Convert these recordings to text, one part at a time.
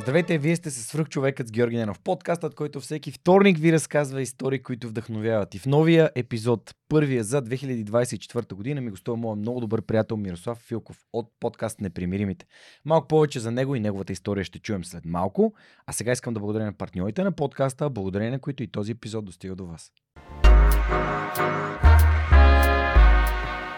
Здравейте, вие сте се свръх човекът с Георги Ненов. Подкастът, който всеки вторник ви разказва истории, които вдъхновяват. И в новия епизод, първия за 2024 година, ми гостува моят много добър приятел Мирослав Филков от подкаст Непримиримите. Малко повече за него и неговата история ще чуем след малко. А сега искам да благодаря на партньорите на подкаста, благодарение на които и този епизод достига до вас.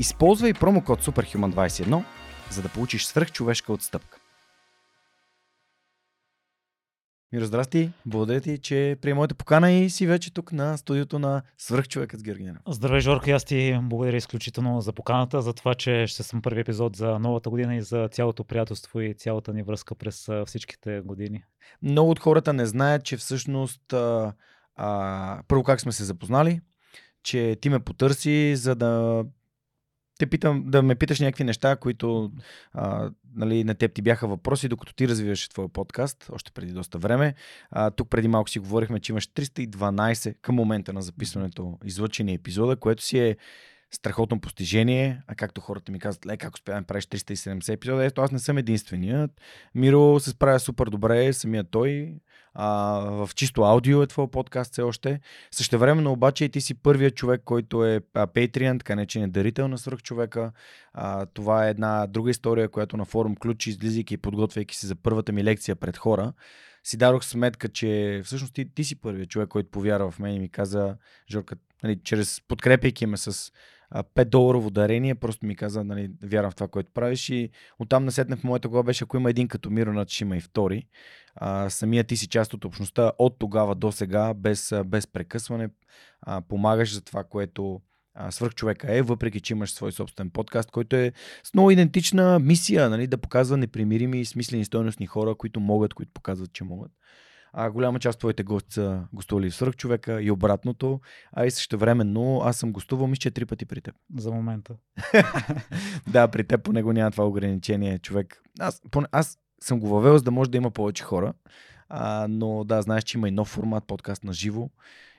Използвай промокод SUPERHUMAN21, за да получиш свръхчовешка отстъпка. Миро, здрасти! Благодаря ти, че при моята покана и си вече тук на студиото на Свръхчовекът с Георгина. Здравей, Жорка, аз ти благодаря изключително за поканата, за това, че ще съм първи епизод за новата година и за цялото приятелство и цялата ни връзка през всичките години. Много от хората не знаят, че всъщност а, а, първо как сме се запознали, че ти ме потърси, за да те питам да ме питаш някакви неща, които а, нали, на теб ти бяха въпроси, докато ти развиваше твоя подкаст, още преди доста време. А, тук преди малко си говорихме, че имаш 312 към момента на записването излъчени епизода, което си е страхотно постижение, а както хората ми казват, ле, как успявам да правиш 370 епизода, ето аз не съм единственият. Миро се справя супер добре, самия той, а, в чисто аудио е твой подкаст все още. Същевременно обаче и ти си първият човек, който е Patreon, така не е дарител на свръх човека. А, това е една друга история, която на форум Ключ, излизайки и подготвяйки се за първата ми лекция пред хора, си дадох сметка, че всъщност ти, ти си първият човек, който повярва в мен и ми каза, Жорка, нали, чрез подкрепяйки ме с 5 доларово дарение, просто ми каза, нали, вярвам в това, което правиш и оттам насетне в моята глава беше, ако има един като Миро, значи ще има и втори. А, самия ти си част от общността от тогава до сега, без, без прекъсване, а, помагаш за това, което свърх човека е, въпреки че имаш свой собствен подкаст, който е с много идентична мисия, нали, да показва непримирими и смислени стойностни хора, които могат, които показват, че могат. А, голяма част от твоите гости са гостували в свърх човека и обратното. А и също времено аз съм гостувал, мисля, три пъти при теб. За момента. да, при теб по него няма това ограничение. Човек, аз, аз съм го въвел, за да може да има повече хора. А, но да, знаеш, че има и нов формат, подкаст на живо.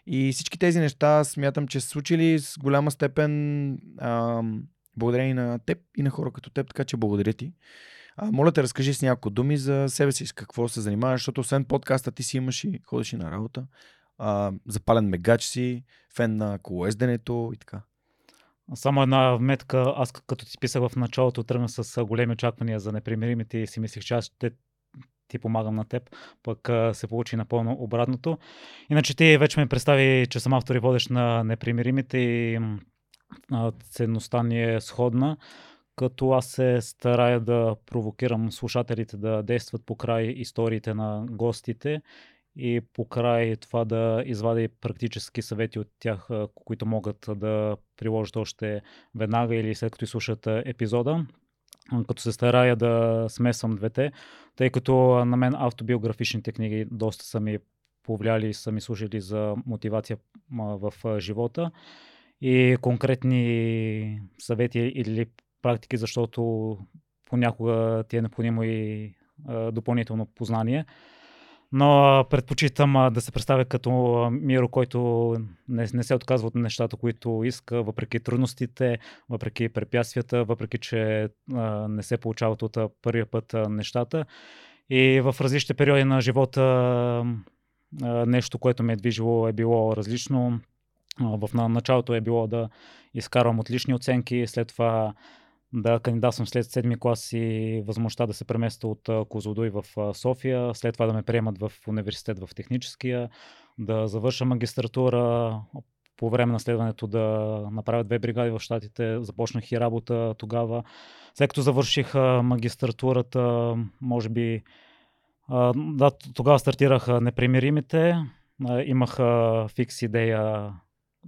И всички тези неща смятам, че са случили с голяма степен а, благодарение на теб и на хора като теб, така че благодаря ти. А, моля те, разкажи с няколко думи за себе си, с какво се занимаваш, защото освен подкаста ти си имаш и ходиш и на работа. А, запален мегач си, фен на колоезденето и така. Само една вметка. Аз като ти писах в началото, тръгна с големи очаквания за непримиримите и си мислих, че аз ще ти помагам на теб, пък се получи напълно обратното. Иначе ти вече ме представи, че съм автор и водещ на непримиримите и ценността ни е сходна като аз се старая да провокирам слушателите да действат по край историите на гостите и по край това да извади практически съвети от тях, които могат да приложат още веднага или след като изслушат епизода. Като се старая да смесвам двете, тъй като на мен автобиографичните книги доста са ми повлияли и са ми служили за мотивация в живота и конкретни съвети или практики, защото понякога ти е необходимо и а, допълнително познание. Но предпочитам а, да се представя като Миро, който не, не се отказва от нещата, които иска, въпреки трудностите, въпреки препятствията, въпреки че а, не се получават от първия път а, нещата. И в различните периоди на живота а, нещо, което ме е движило е било различно. В началото е било да изкарвам отлични оценки, след това да кандидатствам след седми клас и възможността да се преместя от Козлодуй в София, след това да ме приемат в университет в техническия, да завърша магистратура, по време на следването да направя две бригади в Штатите, започнах и работа тогава. След като завърших магистратурата, може би, да, тогава стартирах непремиримите, имах фикс идея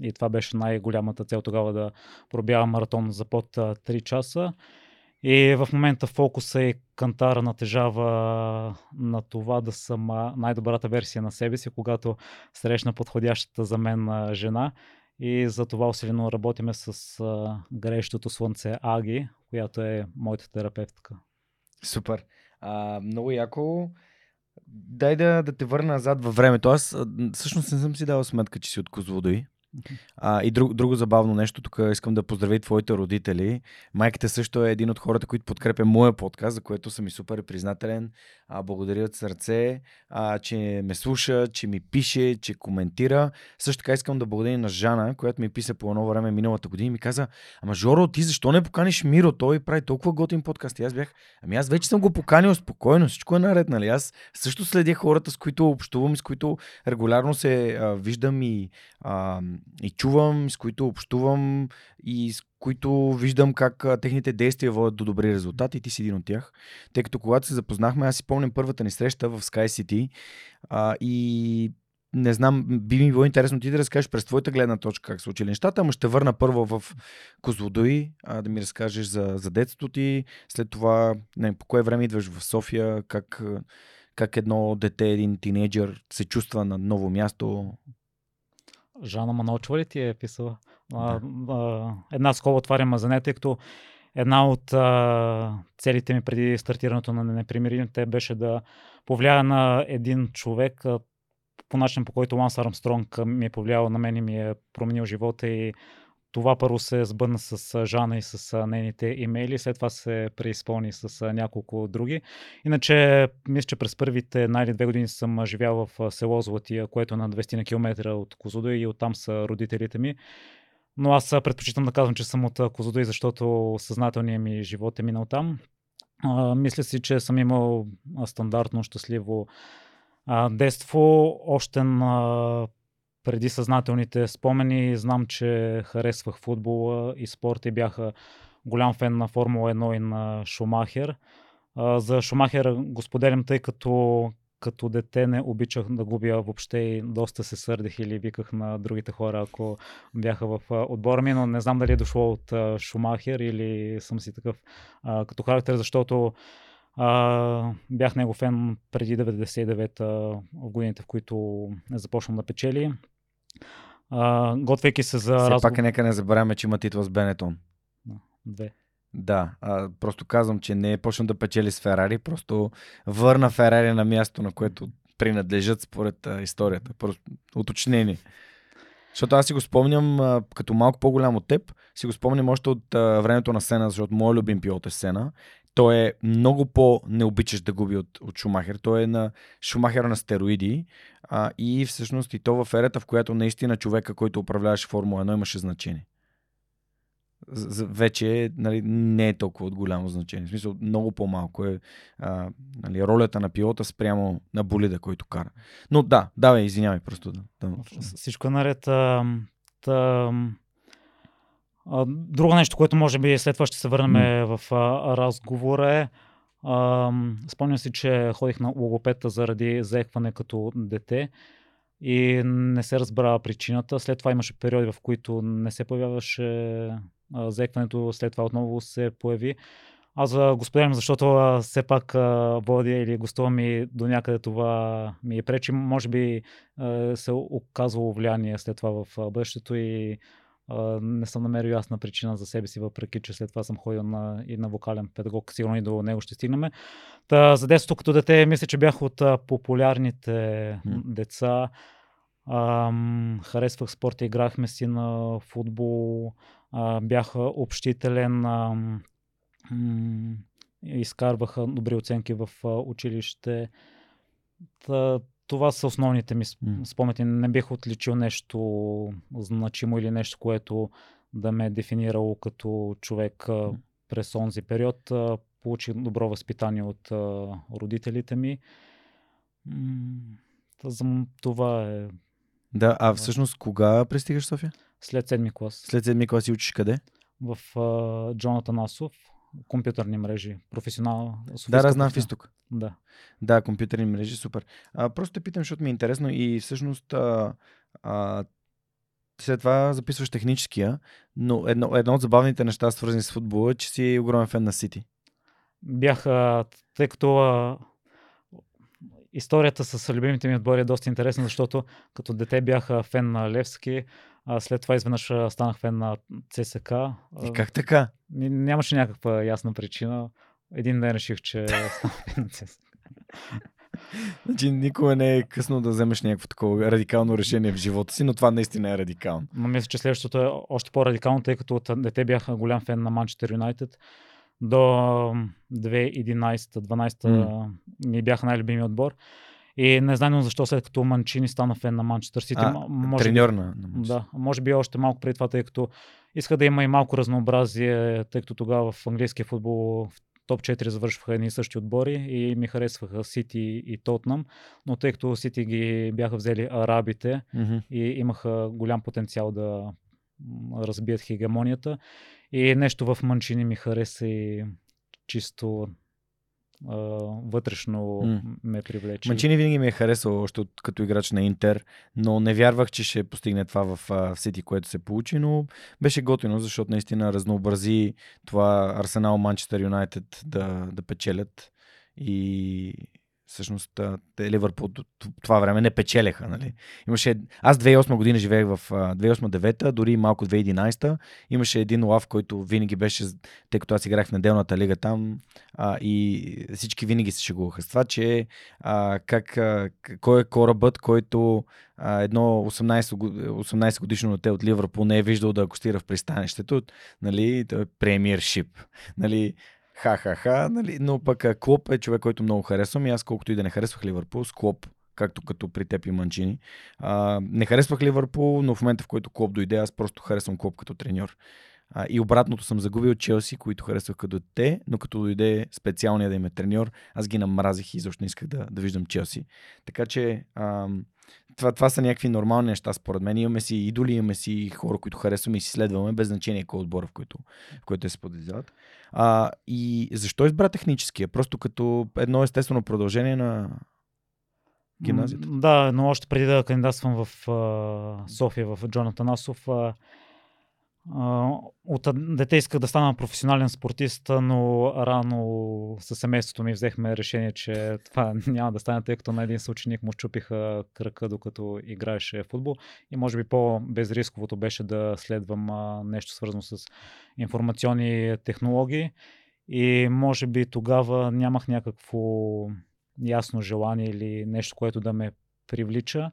и това беше най-голямата цел тогава да пробява маратон за под 3 часа. И в момента фокуса и кантара натежава на това да съм най-добрата версия на себе си, когато срещна подходящата за мен жена. И за това усилено работиме с грещото слънце Аги, която е моята терапевтка. Супер. А, много яко. Дай да, да те върна назад във времето. Аз всъщност не съм си дал сметка, че си от Козлодой. А, и друг, друго забавно нещо, тук искам да поздравя твоите родители. Майката също е един от хората, които подкрепя моя подкаст, за което съм и супер признателен. А, благодаря от сърце, а, че ме слуша, че ми пише, че коментира. Също така искам да благодаря на Жана, която ми писа по едно време миналата година и ми каза, ама Жоро, ти защо не поканиш Миро? Той прави толкова готин подкаст. И аз бях, ами аз вече съм го поканил спокойно, всичко е наред, нали? Аз също следя хората, с които общувам с които регулярно се а, виждам и а, и чувам, с които общувам и с които виждам как техните действия водят до добри резултати и ти си един от тях. Тъй като когато се запознахме, аз си помням първата ни среща в Sky City а, и не знам, би ми било интересно ти да разкажеш през твоята гледна точка как се случили нещата, ама ще върна първо в Козлодой, а, да ми разкажеш за, за детството ти, след това не, по кое време идваш в София, как, как едно дете, един тинейджър се чувства на ново място, Жана Маночева ли ти е писала? Да. А, една скоба отваря за нея, тъй като една от а, целите ми преди стартирането на непримиримите беше да повлия на един човек а, по начин по който Ланс Армстронг ми е повлиял на мен и ми е променил живота и това първо се сбъдна с Жана и с нейните имейли, след това се преизпълни с няколко други. Иначе, мисля, че през първите една или две години съм живял в село Златия, което е на 200 на километра от Козудой и оттам са родителите ми. Но аз предпочитам да казвам, че съм от Козудой, защото съзнателният ми живот е минал там. А, мисля си, че съм имал стандартно щастливо а, детство. Още на преди съзнателните спомени знам, че харесвах футбола и спорта и бяха голям фен на Формула 1 и на Шумахер. За Шумахер го споделям, тъй като като дете не обичах да губя въобще и доста се сърдих или виках на другите хора, ако бяха в отбора ми, но не знам дали е дошло от Шумахер или съм си такъв като характер, защото а, бях него фен преди 99-та в годините, в които не започвам да печели. А, готвейки се за Все разговор... пак нека не забравяме, че има титла с Бенетон. Две. Да, а, просто казвам, че не е почнал да печели с Ферари, просто върна Ферари на място, на което принадлежат според а, историята. Просто уточнение. Защото аз си го спомням а, като малко по-голям от теб, си го спомням още от а, времето на Сена, защото моят любим пилот е Сена той е много по-не обичаш да губи от, от Шумахер. Той е на Шумахер на стероиди а, и всъщност и то в ерата, в която наистина човека, който управляваше Формула 1, имаше значение. Вече нали, не е толкова от голямо значение. В смисъл, много по-малко е а, нали, ролята на пилота спрямо на болида, който кара. Но да, давай, извинявай просто. Да, да. Всичко е наред. А, та, Друго нещо, което може би след това ще се върнем mm. в а, разговора е, а, спомням си, че ходих на логопета заради заекване като дете и не се разбра причината. След това имаше периоди, в които не се появяваше заекването, след това отново се появи. Аз го споделям, защото все пак водя или гостувам и до някъде това ми е пречи. Може би се оказвало влияние след това в бъдещето и не съм намерил ясна причина за себе си, въпреки че след това съм ходил на, и на вокален педагог, сигурно и до него ще стигнем. Та, за детството като дете, мисля, че бях от популярните mm. деца. Ам, харесвах спорта, играхме си на футбол, а, бях общителен, ам, изкарваха добри оценки в училище. Та, това са основните ми спомени. Не бих отличил нещо значимо или нещо, което да ме е дефинирало като човек през онзи период. Получих добро възпитание от родителите ми. Това е. Да, а всъщност кога пристигаш София? След седми клас. След седми клас и учиш къде? В Джонатан Асов компютърни мрежи, професионал. Да, да, знам в изток. Да. Да, компютърни мрежи, супер. А, просто те питам, защото ми е интересно и всъщност а, а, след това записваш техническия, но едно, едно от забавните неща, свързани с футбола, е, че си огромен фен на Сити. бях, а, тъй като а, историята с любимите ми отбори е доста интересна, защото като дете бях фен на Левски, а след това изведнъж станах фен на ЦСК. И как така? Нямаше някаква ясна причина. Един ден реших, че ставам фен на ЦСКА. Значи никога не е късно да вземеш някакво такова радикално решение в живота си, но това наистина е радикално. Но мисля, че следващото е още по-радикално, тъй като от дете бях голям фен на Манчестър Юнайтед. До 2011-12 М. ми бяха най-любими отбор. И не знам защо след като Манчини стана фен на Манчестър Сити. А, може Треньор на, на Манчестър. Да, може би още малко преди това, тъй като иска да има и малко разнообразие, тъй като тогава в английския футбол в топ 4 завършваха едни и същи отбори и ми харесваха Сити и Тотнам, но тъй като Сити ги бяха взели арабите Мгм. и имаха голям потенциал да разбият хегемонията и нещо в Манчини ми хареса и чисто а, вътрешно М. ме привлече. Манчини винаги ми е харесал още от, като играч на Интер, но не вярвах, че ще постигне това в, в Сити, което се получи, но беше готино, защото наистина разнообрази това Арсенал Манчестър Юнайтед да, да печелят и всъщност те Ливърпул това време не печелеха. Нали? Имаше, аз 2008 година живеех в а, 2008-2009, дори малко 2011. Имаше един лав, който винаги беше, тъй като аз играх в неделната лига там а, и всички винаги се шегуваха с това, че а, как, а, кой е корабът, който а, едно 18, го- 18 годишно дете от Ливърпул не е виждал да акустира в пристанището, нали, е премиершип. Нали, ха-ха-ха, нали, но пък Клоп е човек, който много харесвам и аз колкото и да не харесвах Ливърпул, с Клоп, както като при теб и Манчини. А, не харесвах Ливърпул, но в момента в който Клоп дойде, аз просто харесвам Клоп като треньор. А, и обратното съм загубил Челси, които харесвах като те, но като дойде специалния да им е треньор, аз ги намразих и изобщо не исках да, да виждам Челси. Така че ам, това, това са някакви нормални неща, според мен. Имаме си идоли, имаме си хора, които харесваме и си следваме, без значение кой отбора, в който, в който те се подвизават. А, и защо избра техническия? Просто като едно естествено продължение на гимназията? Да, но още преди да кандидатствам в а, София, в Джон Атанасов, а, а, от дете исках да стана професионален спортист, но рано със семейството ми взехме решение, че това няма да стане, тъй като на един съученик му щупиха кръка, докато играеше футбол. И може би по-безрисковото беше да следвам нещо свързано с информационни технологии. И може би тогава нямах някакво ясно желание или нещо, което да ме привлича.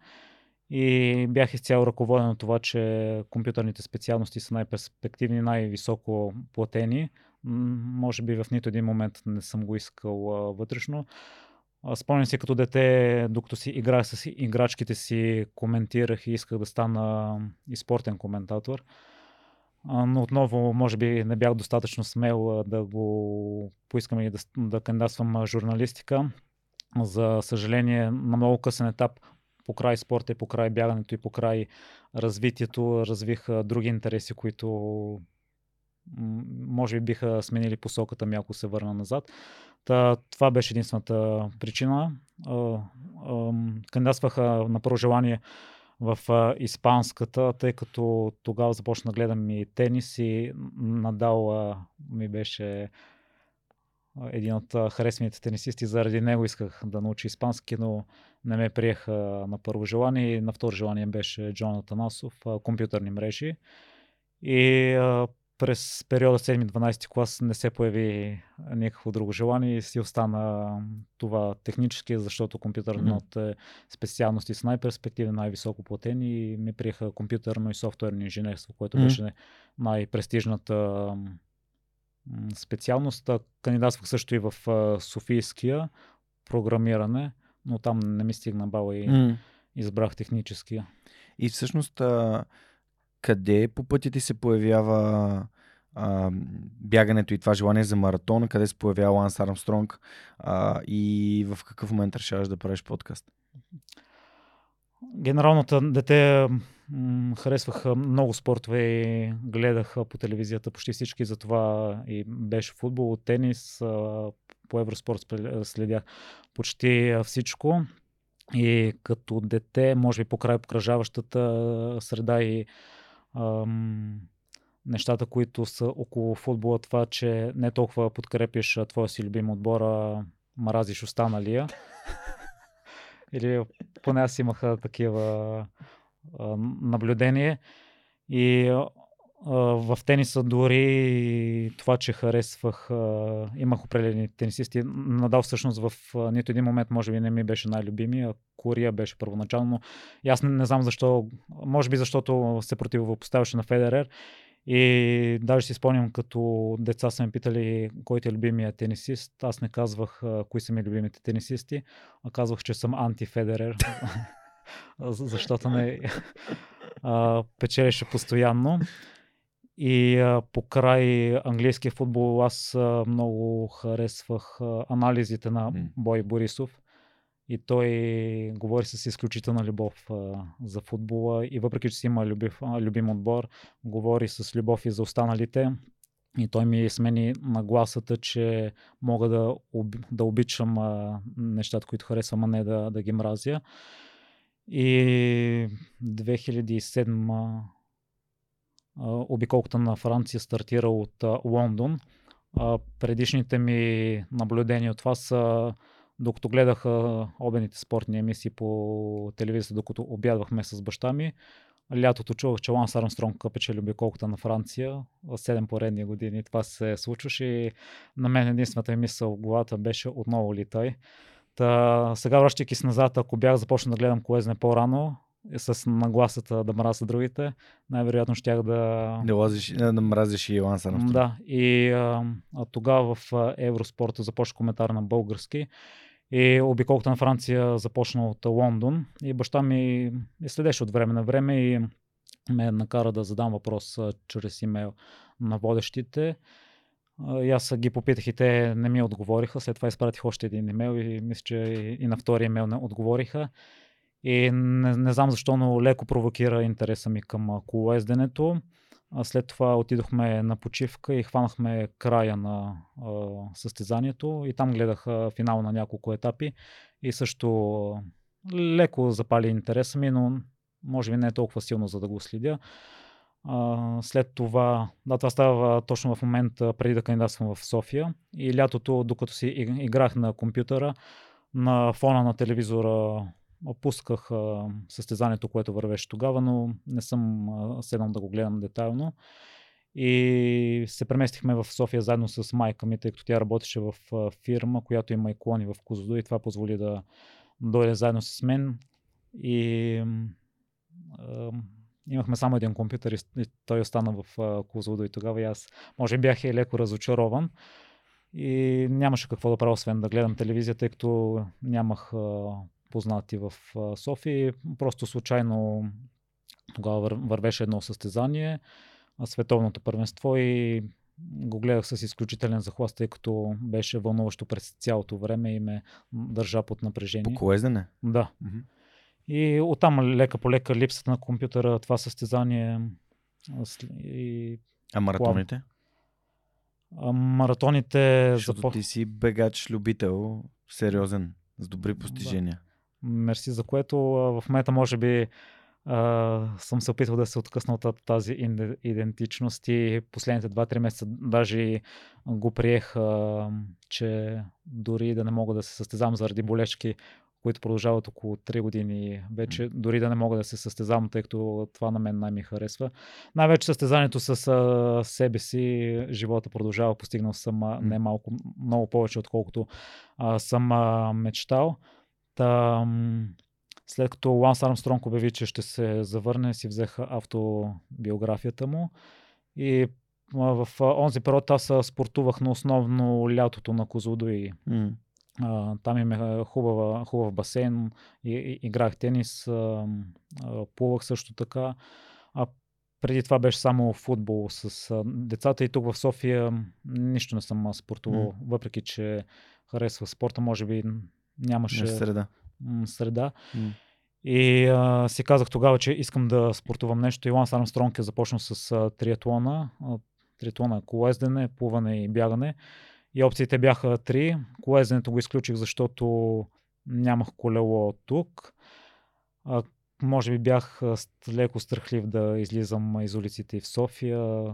И бях изцяло ръководен от това, че компютърните специалности са най-перспективни, най-високо платени. Може би в нито един момент не съм го искал а, вътрешно. Спомням си като дете, докато си играх с играчките си, коментирах и исках да стана и спортен коментатор. Но отново, може би, не бях достатъчно смел да го поискам и да, да кандидатствам журналистика. За съжаление, на много късен етап, покрай спорта и покрай бягането и покрай развитието, развих други интереси, които може би биха сменили посоката ми, ако се върна назад. Та, това беше единствената причина. А, ам, Кандидатствах а, на първо желание в испанската, тъй като тогава започна да гледам и тенис и Надал ми беше един от харесваните тенисисти. Заради него исках да науча испански, но не ме приеха на първо желание. И на второ желание беше Джон Атанасов, компютърни мрежи. И а, през периода 7-12 клас не се появи никакво друго желание и си остана това технически, защото компютърните специалности са най-перспективни, най-високо платени и ми приеха компютърно и софтуерно инженерство, което беше най-престижната специалност. Кандидатствах също и в Софийския програмиране, но там не ми стигна бала и М. избрах техническия. И всъщност, а, къде по пътя ти се появява а, бягането и това желание за маратон? Къде се появява Ланс Армстронг? А, и в какъв момент решаваш да правиш подкаст? Генералното дете харесвах много спортове и гледах по телевизията почти всички, затова и беше футбол, тенис, по Евроспорт следях почти всичко. И като дете, може би покрай покръжаващата среда и ам, нещата, които са около футбола, това, че не толкова подкрепиш твоя си любим отбор, а мразиш останалия. Или поне аз имаха такива а, наблюдения. И в тениса дори това, че харесвах, имах определени тенисисти. Надал всъщност в нито един момент може би не ми беше най-любими, а Кория беше първоначално. И аз не, не знам защо, може би защото се противопоставяше на Федерер и даже си спомням, като деца са ме питали кой е любимия тенисист. Аз не казвах кои са ми любимите тенисисти, а казвах, че съм антифедерер, защото не а, печелеше постоянно. И а, покрай английския футбол аз а, много харесвах а, анализите на Бой Борисов и той говори с изключителна любов а, за футбола и въпреки, че си има любив, а, любим отбор, говори с любов и за останалите. И той ми смени нагласата, че мога да, да обичам а, нещата, които харесвам, а не да, да ги мразя. И 2007 обиколката на Франция стартира от Лондон. Предишните ми наблюдения от това са докато гледаха обените спортни емисии по телевизията, докато обядвахме с баща ми, лятото чувах, че Ланс Армстронг печели обиколката на Франция. 7 поредни години това се случваше и на мен единствената мисъл в главата беше отново ли той. Та, сега връщайки се назад, ако бях започнал да гледам Коезне по-рано, с нагласата да мразя другите, най-вероятно щях да... Да, лазиш, да мразиш и Ланс Армстронг. Да, и а, а тогава в Евроспорта започна коментар на български и обиколката на Франция започна от Лондон и баща ми следеше от време на време и ме накара да задам въпрос чрез имейл на водещите. И аз ги попитах и те не ми отговориха. След това изпратих още един имейл и мисля, че и на втория имейл не отговориха. И не, не знам защо, но леко провокира интереса ми към колоезденето. След това отидохме на почивка и хванахме края на а, състезанието и там гледах финал на няколко етапи и също леко запали интереса ми, но може би не е толкова силно за да го следя. А, след това, да, това става точно в момента преди да кандидатствам в София и лятото, докато си играх на компютъра, на фона на телевизора пусках а, състезанието, което вървеше тогава, но не съм а, седнал да го гледам детайлно. И се преместихме в София заедно с майка ми, тъй като тя работеше в а, фирма, която има и клони в Козлодо и това позволи да дойде заедно с мен. И имахме само един компютър и, той остана в а, Козлодо и тогава и аз може би бях и леко разочарован. И нямаше какво да правя, освен да гледам телевизия, тъй като нямах а, познати в София. Просто случайно тогава вървеше едно състезание, световното първенство и го гледах с изключителен захласт, тъй като беше вълнуващо през цялото време и ме държа под напрежение. По колездене? Да. Mm-hmm. И оттам лека по лека липсата на компютъра, това състезание и... А маратоните? А, маратоните... Защото запо... ти си бегач, любител, сериозен, с добри постижения. Да. Мерси, за което в момента може би Uh, съм се опитвал да се откъсна от тази идентичност и последните 2-3 месеца даже го приех, uh, че дори да не мога да се състезавам заради болечки, които продължават около 3 години вече, дори да не мога да се състезавам, тъй като това на мен най-ми харесва. Най-вече състезанието с uh, себе си, живота продължава, постигнал съм uh, не малко, много повече, отколкото uh, съм uh, мечтал. Та, след като Ланс Армстронг обяви, че ще се завърне, си взеха автобиографията му и в онзи период аз спортувах на основно лятото на Козлодуи. Mm. Там има хубава, хубав басейн, и, и, играх тенис, а, а, плувах също така. А преди това беше само футбол с а, децата и тук в София нищо не съм спортувал, mm. въпреки че харесвах спорта, може би нямаше среда. среда. Mm. И а, си казах тогава, че искам да спортувам нещо. И Ланс Армстронг е започнал с а, триатлона. А, триатлона колездене, плуване и бягане. И опциите бяха три. Колезденето го изключих, защото нямах колело тук. А, може би бях леко страхлив да излизам из улиците и в София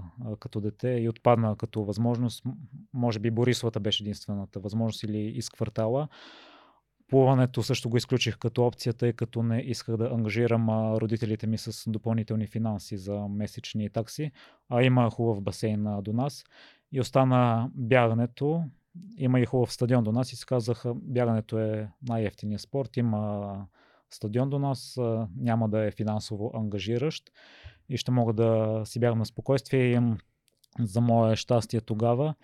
като дете и отпадна като възможност. Може би Борисовата беше единствената възможност или из квартала. Плуването също го изключих като опция, тъй като не исках да ангажирам родителите ми с допълнителни финанси за месечни такси, а има хубав басейн до нас. И остана бягането. Има и хубав стадион до нас и се казаха, бягането е най-ефтиният спорт. Има стадион до нас, няма да е финансово ангажиращ и ще мога да си бягам на спокойствие. За мое щастие тогава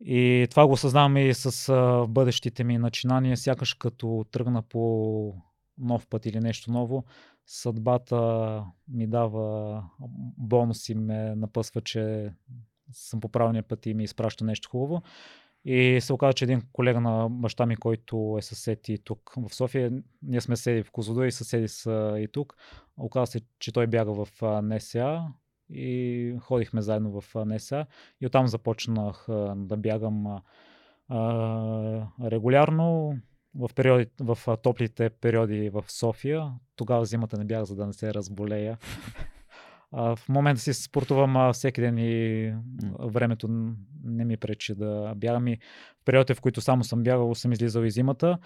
и това го съзнавам и с бъдещите ми начинания, сякаш като тръгна по нов път или нещо ново, съдбата ми дава бонус и ме напъсва, че съм по правилния път и ми изпраща нещо хубаво. И се оказа, че един колега на баща ми, който е съсед и тук в София, ние сме седи в Козлодуй и съседи са и тук. Оказа се, че той бяга в НСА и ходихме заедно в НСА и оттам започнах да бягам регулярно в, периоди, в топлите периоди в София. Тогава зимата не бях, за да не се разболея. В момента си спортувам всеки ден и времето не ми пречи да бягам. И в периодите, в които само съм бягал, съм излизал и зимата.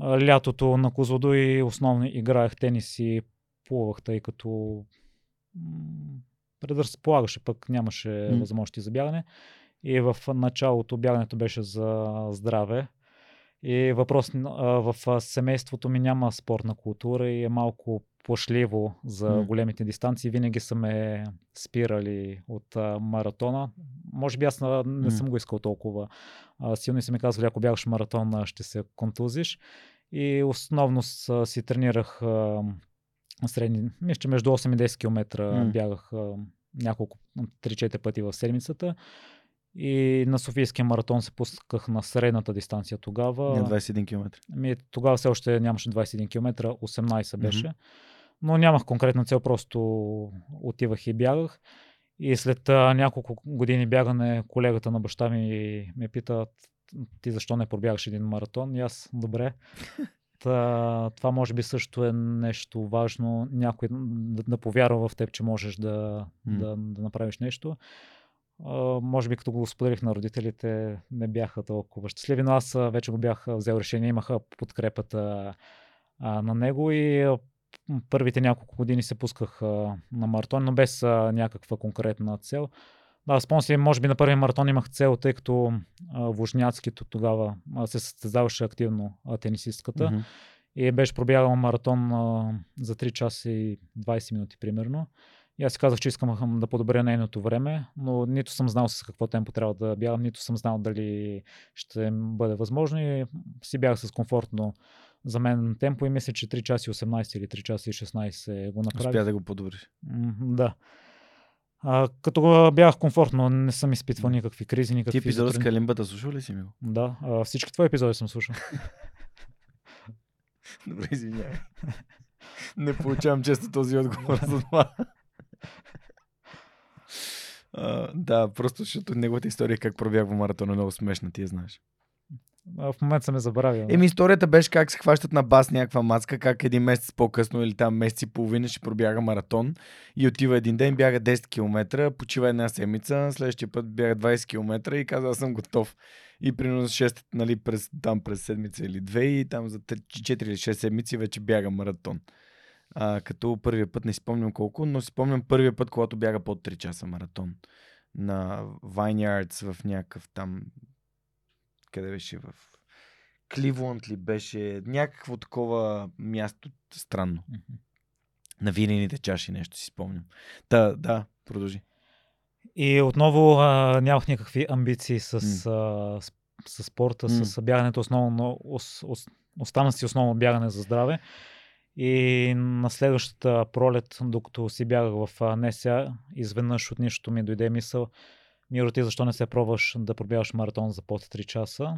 Лятото на Козлодуй основно играех тенис и плувах, тъй като предразполагаше, пък нямаше mm. възможности за бягане. И в началото бягането беше за здраве. И въпрос в семейството ми няма спортна култура и е малко плашливо за mm. големите дистанции. Винаги са ме спирали от маратона. Може би аз не mm. съм го искал толкова силно и са ми казвали, ако бягаш маратон, ще се контузиш. И основно си тренирах средни, мисля, между 8 и 10 км mm. бягах няколко, 3-4 пъти в седмицата. И на Софийския маратон се пусках на средната дистанция тогава. На 21 км. Ми, тогава все още нямаше 21 км, 18 беше. Mm-hmm. Но нямах конкретна цел, просто отивах и бягах. И след а, няколко години бягане, колегата на баща ми ме пита, ти защо не пробягаш един маратон? И аз, добре. Та, това може би също е нещо важно, някой да, да повярва в теб, че можеш да, mm. да, да направиш нещо. Може би като го споделих на родителите, не бяха толкова щастливи, но аз вече го бях взел решение, имаха подкрепата на него и първите няколко години се пусках на маратон, но без някаква конкретна цел. Да, спомням си, може би на първи маратон имах цел, тъй като Вожняцкито тогава се състезаваше активно тенисистката mm-hmm. и беше пробягал маратон за 3 часа и 20 минути примерно. И аз си казах, че искам да подобря нейното време, но нито съм знал с какво темпо трябва да бягам, нито съм знал дали ще бъде възможно и си бях с комфортно за мен темпо и мисля, че 3 часа и 18 или 3 часа и 16 го направих. Успя да го подобриш. Да. А, като бях комфортно, не съм изпитвал никакви кризи, никакви... Ти епизода с Калимбата слушал ли си ми го? Да, а, всички твои епизоди съм слушал. Добре, извинявай. Не получавам често този отговор за това. Uh, да, просто защото неговата история как пробягва маратона е много смешна, ти я знаеш в момента съм е забравил. Еми, историята беше как се хващат на бас някаква маска, как един месец по-късно или там месец и половина ще пробяга маратон и отива един ден, бяга 10 км, почива една седмица, следващия път бяга 20 км и каза, аз съм готов. И примерно 6, нали, през, там през седмица или две и там за 4 или 6 седмици вече бяга маратон. А, като първия път не спомням колко, но си спомням първия път, когато бяга под 3 часа маратон на Vineyards в някакъв там къде беше в Кливланд ли беше, някакво такова място странно. Mm-hmm. На винените чаши нещо си спомням. Та, да, продължи. И отново а, нямах никакви амбиции с, mm. а, с, с спорта, mm. с бягането основно, ос, ос, остана си основно бягане за здраве. И на следващата пролет, докато си бягах в НСА, изведнъж от нищото ми дойде мисъл, Миро, ти защо не се пробваш да пробяваш маратон за под 3 часа?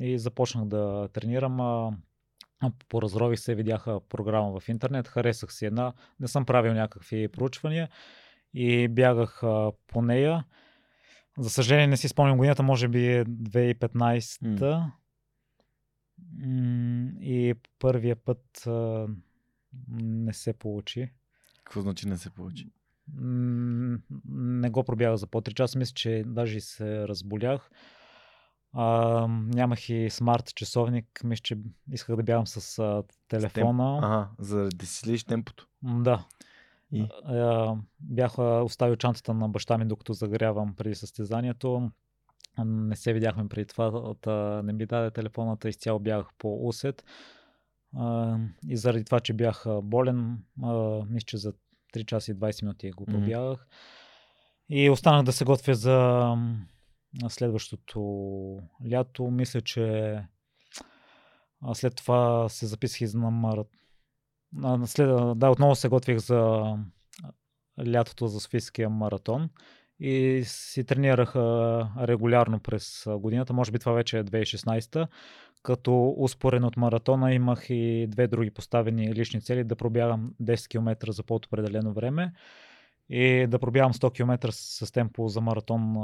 И започнах да тренирам. Поразрових се, видяха програма в интернет, харесах си една, не съм правил някакви проучвания и бягах по нея. За съжаление не си спомням годината, може би е 2015 mm. И първия път не се получи. Какво значи не се получи? Не го пробягах за по 3 часа. Мисля, че даже се разболях. А, нямах и смарт часовник. Мисля, че исках да бягам с а, телефона. Ага, за да си следиш темпото. Да. И? А, бях оставил чантата на баща ми, докато загрявам преди състезанието. Не се видяхме преди това, та не ми даде телефоната, изцяло бягах по усет. И заради това, че бях болен, мисля, че за 3 часа и 20 минути го пробягах. И останах да се готвя за следващото лято. Мисля, че след това се записах и на марат... След... Да, отново се готвих за лятото за Софийския маратон и си тренирах а, регулярно през годината. Може би това вече е 2016 като успорен от маратона имах и две други поставени лични цели да пробягам 10 км за по-определено време и да пробягам 100 км с, темпо за маратон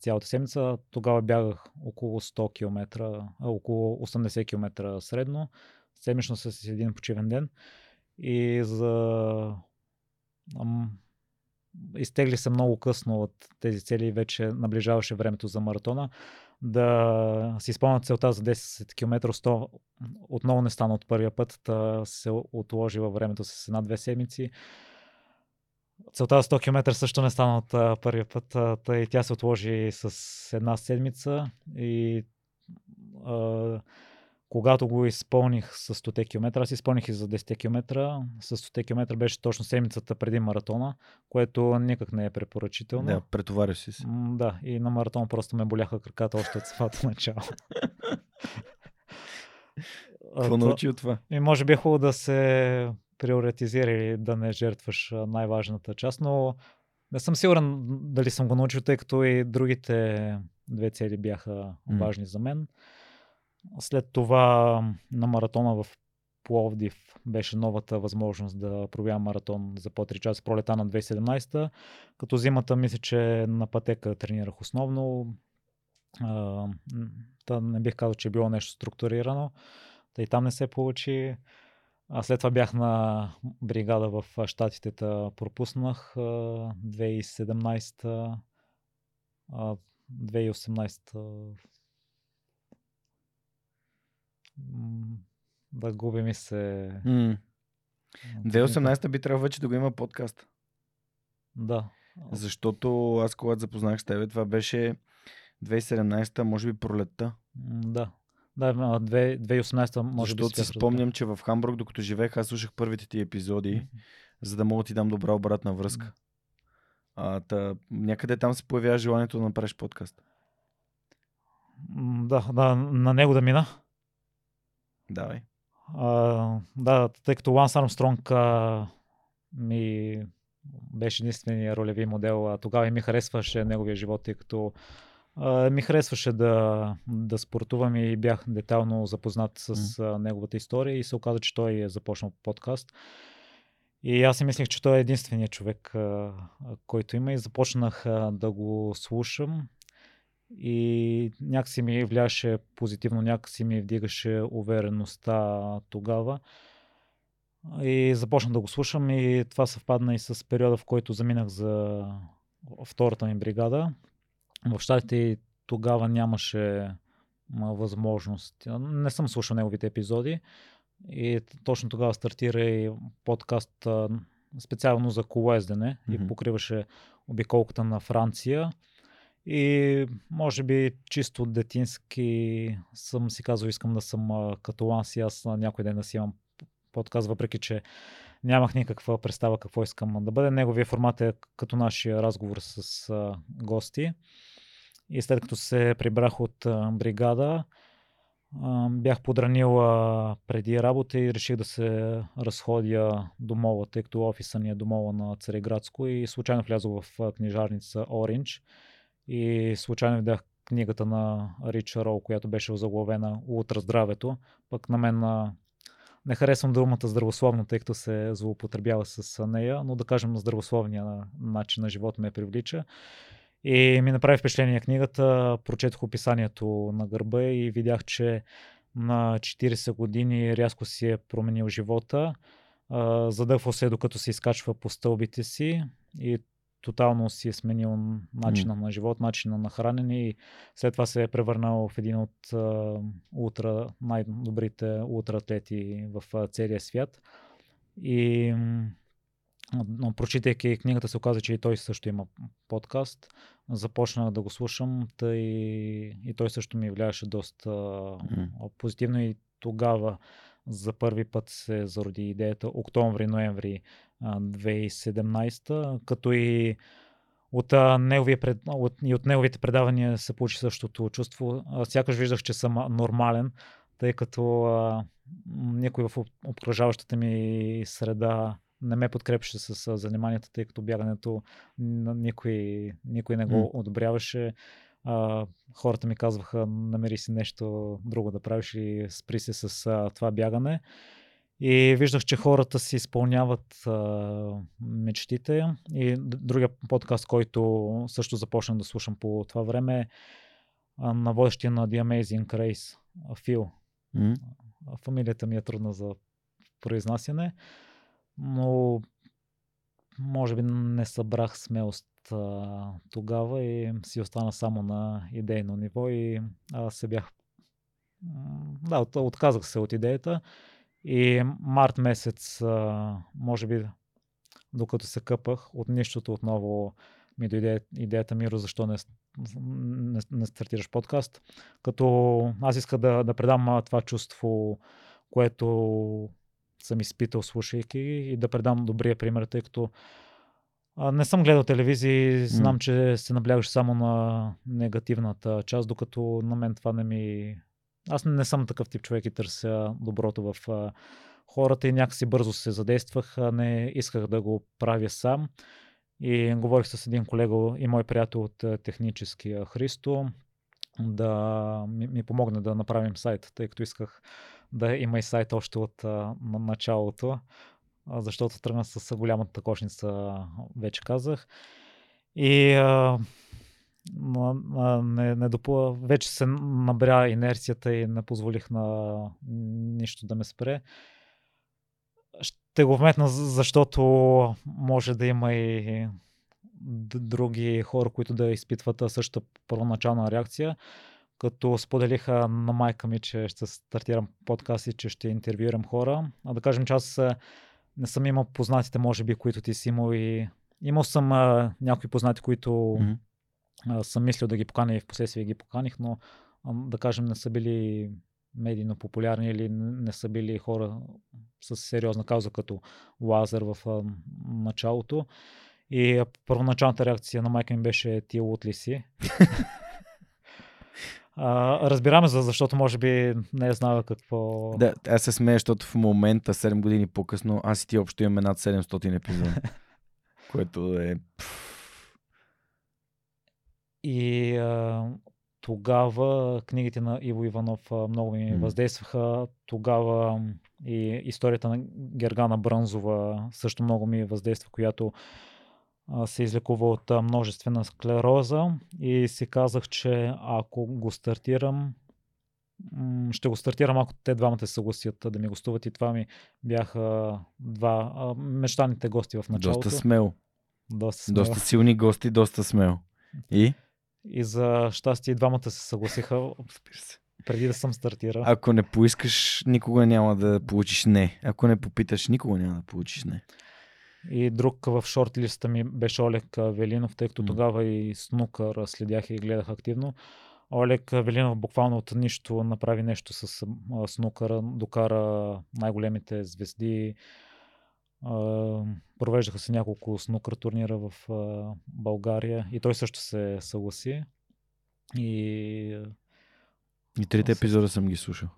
цялата седмица. Тогава бягах около 100 км, около 80 км средно, седмично с един почивен ден. И за... Изтегли се много късно от тези цели и вече наближаваше времето за маратона. Да си спомня целта за 10 км 100 отново не стана от първия път, да се отложи във времето с една-две седмици. Целта за 100 км също не стана от първия път, тъй тя се отложи с една седмица и а, когато го изпълних с 100 км, аз изпълних и за 10 км, с 100 км беше точно седмицата преди маратона, което никак не е препоръчително. Да, претовариш си се. Да, и на маратон просто ме боляха краката още от самото начало. Какво научи от това? и може би е хубаво да се приоритизира и да не жертваш най-важната част, но не съм сигурен дали съм го научил, тъй като и другите две цели бяха важни за мен. След това на маратона в Пловдив беше новата възможност да пробявам маратон за по 3 часа пролета на 2017. Като зимата мисля, че на пътека тренирах основно. Та не бих казал, че е било нещо структурирано. Та и там не се получи. А след това бях на бригада в Штатите, та пропуснах а, 2017 а, 2018 м, да губи ми се. М, 2018 би трябвало вече да го има подкаст. Да. Защото аз когато запознах с тебе, това беше 2017, може би пролетта. Да. Да, а, две- 2018 може би Защото си спомням, че в Хамбург, докато живеех, аз слушах първите ти епизоди, Мгм. за да мога да ти дам добра обратна връзка. А, та, някъде там се появява желанието да направиш подкаст. Да, да, на него да мина. Давай. А, да, тъй като Ланс Армстронг а, ми беше единствения ролеви модел, а тогава и ми харесваше неговия живот, тъй като а, ми харесваше да, да спортувам и бях детално запознат с а, неговата история и се оказа, че той е започнал подкаст. И аз си мислех, че той е единственият човек, а, който има и започнах а, да го слушам и някакси ми влияше позитивно, някакси ми вдигаше увереността тогава. И започнах да го слушам и това съвпадна и с периода, в който заминах за втората ми бригада. В щатите и тогава нямаше възможност. Не съм слушал неговите епизоди и точно тогава стартира и подкаст специално за колоездене Мгм. и покриваше обиколката на Франция. И може би чисто детински съм си казал, искам да съм а, като Ланс и аз някой ден да си имам подкаст, въпреки че нямах никаква представа какво искам да бъде. Неговия формат е като нашия разговор с а, гости. И след като се прибрах от а, бригада, а, бях подранил преди работа и реших да се разходя до мола, тъй като офиса ни е до мола на Цареградско и случайно влязох в книжарница Orange и случайно видях книгата на Рич Роу, която беше озаглавена Утра здравето. Пък на мен не харесвам думата здравословно, тъй като се злоупотребява с нея, но да кажем здравословния на- начин на живот ме привлича. И ми направи впечатление книгата, прочетох описанието на гърба и видях, че на 40 години рязко си е променил живота. а, задъхва се докато се изкачва по стълбите си и тотално си е сменил начина mm. на живот, начина на хранене и след това се е превърнал в един от а, ултра, най-добрите ултраатлети в а, целия свят. И но прочитайки книгата се оказа, че и той също има подкаст. Започнах да го слушам, тъй и той също ми влияеше доста mm. позитивно и тогава за първи път се зароди идеята октомври-ноември 2017, като и от, неговия пред, от, и от неговите предавания се получи същото чувство. Сякаш виждах, че съм нормален, тъй като а, никой в обкръжаващата ми среда не ме подкрепеше с заниманията, тъй като бягането никой, никой не го mm. одобряваше. А, хората ми казваха, намери си нещо друго да правиш и спри се с а, това бягане. И виждах, че хората си изпълняват а, мечтите. И другия подкаст, който също започнах да слушам по това време е на водещия на The Amazing Race, Фил. Mm. Фамилията ми е трудна за произнасяне, но може би не събрах смелост а, тогава и си остана само на идейно ниво и аз се бях да, от, отказах се от идеята и март месец, може би докато се къпах, от нищото отново ми дойде идеята Миро, защо не, не, не стартираш подкаст. Като аз иска да, да предам това чувство, което съм изпитал слушайки и да предам добрия пример, тъй като а, не съм гледал телевизии, знам, mm. че се наблягаш само на негативната част, докато на мен това не ми... Аз не съм такъв тип човек и търся доброто в хората и някакси бързо се задействах, не исках да го правя сам. И говорих с един колега и мой приятел от техническия Христо да ми, помогне да направим сайт, тъй като исках да има и сайт още от началото защото тръгна с голямата кошница, вече казах. И а, не, не допла, вече се набря инерцията и не позволих на нищо да ме спре. Ще го вметна, защото може да има и други хора, които да изпитват същата първоначална реакция. Като споделиха на майка ми, че ще стартирам подкаст и че ще интервюирам хора. А да кажем, че аз не съм имал познатите, може би, които ти си имал и имал съм а, някои познати, които mm-hmm. Съм мислил да ги поканя и в последствие ги поканих, но да кажем не са били медийно популярни или не са били хора с сериозна кауза като Лазер в началото. И първоначалната реакция на майка ми беше ти от ли си? А, разбираме за, защото може би не е знала какво... Да, аз се смея, защото в момента, 7 години по-късно, аз и ти общо имаме над 700 епизода. което е... И а, тогава книгите на Иво Иванов много ми mm. въздействаха. Тогава и историята на Гергана Брънзова също много ми въздейства, която се излекува от множествена склероза и си казах, че ако го стартирам, ще го стартирам, ако те двамата се съгласят да ми гостуват и това ми бяха два мечтаните гости в началото. Доста смело. Доста, смело. доста силни гости, доста смело. И? И за щастие и двамата се съгласиха. Преди да съм стартирал. Ако не поискаш, никога няма да получиш не. Ако не попиташ, никога няма да получиш не. И друг в шорт-листа ми беше Олег Велинов, тъй като mm. тогава и снукър следях и гледах активно. Олег Велинов буквално от нищо направи нещо с снукъра, докара най-големите звезди. Провеждаха се няколко снукър турнира в България и той също се съгласи. И, и трите епизода съм ги слушал.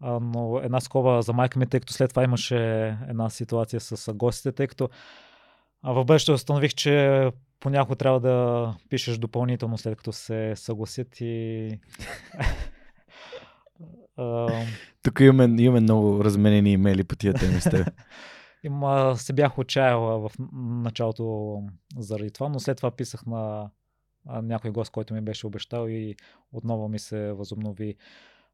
А, но една скоба за майка ми, тъй като след това имаше една ситуация с гостите, тъй като а в бъдеще установих, че понякога трябва да пишеш допълнително след като се съгласят и... Тук имаме, имаме много разменени имейли по тия теми с теб. Има, се бях отчаял в началото заради това, но след това писах на някой гост, който ми беше обещал и отново ми се възобнови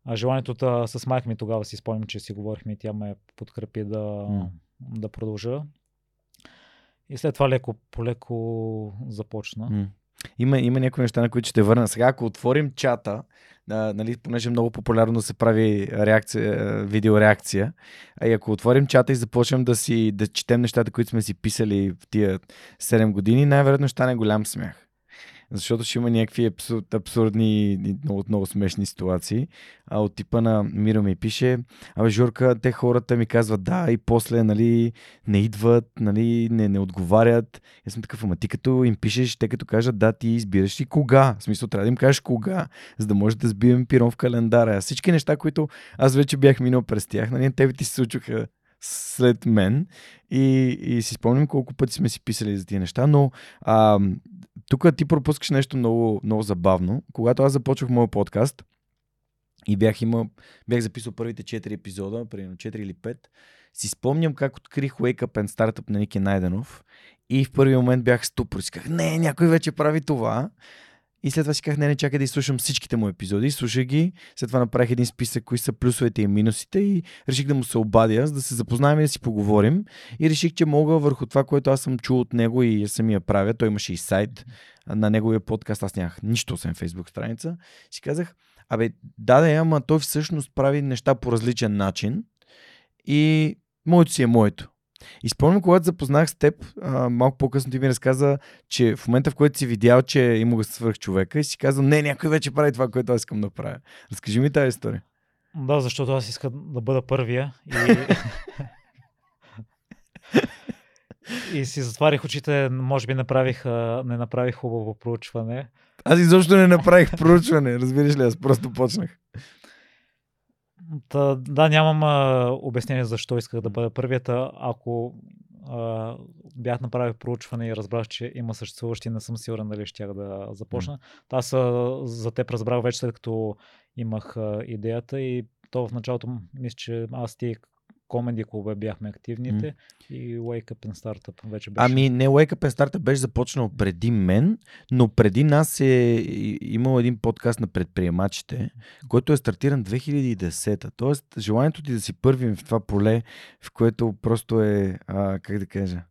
А желанието да, с майка ми тогава си спомням, че си говорихме и тя ме подкрепи да, М. да продължа. И след това леко по-леко започна. М. Има, има някои неща, на които ще върна. Сега, ако отворим чата, а, нали, понеже е много популярно да се прави реакция, видеореакция, а и ако отворим чата и започнем да си да четем нещата, които сме си писали в тия 7 години, най-вероятно ще стане голям смях. Защото ще има някакви абсурд, абсурдни и много, много смешни ситуации. А от типа на Миро ми пише, абе Журка, те хората ми казват да и после нали, не идват, нали, не, не отговарят. Аз съм такъв, ама ти като им пишеш, те като кажат да, ти избираш и кога. В смисъл, трябва да им кажеш кога, за да може да сбием пирон в календара. Всички неща, които аз вече бях минал през тях, нали, тебе ти се случваха след мен и, и си спомням колко пъти сме си писали за тия неща, но а, тук ти пропускаш нещо много, много забавно. Когато аз започвах моят подкаст и бях, има, бях записал първите 4 епизода, примерно 4 или 5, си спомням как открих Wake Up and Startup на Ники Найденов и в първи момент бях ступор. И си казах, не, някой вече прави това. И след това си казах, не, не, чакай да изслушам всичките му епизоди. Слушах ги, след това направих един списък, кои са плюсовете и минусите и реших да му се обадя, за да се запознаем и да си поговорим. И реших, че мога върху това, което аз съм чул от него и самия правя. Той имаше и сайт на неговия подкаст. Аз нямах нищо, освен фейсбук страница. Си казах, абе, да, да, ама той всъщност прави неща по различен начин и моето си е моето. И спомням, когато запознах с теб, а, малко по-късно ти ми разказа, че в момента, в който си видял, че има го свърх човека и си казал, не, някой вече прави това, което аз искам да правя. Разкажи ми тази история. Да, защото аз искам да бъда първия. И, и си затварих очите, може би направих, не направих хубаво проучване. Аз изобщо не направих проучване, разбираш ли, аз просто почнах. Та, да, нямам а, обяснение защо исках да бъда първият. а Ако а, бях направил проучване и разбрах, че има съществуващи, не съм сигурен дали щях да започна. Та Аз а, за теб разбрах вече след като имах а, идеята и то в началото мисля, че аз ти комеди клубе бяхме активните и Wake Up and Startup вече беше. Ами не, Wake Up and Startup беше започнал преди мен, но преди нас е имал един подкаст на предприемачите, който е стартиран 2010-та. Тоест, желанието ти да си първи в това поле, в което просто е, а, как да кажа,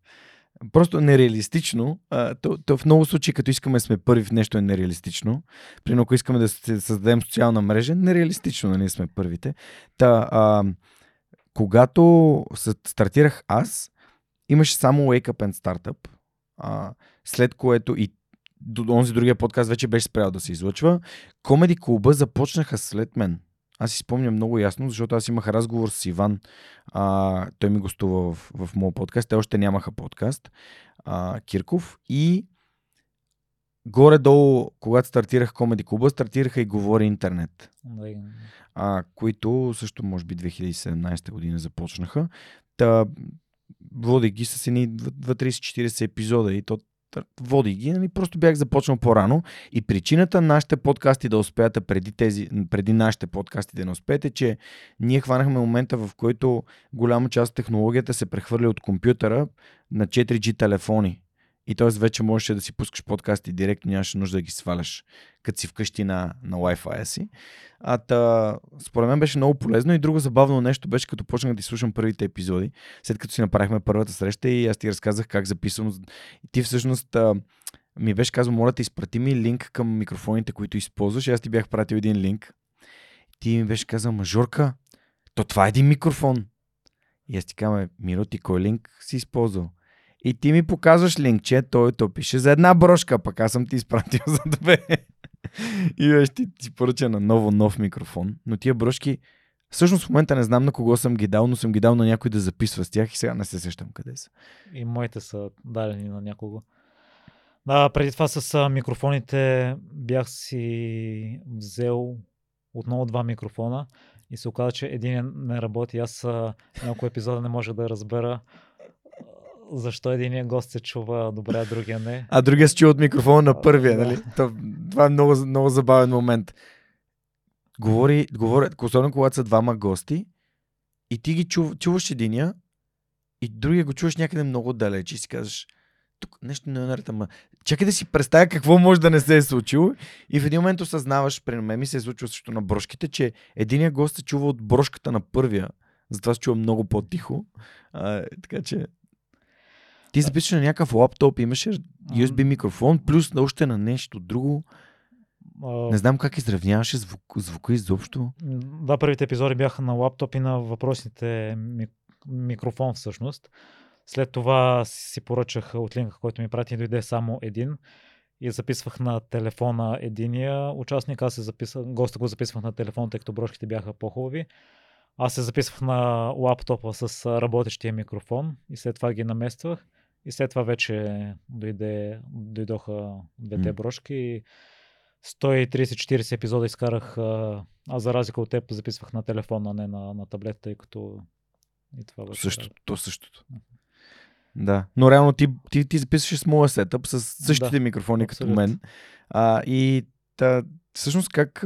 просто нереалистично. А, то, то в много случаи, като искаме да сме първи в нещо е нереалистично. Примерно, ако искаме да се създадем социална мрежа, нереалистично, нали сме първите. Та, а, когато стартирах аз, имаше само Wake Up and Startup, а, след което и до онзи другия подкаст вече беше спрял да се излъчва. Комеди клуба започнаха след мен. Аз си спомням много ясно, защото аз имах разговор с Иван. А, той ми гостува в, в моят подкаст. Те още нямаха подкаст. А, Кирков. И горе-долу, когато стартирах Комеди клуба, стартираха и Говори интернет Да, а, които също може би 2017 година започнаха. Та, води ги с едни 2-30-40 епизода и то води ги, нали, просто бях започнал по-рано и причината нашите подкасти да успеят преди, тези, преди нашите подкасти да не успеят е, че ние хванахме момента, в който голяма част от технологията се прехвърля от компютъра на 4G телефони. И т.е. вече можеше да си пускаш подкасти директно, нямаше нужда да ги сваляш, като си вкъщи на, на Wi-Fi си. А та, според мен беше много полезно и друго забавно нещо беше, като почнах да изслушам първите епизоди, след като си направихме първата среща и аз ти разказах как записвам. И ти всъщност а, ми беше казал, моля те изпрати ми линк към микрофоните, които използваш. И аз ти бях пратил един линк. Ти ми беше казал, мажорка, то това е един микрофон. И аз ти казвам, Миро, ти кой линк си използвал? И ти ми показваш линкче, той то пише за една брошка, пък аз съм ти изпратил за две. И беше ти, ти поръча на ново нов микрофон. Но тия брошки, всъщност в момента не знам на кого съм ги дал, но съм ги дал на някой да записва с тях и сега не се сещам къде са. И моите са дадени на някого. Да, преди това с микрофоните бях си взел отново два микрофона и се оказа, че един не работи. Аз някой епизода не може да разбера защо един гост се чува добре, а другия не. А другия се чу от микрофона на първия, нали? То, това е много, много забавен момент. Говори, говори, особено когато са двама гости и ти ги чув, чуваш единия и другия го чуваш някъде много далеч и си казваш, тук нещо не е наред, ама чакай да си представя какво може да не се е случило. И в един момент осъзнаваш, при мен ми се е случило също на брошките, че единия гост се чува от брошката на първия. Затова се чува много по-тихо. А, така че ти записваш на някакъв лаптоп, имаше USB микрофон, плюс още на нещо друго. Не знам как изравняваше звук, звука изобщо. Да, първите епизоди бяха на лаптоп и на въпросните микрофон всъщност. След това си поръчах от линка, който ми прати, дойде само един и записвах на телефона единия участник. Аз се записах, госта го записвах на телефон, тъй като брошките бяха по-хубави. Аз се записвах на лаптопа с работещия микрофон и след това ги намествах. И след това вече дойде, дойдоха двете mm. брошки. 130-40 епизода изкарах, аз за разлика от теб записвах на телефона, а не на, на таблета, тъй като и това беше. Същото, то същото. Да, но реално ти, ти, ти записваш с моя сетъп, с същите да, микрофони абсолютно. като мен. А, и та, всъщност как,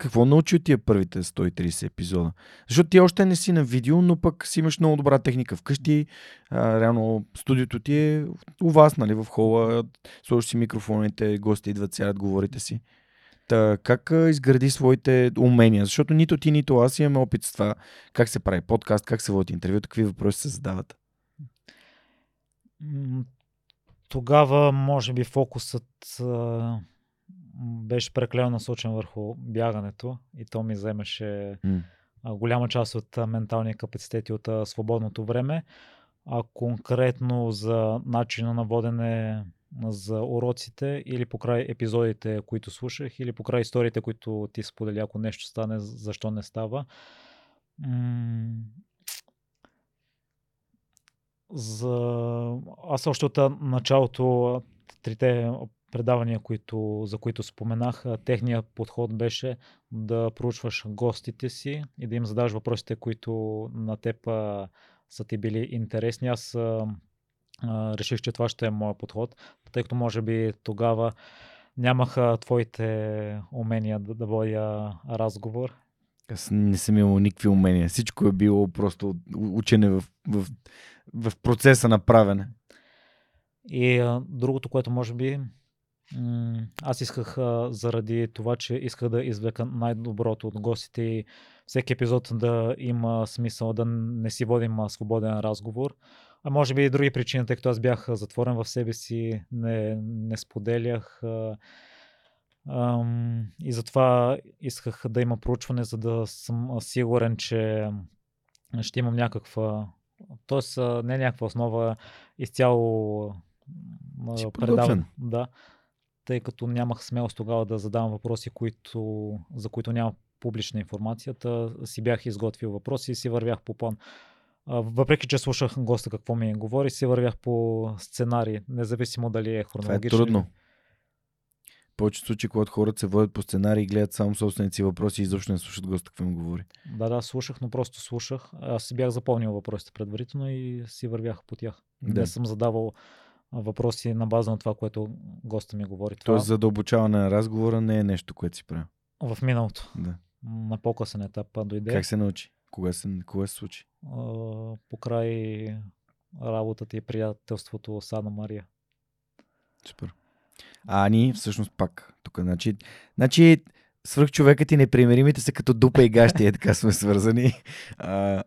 какво научи от тия първите 130 епизода? Защото ти още не си на видео, но пък си имаш много добра техника вкъщи. А, реално студиото ти е у вас, нали, в хола. Сложиш си микрофоните, гости идват, сядат, говорите си. Та, как изгради своите умения? Защото нито ти, нито аз имаме опит с това. Как се прави подкаст, как се води интервю, какви въпроси се задават. Тогава, може би, фокусът беше преклено насочен върху бягането и то ми вземаше mm. голяма част от менталния капацитет и от свободното време. А конкретно за начина на водене за уроците или покрай епизодите, които слушах, или покрай историите, които ти сподели, ако нещо стане, защо не става. За... Аз още от началото трите предавания, които, за които споменах, техният подход беше да проучваш гостите си и да им задаваш въпросите, които на теб са ти били интересни. Аз а, реших, че това ще е моят подход, тъй като може би тогава нямаха твоите умения да, да водя разговор. Аз не съм имал никакви умения. Всичко е било просто учене в, в, в процеса на правене. И а, другото, което може би аз исках заради това, че исках да извлека най-доброто от гостите и всеки епизод да има смисъл, да не си водим свободен разговор. А може би и други причини, тъй като аз бях затворен в себе си, не, не споделях. и затова исках да има проучване, за да съм сигурен, че ще имам някаква, т.е. не някаква основа, изцяло предавам. Да тъй като нямах смелост тогава да задавам въпроси, които, за които няма публична информация, си бях изготвил въпроси и си вървях по план. Въпреки, че слушах госта какво ми говори, си вървях по сценарий, независимо дали е хронологично. Това е трудно. В повечето случаи, когато хората се водят по сценарий и гледат само собствените си въпроси и изобщо не слушат госта какво им говори. Да, да, слушах, но просто слушах. Аз си бях запомнил въпросите предварително и си вървях по тях. Да. Не съм задавал въпроси на база на това, което госта ми говори. Това... Тоест задълбочаване на разговора не е нещо, което си правил. В миналото. Да. На по-късен етап дойде. Как се научи? Кога се, кога се случи? покрай работата и приятелството с Ана Мария. Супер. А ни всъщност пак тук. Значи, значи свръхчовекът и непримеримите са като дупа и гащи, е така сме свързани.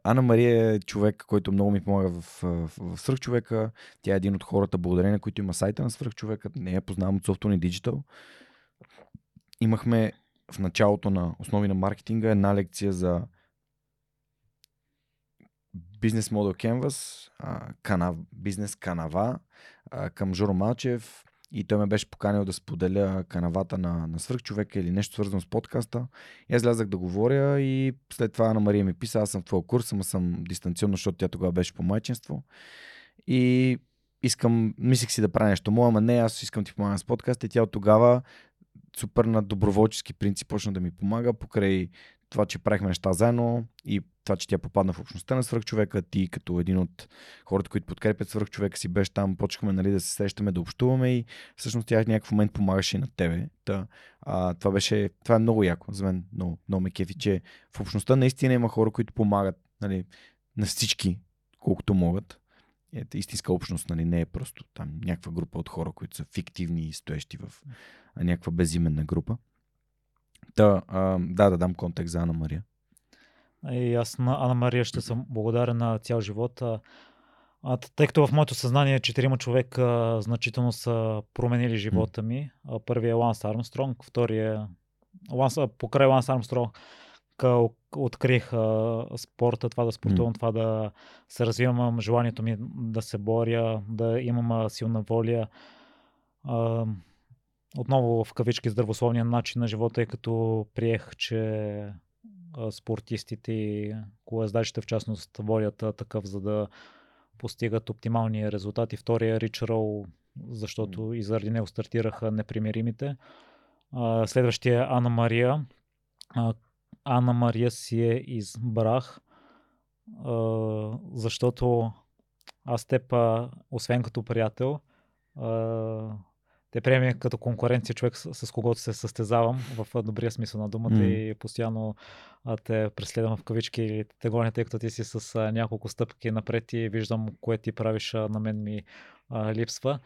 Ана Мария е човек, който много ми помага в, в, в свръхчовека. Тя е един от хората, благодарение на които има сайта на свръхчовека. Не я познавам от Software Digital. Имахме в началото на основи на маркетинга една лекция за бизнес модел Canvas, бизнес канава към Жоро Малчев, и той ме беше поканил да споделя канавата на, на свръхчовека или нещо свързано с подкаста. И аз излязах да говоря и след това на Мария ми писа, аз съм в твоя курс, ама съм дистанционно, защото тя тогава беше по майчинство. И искам, мислих си да правя нещо мое, ама не, аз искам ти помагам с подкаста и тя от тогава супер на доброволчески принцип почна да ми помага покрай това, че правихме неща заедно и това, че тя попадна в общността на свръхчовека, ти като един от хората, които подкрепят свръхчовека си беше там, почнахме нали, да се срещаме, да общуваме и всъщност тя в някакъв момент помагаше и на тебе. Та, а, това, беше, това е много яко за мен, много, много ме кефи, че в общността наистина има хора, които помагат нали, на всички, колкото могат. е истинска общност, нали, не е просто там някаква група от хора, които са фиктивни и стоещи в някаква безименна група. Та, а, да, да дам контекст за Ана Мария. И аз на Ана Мария ще съм благодарен на цял живот. А, тъй като в моето съзнание четирима човека значително са променили живота ми. А, първият е Ланс Армстронг, вторият е Ланс, покрай Ланс Армстронг открих а, спорта, това да спортувам, mm. това да се развивам, желанието ми да се боря, да имам силна воля. А, отново в кавички здравословния начин на живота, е като приех, че спортистите и колездачите в частност волят такъв, за да постигат оптимални резултати. Втория Рич Роу, защото и заради него стартираха непримиримите. Следващия Ана Мария. Ана Мария си е избрах, защото аз теб, освен като приятел, те приеме като конкуренция човек с, с когото се състезавам в добрия смисъл на думата mm. и постоянно а, те преследвам в кавички или те гоня, тъй като ти си с а, няколко стъпки напред и виждам кое ти правиш, а, на мен ми а, липсва.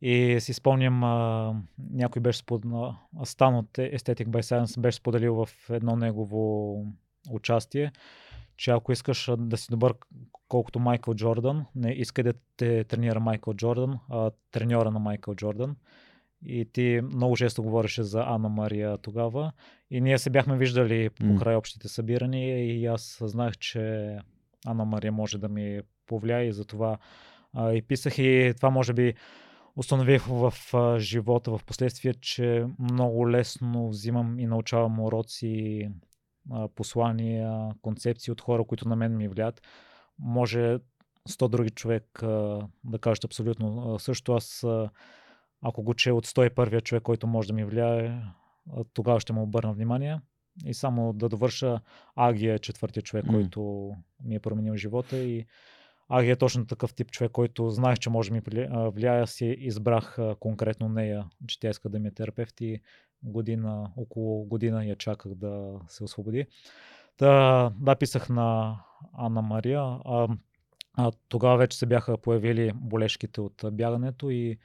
И си спомням, а, някой беше споделил, Стан от Aesthetic by Science беше споделил в едно негово участие, че ако искаш да си добър колкото Майкъл Джордан, не иска да те тренира Майкъл Джордан, а треньора на Майкъл Джордан. И ти много често говореше за Анна Мария тогава. И ние се бяхме виждали покрай mm. общите събирания и аз знаех, че Анна Мария може да ми повлияе и затова а, и писах. И това може би установих в а, живота в последствие, че много лесно взимам и научавам уроци послания, концепции от хора, които на мен ми влияят. Може 100 други човек да кажат абсолютно също. Аз, ако го че от 101 човек, който може да ми влияе, тогава ще му обърна внимание. И само да довърша, Аги е четвъртия човек, mm. който ми е променил живота и Аги е точно такъв тип човек, който знаех, че може да ми влияе. Си избрах конкретно нея, че тя иска да ми е терапевт и година, около година я чаках да се освободи. Да, да писах на Анна Мария. А, а, тогава вече се бяха появили болешките от бягането и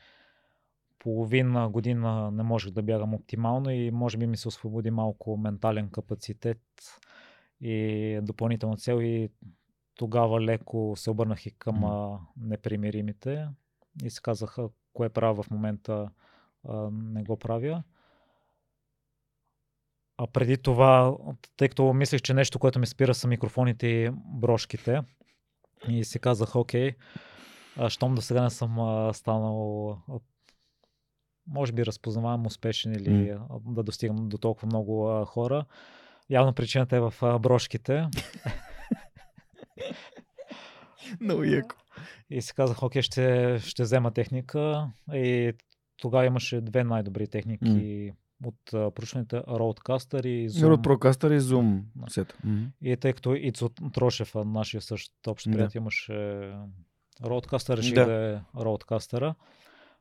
половина година не можех да бягам оптимално и може би ми се освободи малко ментален капацитет и допълнителна цел и тогава леко се обърнах и към mm. непримиримите и се казаха кое правя в момента а, не го правя. А преди това, тъй като мислех, че нещо, което ми спира са микрофоните и брошките, и си казах, окей, а, щом до сега не съм а, станал може би разпознавам успешен или mm. да достигам до толкова много а, хора. Явно причината е в а, брошките. Много яко. И си казах, окей, ще, ще взема техника. И тогава имаше две най-добри техники mm от проучването Roadcaster и Zoom. Roadcaster и Zoom. Да. Mm-hmm. И тъй като Ицо Трошев, нашия също общ приятел, да. имаше Roadcaster, реших да, да е Roadcaster.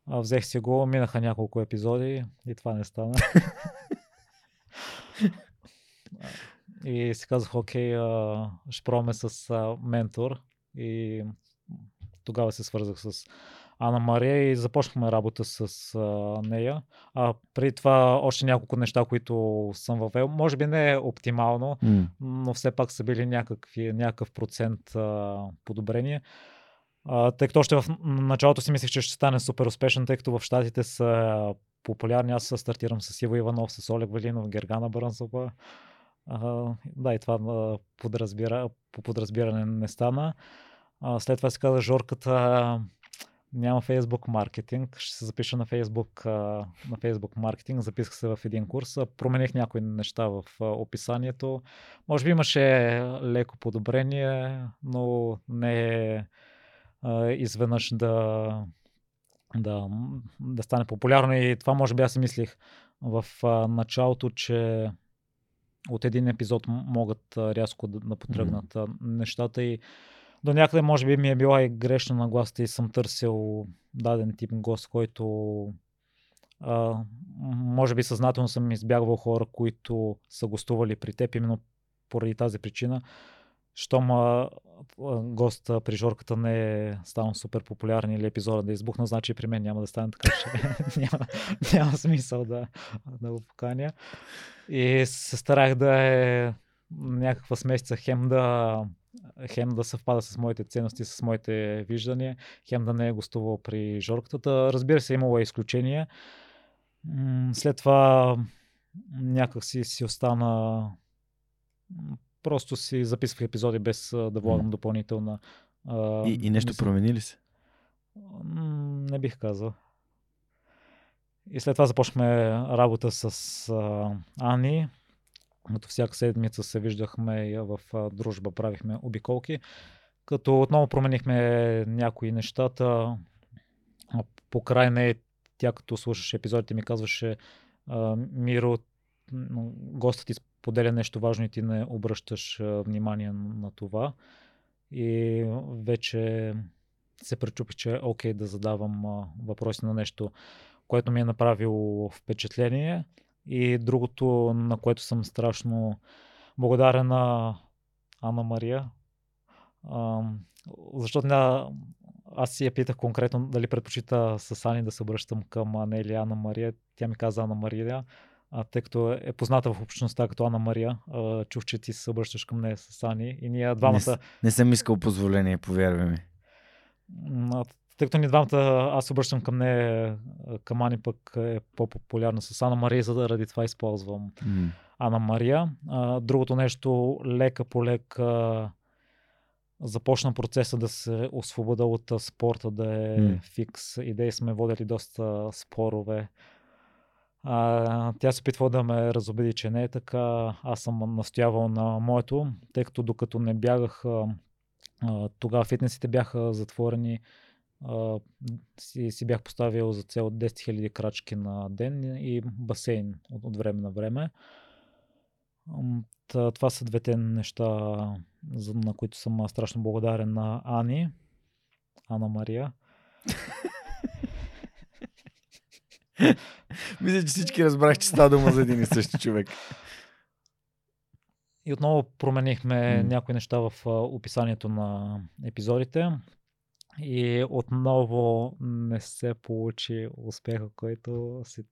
А, взех си го, минаха няколко епизоди и това не стана. и си казах, окей, ще пробваме с ментор. И тогава се свързах с Ана Мария и започнахме работа с а, нея. А преди това още няколко неща, които съм въвел. Може би не е оптимално, mm. но все пак са били някакви, някакъв процент а, подобрение. А, тъй като още в началото си мислех, че ще стане супер успешен, тъй като в Штатите са популярни. Аз стартирам с Иво Иванов, с Олег Валинов, Гергана Бърнсова. А, да, и това подразбира, по подразбиране не стана. А, след това се каза Жорката няма Facebook маркетинг. Ще се запиша на Facebook, на Facebook маркетинг. Записах се в един курс. Промених някои неща в описанието. Може би имаше леко подобрение, но не е изведнъж да, да, да стане популярно. И това може би аз си мислих в началото, че от един епизод могат рязко да, да потръгнат mm-hmm. нещата и до някъде може би ми е била и грешна на гласата и съм търсил даден тип гост, който а, може би съзнателно съм избягвал хора, които са гостували при теб, именно поради тази причина, щом гост при Жорката не е станал супер популярен или епизода да избухна, значи при мен няма да стане така, че няма, няма смисъл да, да го поканя. И се старах да е някаква смесица хем да хем да съвпада с моите ценности, с моите виждания, хем да не е гостувал при Жорката. Разбира се, имало е изключения. След това някак си, си остана просто си записвах епизоди без да влагам mm. допълнителна. А, и, и нещо мисъл. промени ли се? Не бих казал. И след това започнахме работа с а, Ани. Като всяка седмица се виждахме в дружба, правихме обиколки. Като отново променихме някои нещата. По край не тя като слушаше епизодите ми казваше Миро, гостът ти споделя нещо важно и ти не обръщаш внимание на това. И вече се пречупих, че е окей да задавам въпроси на нещо, което ми е направило впечатление. И другото, на което съм страшно благодарен на Анна Мария, защото аз си я питах конкретно дали предпочита с Ани да се обръщам към Ане или Анна Мария. Тя ми каза Анна Мария а, тъй като е позната в общността като Ана Мария. А, чух, че ти се обръщаш към нея с Ани и ние двамата... Не, не съм искал позволение, повярвай ми. Тъй като ни двамата, аз обръщам към нея, към Ани пък е по-популярна с Ана Мария, за да ради това използвам mm. Ана Мария. А, другото нещо, лека по лека започна процеса да се освобода от спорта, да е mm. фикс. Идеи сме водили доста спорове а, тя се опитва да ме разобеди, че не е така. Аз съм настоявал на моето, тъй като докато не бягах, тогава фитнесите бяха затворени. А, си, си бях поставил за цел 10 000 крачки на ден и басейн от, от време на време. Това са двете неща, на които съм страшно благодарен на Ани, Ана Мария. Мисля, че всички разбрах, че става дума за един и същи човек. И отново променихме mm. някои неща в описанието на епизодите. И отново не се получи успеха, който си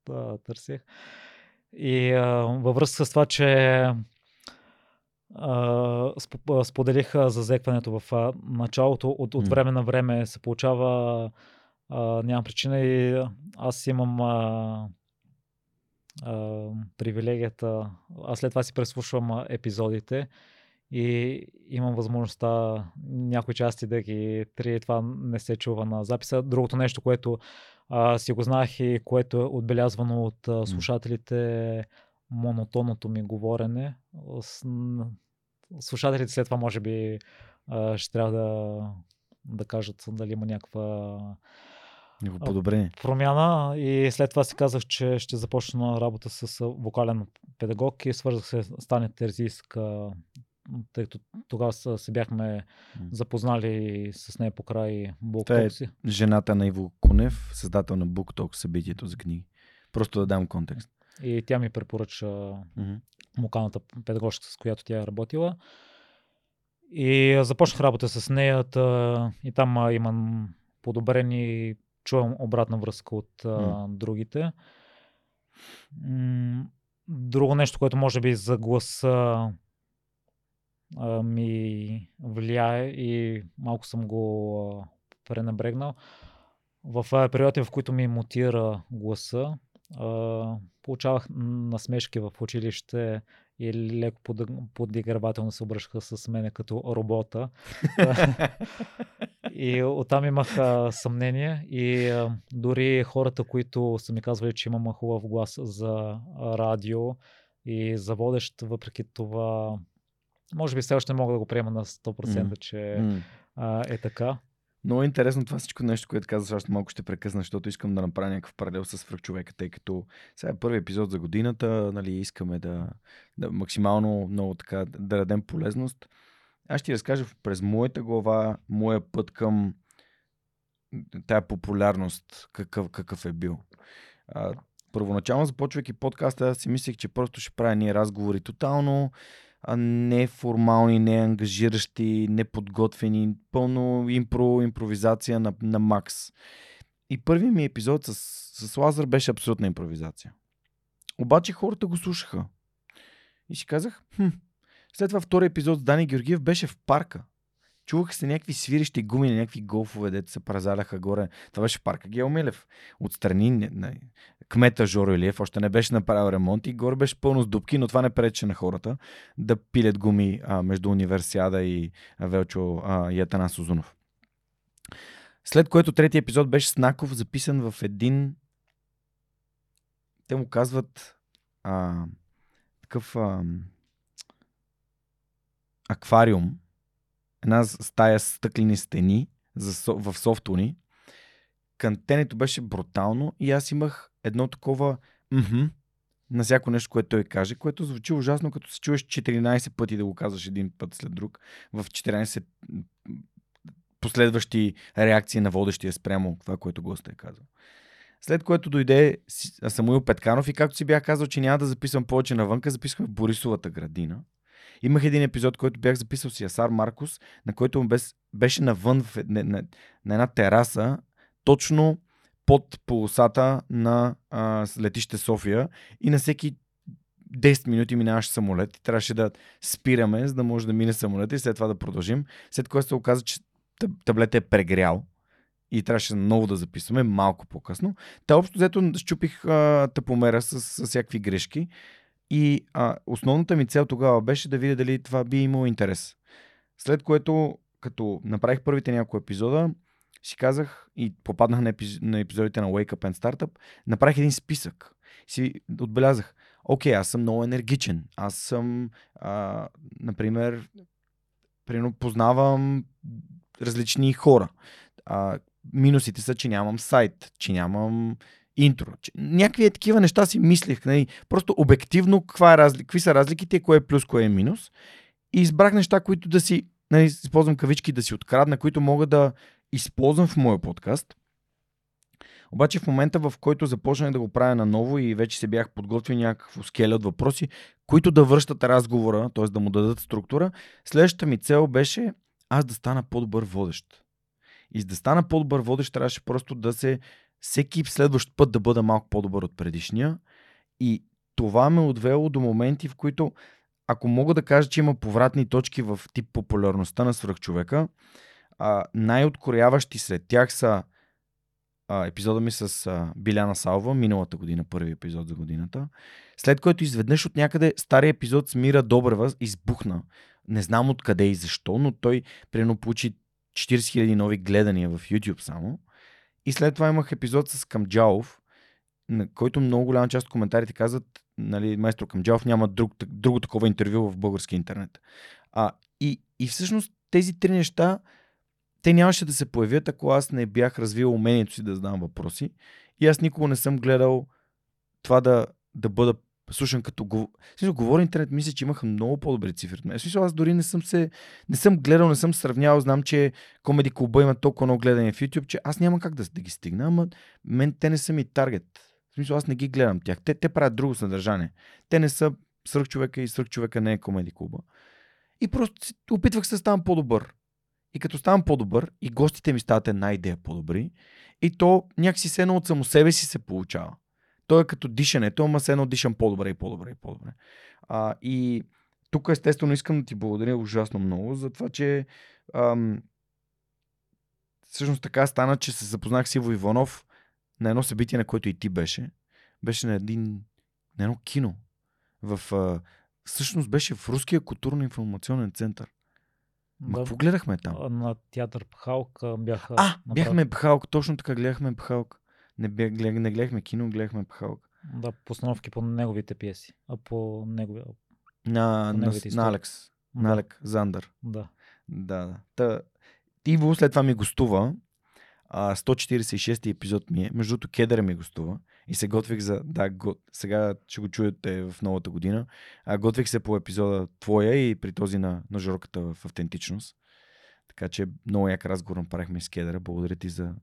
търсих. И а, във връзка с това, че а, споделих за зекването в началото, от, от време на време се получава а, нямам причина и аз имам а, а, привилегията. Аз след това си преслушвам епизодите и имам възможността някои части да ги три. Това не се чува на записа. Другото нещо, което а, си го знаех и което е отбелязвано от а, слушателите е монотонното ми говорене. С, слушателите след това може би а, ще трябва да, да кажат дали има някаква подобрение. Промяна и след това си казах, че ще започна работа с вокален педагог и свързах се с Таня Терзийска, тъй като тогава се бяхме запознали с нея по край Буктокси. е жената на Иво Кунев, създател на BookTok, събитието за книги. Просто да дам контекст. И тя ми препоръча mm-hmm. вокалната педагогска, с която тя е работила. И започнах работа с нея и там имам подобрени чувам обратна връзка от а, mm. другите. Друго нещо, което може би за гласа а, ми влияе и малко съм го а, пренебрегнал. В а, периоди, в които ми мутира гласа, а, получавах насмешки в училище и леко подигравателно се обръщаха с мене като робота. и оттам имах а, съмнение и а, дори хората, които са ми казвали, че имам хубав глас за радио и за водещ, въпреки това, може би все още не мога да го приема на 100%, mm. че mm. А, е така. Много е интересно това всичко нещо, което казваш, още малко ще прекъсна, защото искам да направя някакъв паралел с свръхчовека, тъй като сега е първи епизод за годината, нали, искаме да, да максимално много така да дадем полезност. Аз ще ти разкажа през моята глава, моя път към тая популярност, какъв, какъв е бил. А, първоначално започвайки подкаста, си мислех, че просто ще правя ние разговори тотално неформални, неангажиращи, неподготвени, пълно импро, импровизация на, на Макс. И първият ми епизод с, с Лазар беше абсолютна импровизация. Обаче хората го слушаха. И си казах, хм. След това втори епизод с Дани Георгиев беше в парка. Чуваха се някакви свирещи гуми, някакви голфове, дето се празаляха горе. Това беше парка Геомилев. Отстрани не, кмета Жоро Илиев още не беше направил ремонт и горе беше пълно с дубки, но това не прече на хората да пилят гуми а, между Универсиада и Велчо а, и. След което третия епизод беше Снаков, записан в един те му казват а, такъв а, аквариум, една стая с стъклени стени за, в софтуни. Кантенето беше брутално и аз имах едно такова мхм на всяко нещо, което той каже, което звучи ужасно, като се чуеш 14 пъти да го казваш един път след друг, в 14 последващи реакции на водещия спрямо това, което госта е казал. След което дойде Самуил Петканов и както си бях казал, че няма да записвам повече навънка, записахме в Борисовата градина. Имах един епизод, който бях записал с Ясар Маркус, на който му беше навън в, на, на, на една тераса, точно под полосата на а, летище София и на всеки 10 минути минаваше самолет и трябваше да спираме, за да може да мине самолет и след това да продължим. След което се оказа, че таблет е прегрял и трябваше много да записваме малко по-късно. Та общо взето щупих а, тъпомера с, с всякакви грешки и а, основната ми цел тогава беше да видя дали това би имало интерес. След което, като направих първите няколко епизода, си казах и попаднах на, епиз... на епизодите на Wake Up and Startup, направих един списък. Си отбелязах, окей, аз съм много енергичен. Аз съм, а, например, прино, познавам различни хора. А, минусите са, че нямам сайт, че нямам интро. Някакви е такива неща си мислех. Нали? Просто обективно каква е разли... какви са разликите, кое е плюс, кое е минус. И избрах неща, които да си, нали, използвам кавички, да си открадна, които мога да използвам в моя подкаст. Обаче в момента, в който започнах да го правя наново и вече се бях подготвил някакво скеле от въпроси, които да връщат разговора, т.е. да му дадат структура, следващата ми цел беше аз да стана по-добър водещ. И за да стана по-добър водещ, трябваше просто да се всеки следващ път да бъда малко по-добър от предишния. И това ме отвело до моменти, в които, ако мога да кажа, че има повратни точки в тип популярността на свръхчовека, най-откоряващи сред тях са а, епизода ми с а, Биляна Салва, миналата година, първи епизод за годината. След което изведнъж от някъде стария епизод с Мира Добрева избухна. Не знам откъде и защо, но той примерно получи 40 000 нови гледания в YouTube само. И след това имах епизод с Камджалов, на който много голяма част от коментарите казват, нали, майстор Камджалов няма друг, друго такова интервю в български интернет. А, и, и всъщност тези три неща, те нямаше да се появят, ако аз не бях развил умението си да задавам въпроси. И аз никога не съм гледал това да, да бъда слушам като го... Говоря интернет, мисля, че имаха много по-добри цифри от мен. Смисъл, аз дори не съм се... Не съм гледал, не съм сравнявал, знам, че Comedy Club има толкова много гледане в YouTube, че аз няма как да, да ги стигна, ама мен те не са ми таргет. В смисъл, аз не ги гледам тях. Те, те правят друго съдържание. Те не са свръхчовека и свръхчовека не е Comedy Club. И просто опитвах се да ставам по-добър. И като ставам по-добър, и гостите ми стават една идея по-добри, и то някакси се едно от само себе си се получава. То е като дишането, ама се едно дишам по-добре и по-добре и по-добре. А, и тук естествено искам да ти благодаря ужасно много за това, че ам, всъщност така стана, че се запознах с Иво Иванов на едно събитие, на което и ти беше. Беше на, един, на едно кино. В, а, всъщност беше в Руския културно-информационен център. Да, какво гледахме там? На театър Пхалк бяха... А, бяхме Пхалк, точно така гледахме Пхалк. Не, бе, глед, не гледахме кино, гледахме Пхалк. Да, постановки по неговите пиеси. А по негови... На, по на, на Алекс. Да. На Алек Зандър. Да. Да, да. Та, Иво след това ми гостува. А, 146 епизод ми е. Между другото, Кедър ми гостува. И се готвих за... Да, го, сега ще го чуете в новата година. А, готвих се по епизода твоя и при този на, на Жорката в автентичност. Така че много як разговор направихме с Кедъра. Благодаря ти за,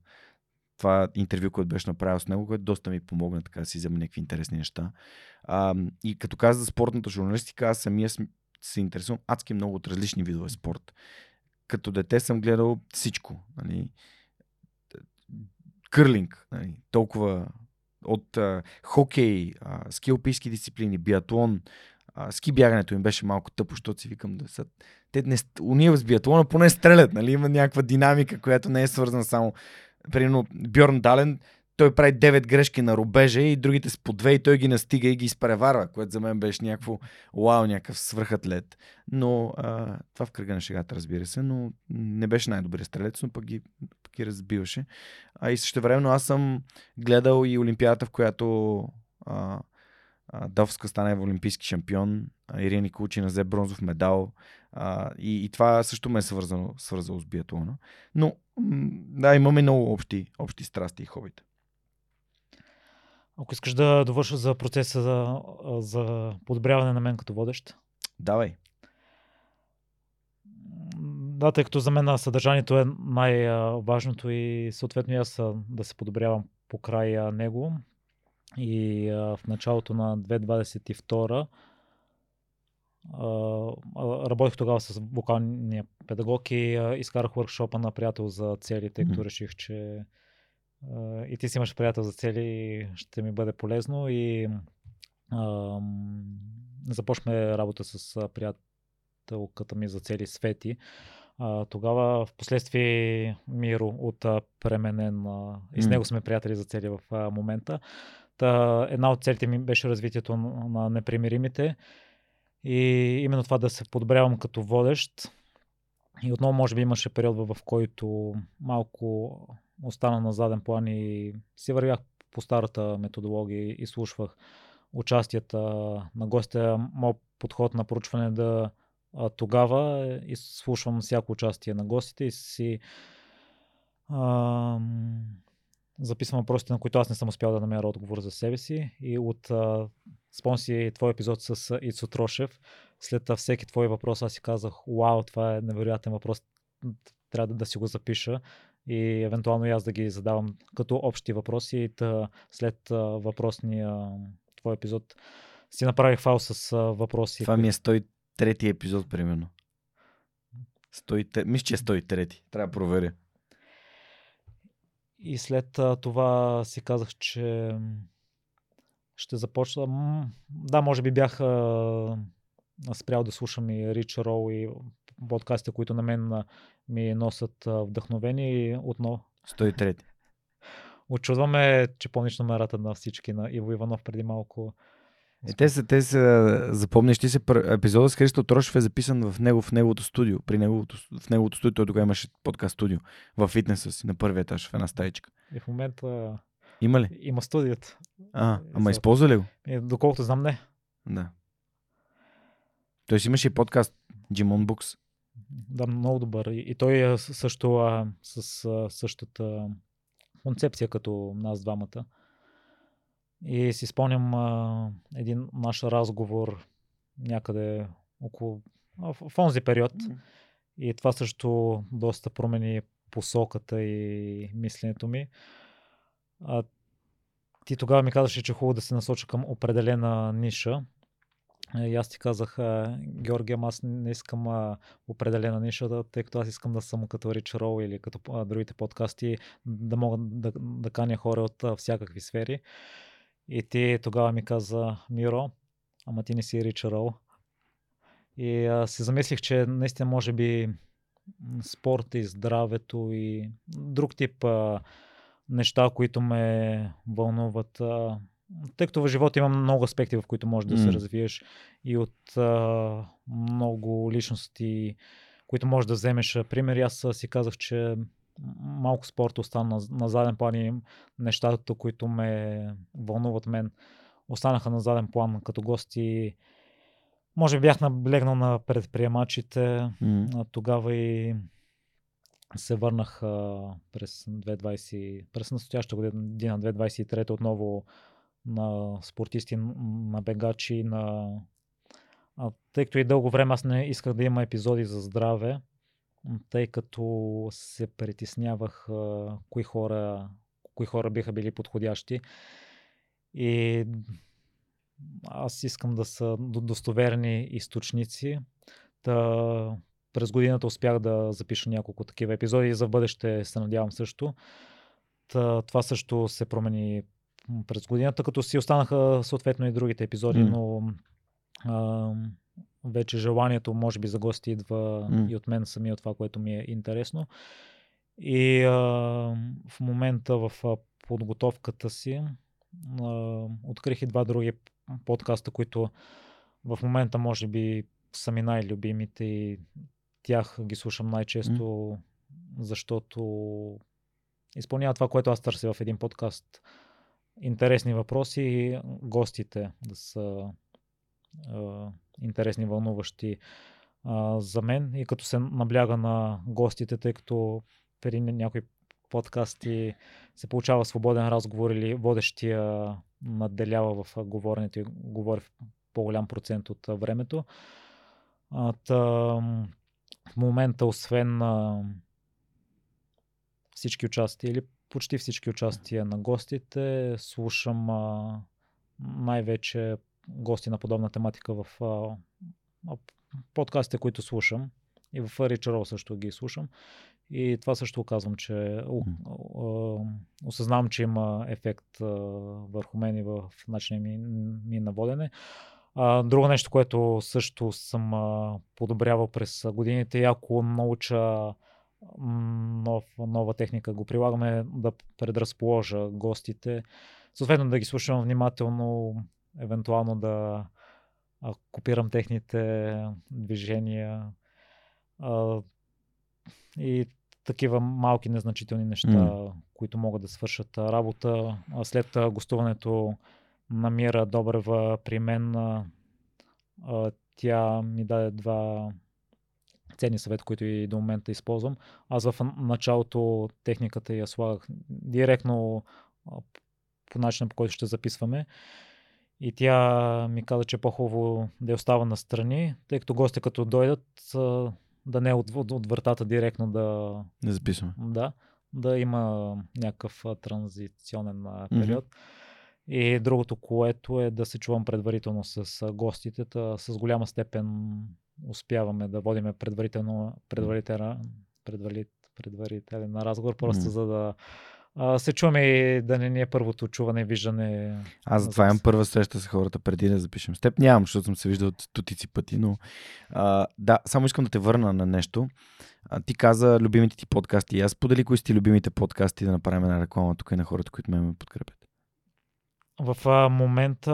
това интервю, което беше направил с него, което доста ми помогна така да си взема някакви интересни неща. А, и като каза за спортната журналистика, аз самия се интересувам адски много от различни видове спорт. Като дете съм гледал всичко. Нали. Кърлинг, нали. толкова от а, хокей, а, ски алпийски дисциплини, биатлон, а, ски бягането им беше малко тъпо, защото си викам да са... Те не, уния с биатлона поне стрелят, нали? Има някаква динамика, която не е свързана само... Примерно Бьорн Дален, той прави 9 грешки на рубежа и другите с по две и той ги настига и ги изпреварва, което за мен беше някакво вау, някакъв свръхатлет. Но а, това в кръга на шегата, разбира се, но не беше най-добрият стрелец, но пък ги, пък ги разбиваше. А и също времено аз съм гледал и Олимпиадата, в която а, а, Довска стана олимпийски шампион, Ирина Кулчина взе бронзов медал а, и, и това също ме е свързано, свързало с биатлона. Но да, имаме много общи, общи страсти и хобита. Ако искаш да довърша за процеса за, за подобряване на мен като водещ. Давай. Да, тъй като за мен съдържанието е най-важното и съответно аз да се подобрявам по край него. И в началото на 2022 работих тогава с вокалния педагог и изкарах въркшопа на приятел за цели, тъй като реших, че и ти си имаш приятел за цели и ще ми бъде полезно и започнахме работа с приятелката ми за цели Свети. А, тогава в последствие Миро от Пременен а, и с него сме приятели за цели в а, момента. Та, една от целите ми беше развитието на непримиримите и именно това да се подобрявам като водещ. И отново може би имаше период, в който малко остана на заден план и си вървях по старата методология и слушвах участията на гостя. Моят подход на поручване да а, тогава изслушвам всяко участие на гостите и си а, записвам въпросите, на които аз не съм успял да намеря отговор за себе си. И от а, спомни си твой епизод с Ицо Трошев, след всеки твой въпрос аз си казах, вау, това е невероятен въпрос, трябва да, да си го запиша и евентуално и аз да ги задавам като общи въпроси. И тъ, след а, въпросния твой епизод си направих файл с а, въпроси. Това ми е 103 епизод, примерно. 103... Мисля, че е 103. Трябва да проверя. И след това си казах, че ще започна. Да, може би бях спрял да слушам и Рич Роу и подкастите, които на мен ми носят вдъхновение и отново. 103. Очудваме, че помниш номерата на всички на Иво Иванов преди малко. Е, те са, те са, запомниш ти се, епизодът с Христо Трошев е записан в него, в неговото студио. При неговото, в неговото студио, той тогава имаше подкаст студио. В фитнеса си, на първия етаж, в една стаичка. И в момента има ли? Има студиото. А, ама използва ли го? И, доколкото знам, не. Да. Той си имаше и подкаст Jimon Books. Да, много добър. И, и той е също а, с а, същата концепция като нас двамата. И си спомням а, един наш разговор някъде около в, в онзи период. И това също доста промени посоката и мисленето ми. А, ти тогава ми казваше, че е хубаво да се насоча към определена ниша. И аз ти казах, Георги, аз не искам а, определена ниша, тъй като аз искам да съм като Рич Роу или като а, другите подкасти, да мога да, да каня хора от а, всякакви сфери. И ти тогава ми каза, Миро, ама ти не си Ричарол. И а, се замислих, че наистина може би спорт и здравето и друг тип а, неща, които ме вълнуват. А, тъй като в живота има много аспекти, в които можеш да се развиеш и от а, много личности, които можеш да вземеш. Пример, аз си казах, че малко спорт остана на, на заден план и нещата, които ме вълнуват мен, останаха на заден план като гости. Може би бях наблегнал на предприемачите, mm. тогава и се върнах а, през 2020, през настоящата година, 2023 отново на спортисти, на бегачи, на... А, тъй като и дълго време аз не исках да има епизоди за здраве, тъй като се притеснявах а, кои, хора, кои хора биха били подходящи. И аз искам да са достоверни източници. Та, през годината успях да запиша няколко такива епизоди и за бъдеще се надявам също. Та, това също се промени през годината, като си останаха съответно и другите епизоди, mm. но а, вече желанието, може би, за гости идва mm. и от мен самия от това, което ми е интересно. И а, в момента в подготовката си а, открих и два други подкаста, които в момента може би са ми най-любимите и тях ги слушам най-често, mm. защото изпълнява това, което аз търся в един подкаст. Интересни въпроси и гостите да са интересни, вълнуващи а, за мен и като се набляга на гостите, тъй като при някои подкасти се получава свободен разговор или водещия надделява в говоренето и говори в по-голям процент от времето. А, та, в момента, освен а, всички участия или почти всички участия на гостите, слушам а, най-вече гости на подобна тематика в а, подкастите, които слушам. И в Rich Roll също ги слушам. И това също казвам, че осъзнавам, че има ефект върху мен и в начина ми, ми на водене. Друго нещо, което също съм подобрявал през годините, ако науча нов, нова техника, го прилагаме да предразположа гостите, съответно да ги слушам внимателно, евентуално да копирам техните движения, и такива малки незначителни неща, mm. които могат да свършат работа. След гостуването на Мира Добрева при мен, тя ми даде два ценни съвет, които и до момента използвам. Аз в началото техниката я слагах директно по начина, по който ще записваме. И тя ми каза, че е по-хубаво да я остава настрани, тъй като гости като дойдат, да не е от, от, от вратата директно да... Да записваме. Да, да има някакъв транзиционен период. Mm-hmm. И другото, което е да се чувам предварително с гостите, та с голяма степен успяваме да водиме предварително, предварителен, предварителен, предварителен разговор, просто mm-hmm. за да а, се чуваме и да не ни е първото чуване и виждане. Аз затова имам първа среща с хората преди да запишем. С теб нямам, защото съм се виждал стотици пъти, но а, да, само искам да те върна на нещо. А, ти каза любимите ти подкасти. Аз подели кои са ти любимите подкасти да направим една реклама тук и на хората, които ме подкрепят. В а, момента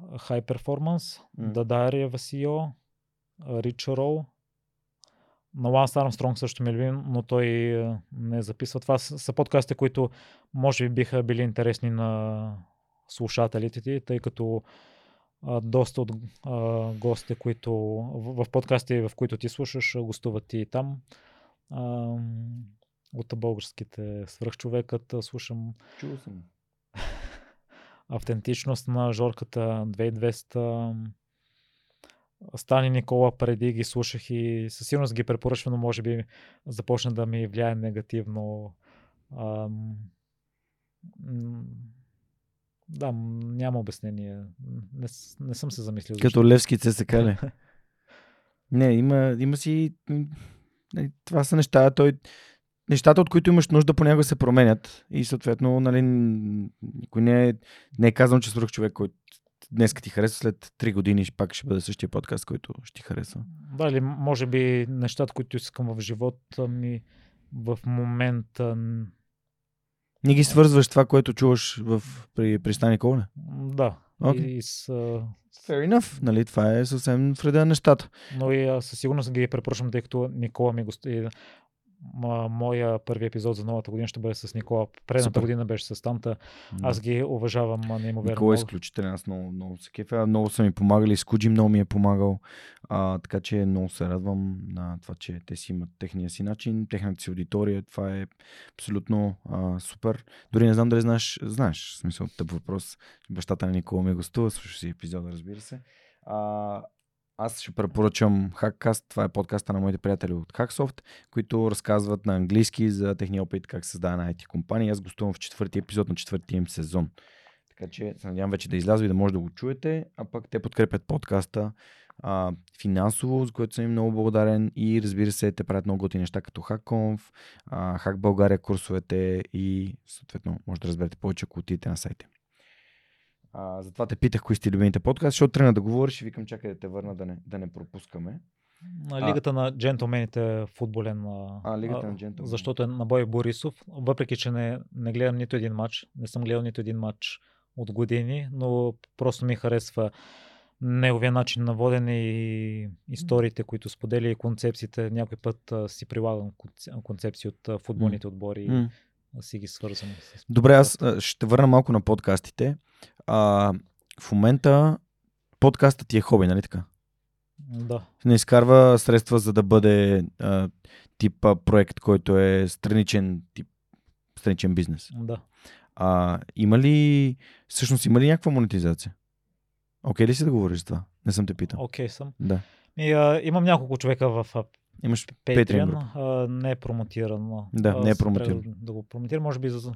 High Performance, mm. A CEO, Rich Roll, на Ланс Армстронг също ми е любим, но той е, не записва. Това са подкастите, които може би биха били интересни на слушателите ти, тъй като а, доста от а, гостите, които в, в подкасти, в които ти слушаш, гостуват и там. А, от българските свръхчовекът слушам. Чул съм. Автентичност на Жорката 2200 Стани Никола преди ги слушах и със сигурност ги препоръчвам, но може би започна да ми влияе негативно. Ам... Да, няма обяснение. Не, не съм се замислил. Като защо. Левски ЦСК ли? не, има, има си... Това са неща, той... Нещата, от които имаш нужда, понякога се променят. И съответно, нали, никой не е, не е казано, че свърх човек, който днес ти хареса, след 3 години пак ще бъде същия подкаст, който ще ти хареса. Да, или може би нещата, които искам в живота ми в момента... Не ги свързваш това, което чуваш в, при пристани Коле? Да. Okay. И с, Fair enough, нали? Това е съвсем вреда на нещата. Но и със сигурност ги препоръчвам, тъй като Никола ми гости моя първи епизод за новата година ще бъде с Никола. Предната година беше с Танта. Аз ги уважавам неимоверно. Никола е изключителен. Аз много, много се кефя. Много са ми помагали. Скуджи много ми е помагал. А, така че много се радвам на това, че те си имат техния си начин, техната си аудитория. Това е абсолютно а, супер. Дори не знам дали знаеш, знаеш, в смисъл тъп въпрос. Бащата на Никола ми гостува, слушаш си епизода, разбира се. А, аз ще препоръчам Hackcast. Това е подкаста на моите приятели от Hacksoft, които разказват на английски за техния опит как създава на IT компания. Аз гостувам в четвърти епизод на четвъртия им сезон. Така че се надявам вече да изляза и да може да го чуете, а пък те подкрепят подкаста а, финансово, за което съм им много благодарен и разбира се, те правят много готини неща като HackConf, а, курсовете и съответно може да разберете повече, ако отидете на сайта. А, затова те питах кои сте любимите подкасти, защото тръгна да говориш и викам чакай да те върна да не, да не пропускаме. На лигата а, на джентлмените футболен. А, лигата на джентлмените. Защото е на Бой Борисов. Въпреки, че не, не гледам нито един матч, не съм гледал нито един матч от години, но просто ми харесва неговия начин на водене и историите, които споделя и концепциите. Някой път а, си прилагам концепции от а, футболните отбори mm. Си ги свързвам. С Добре, аз ще върна малко на подкастите. А, в момента подкастът ти е хоби, нали така? Да. Не изкарва средства, за да бъде а, тип а, проект, който е страничен тип страничен бизнес. Да. А, има ли, всъщност има ли някаква монетизация? Окей okay ли си да говориш за това? Не съм те питал. Окей okay, съм. Да. И, а, имам няколко човека в Имаш Patreon. А, не е промотиран. Да, не е промотиран. Да го промотирам, може би за...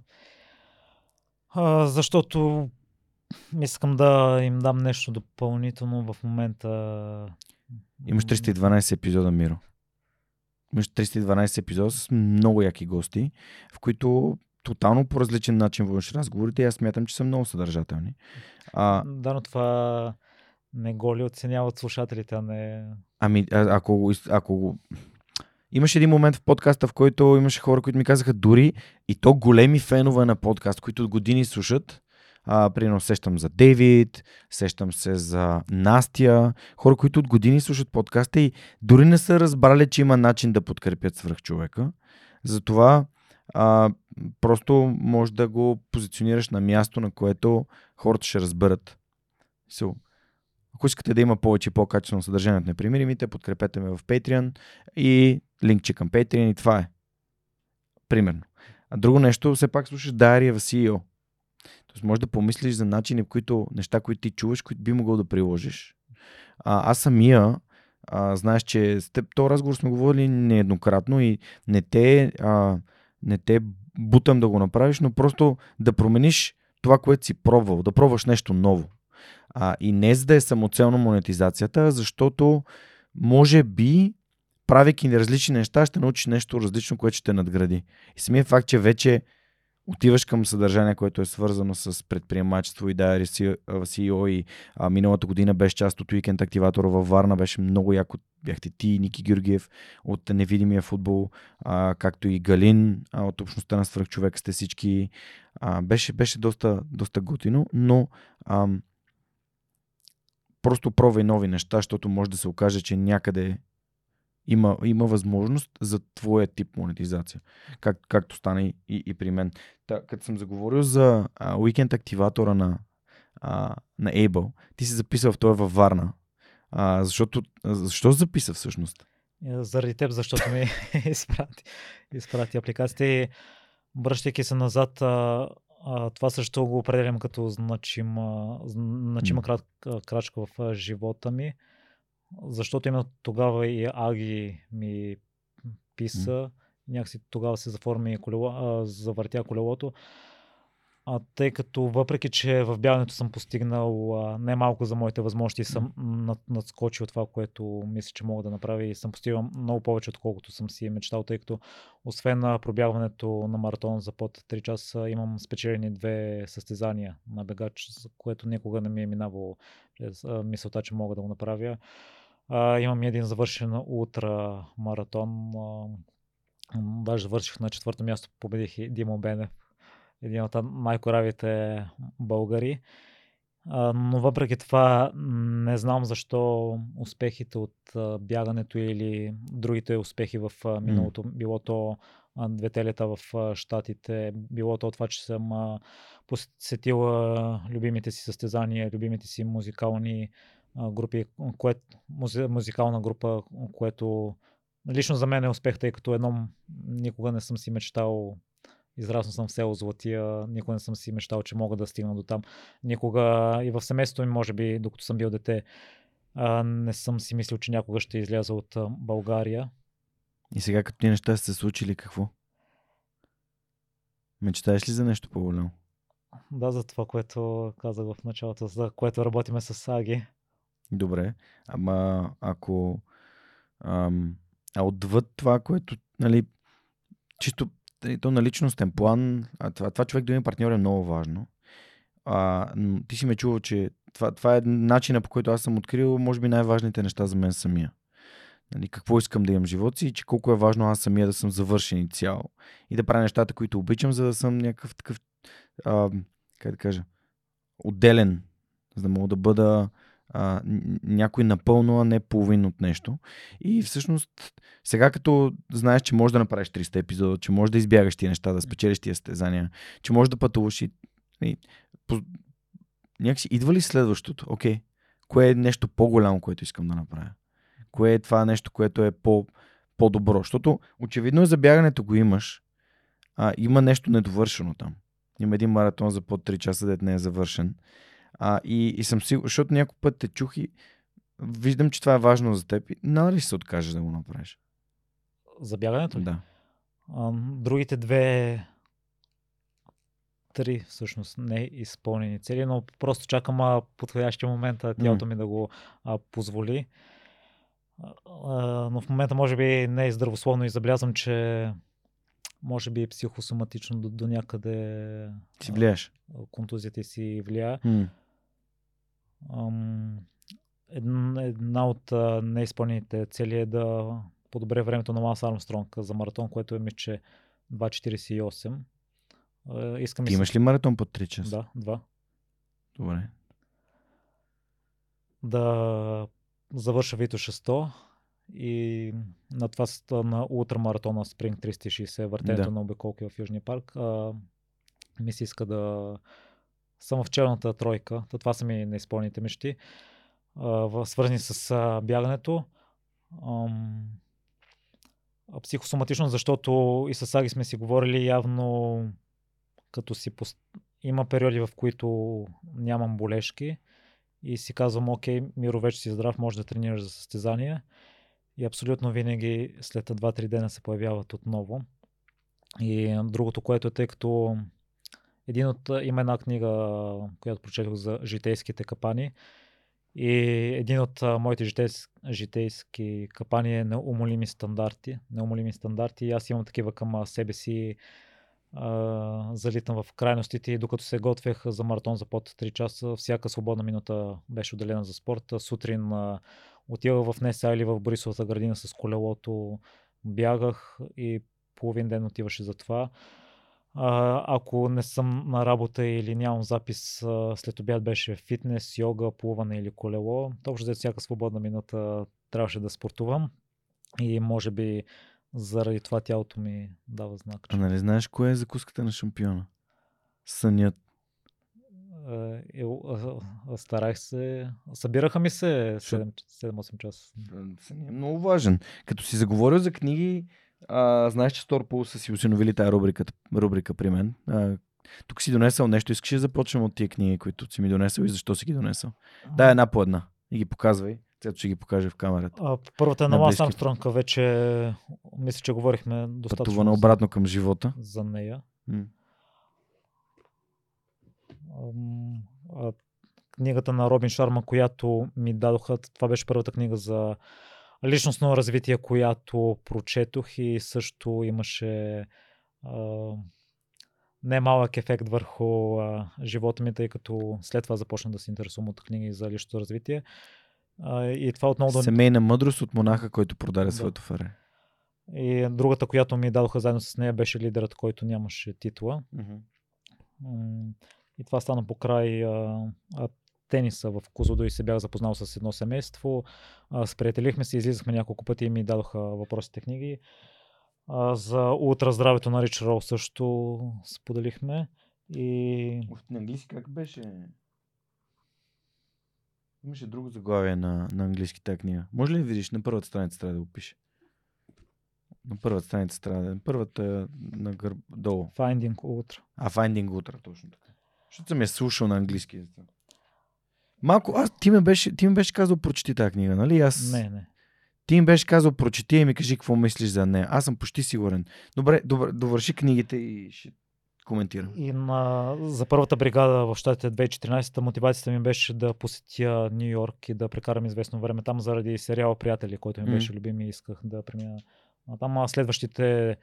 А, защото искам да им дам нещо допълнително в момента. Имаш 312 епизода, Миро. Имаш 312 епизода с много яки гости, в които тотално по различен начин водиш разговорите и аз смятам, че са много съдържателни. А... Да, но това не го ли оценяват слушателите, а не... Ами, а, ако, ако Имаше един момент в подкаста, в който имаше хора, които ми казаха дори и то големи фенове на подкаст, които от години слушат. А, примерно сещам за Дейвид, сещам се за Настя, хора, които от години слушат подкаста и дори не са разбрали, че има начин да подкрепят свръх човека. Затова а, просто може да го позиционираш на място, на което хората ще разберат. Ако искате да има повече и по-качествено съдържание от непримиримите, подкрепете ме в Patreon и линкче към Patreon и това е. Примерно. А друго нещо, все пак слушаш Дария в CEO. Тоест може да помислиш за начини, в които неща, които ти чуваш, които би могъл да приложиш. А, аз самия, а, знаеш, че с теб този разговор сме говорили нееднократно и не те а, не те бутам да го направиш, но просто да промениш това, което си пробвал, да пробваш нещо ново. А, и не за да е самоцелно монетизацията, защото може би, правейки различни неща, ще научиш нещо различно, което ще те надгради. И самия факт, че вече отиваш към съдържание, което е свързано с предприемачество и да, CEO и а, миналата година беше част от Уикенд Активатора във Варна, беше много яко. Бяхте ти, Ники Георгиев от Невидимия футбол, а, както и Галин а, от общността на свръхчовек сте всички. А, беше, беше доста, доста готино, но ам, просто пробвай нови неща, защото може да се окаже, че някъде има, има възможност за твоя тип монетизация, как, както стана и, и, и при мен. Като съм заговорил за а, уикенд активатора на, а, на Able, ти си записал в това във Варна. А, защото, защо записа всъщност? Е, заради теб, защото ми изпрати, изпрати апликацията връщайки се назад, а, а, това също го определям като значима, значима крат, крачка в живота ми защото именно тогава и Аги ми писа, някакси тогава се заформи колело, а, завъртя колелото. А, тъй като въпреки, че в бягането съм постигнал а, не малко за моите възможности, съм над, надскочил това, което мисля, че мога да направя и съм постигнал много повече, отколкото съм си мечтал, тъй като освен на пробягването на маратон за под 3 часа, имам спечелени две състезания на бегач, за което никога не ми е минавало мисълта, че мога да го направя. А, имам един завършен утра маратон. А, даже завърших на четвърто място, победих и Димо Бенев, един от най-коравите българи. Но въпреки това не знам защо успехите от бягането или другите успехи в миналото, било то двете лета в Штатите, било то това, че съм а, посетил а, любимите си състезания, любимите си музикални групи, кое, музикална група, което лично за мен е успех, тъй като едно никога не съм си мечтал Израснал съм в село Златия, никога не съм си мечтал, че мога да стигна до там. Никога и в семейството ми, може би, докато съм бил дете, не съм си мислил, че някога ще изляза от България. И сега, като ти неща са се случили, какво? Мечтаеш ли за нещо по-голямо? Да, за това, което казах в началото, за което работиме с Аги. Добре. Ама ако ам, а отвъд това, което, нали, чисто то на личностен план, а това, това човек да има партньор е много важно. А, ти си ме чувал, че това, това е начина по който аз съм открил, може би, най-важните неща за мен самия. Нали, какво искам да имам в живота си и че колко е важно аз самия да съм завършен и цял. И да правя нещата, които обичам, за да съм някакъв такъв, а, как да кажа, отделен, за да мога да бъда а, някой напълно, а не половин от нещо. И всъщност, сега като знаеш, че можеш да направиш 300 епизода, че можеш да избягаш тия неща, да спечелиш тия стезания, че можеш да пътуваш и, и по, някакси идва ли следващото? Окей, okay. кое е нещо по-голямо, което искам да направя? Кое е това нещо, което е по, по-добро? Защото очевидно е за бягането го имаш, а има нещо недовършено там. Има един маратон за под 3 часа, дет не е завършен. А, и, и съм сигурен, защото някой път те чух и виждам, че това е важно за теб. Надали ли се откажеш да го направиш? За бягането? Да. А, другите две три всъщност не изпълнени цели, но просто чакам а, подходящия момент а, тялото ми да го а, позволи. А, но в момента може би не е здравословно и забелязвам, че може би психосоматично до, до някъде си влияеш. контузията си влияе. Mm. Ам, една, една от неизпълнените цели е да подобре времето на Ланс Армстронг за маратон, което е мисля, 2.48. А, искам Ти имаш ли маратон под 3 часа? Да, два. Добре. Да завърша Вито 600 и на това на ултрамаратона Spring 360, въртенето Да. на обиколки в Южния парк, а, ми се иска да съм в челната тройка. Това са ми неизпълните мечти, а, свързани с а, бягането. Ам, психосоматично, защото и с Аги сме си говорили явно като си пост... има периоди, в които нямам болешки и си казвам, окей, Миро вече си здрав, може да тренираш за състезание. И абсолютно винаги след 2-3 дена се появяват отново. И другото, което е, тъй като един от, има една книга, която прочетох за житейските капани. И един от моите житейски, житейски капани е неумолими стандарти. Неумолими стандарти. И аз имам такива към себе си. Залитам в крайностите и докато се готвех за маратон за под 3 часа, всяка свободна минута беше отделена за спорта. Сутрин отивах в Неса или в Борисовата градина с колелото, бягах и половин ден отиваше за това. А, ако не съм на работа или нямам запис, а, след обяд беше фитнес, йога, плуване или колело. Точно за всяка свободна минута трябваше да спортувам и може би заради това тялото ми дава знак. А нали знаеш кое е закуската на шампиона? Сънят. Е, а, старах се. Събираха ми се 7-8 часа. Е много важен. Като си заговорил за книги, а, знаеш, че Сторпул са си усиновили тази рубрика, рубрика при мен. А, тук си донесъл нещо. Искаш ли да започнем от тия книги, които си ми донесъл и защо си ги донесъл? Да, една по една. И ги показвай. Цето ще ги покаже в камерата. А, първата е на близки. Армстронг, вече мисля, че говорихме достатъчно Пътуване обратно към живота. за нея. М. Книгата на Робин Шарма, която ми дадоха, това беше първата книга за личностно развитие, която прочетох и също имаше а, немалък ефект върху а, живота ми, тъй като след това започна да се интересувам от книги за личното развитие. А, и това отново да... Семейна мъдрост от монаха, който продаде Да. своето фаре. И другата, която ми дадоха заедно с нея, беше лидерът, който нямаше титла. М, И това стана по край а, а, тениса в Козлодо и се бях запознал с едно семейство. А, сприятелихме се, излизахме няколко пъти и ми дадоха въпросите книги. А, за ултраздравето на Рич Роу също споделихме. И На английски как беше? Имаше друго заглавие на, на английски тази книга. Може ли да видиш? На първата страница трябва да го пише. На първата страница трябва да. Първата е на гърб, долу. Finding Ultra. А, Finding Ultra, точно така. Защото съм я слушал на английски. Малко, аз, ти ме беше, ти ми беше казал прочети тази книга, нали? Аз, Не, не. Ти ми беше казал прочети и ми кажи какво мислиш за нея. Аз съм почти сигурен. Добре, добре довърши книгите и ще коментирам. И на, за първата бригада в щатите 2014 мотивацията ми беше да посетя Нью Йорк и да прекарам известно време там заради сериала Приятели, който ми Мгм. беше любим и исках да премина. А там а следващите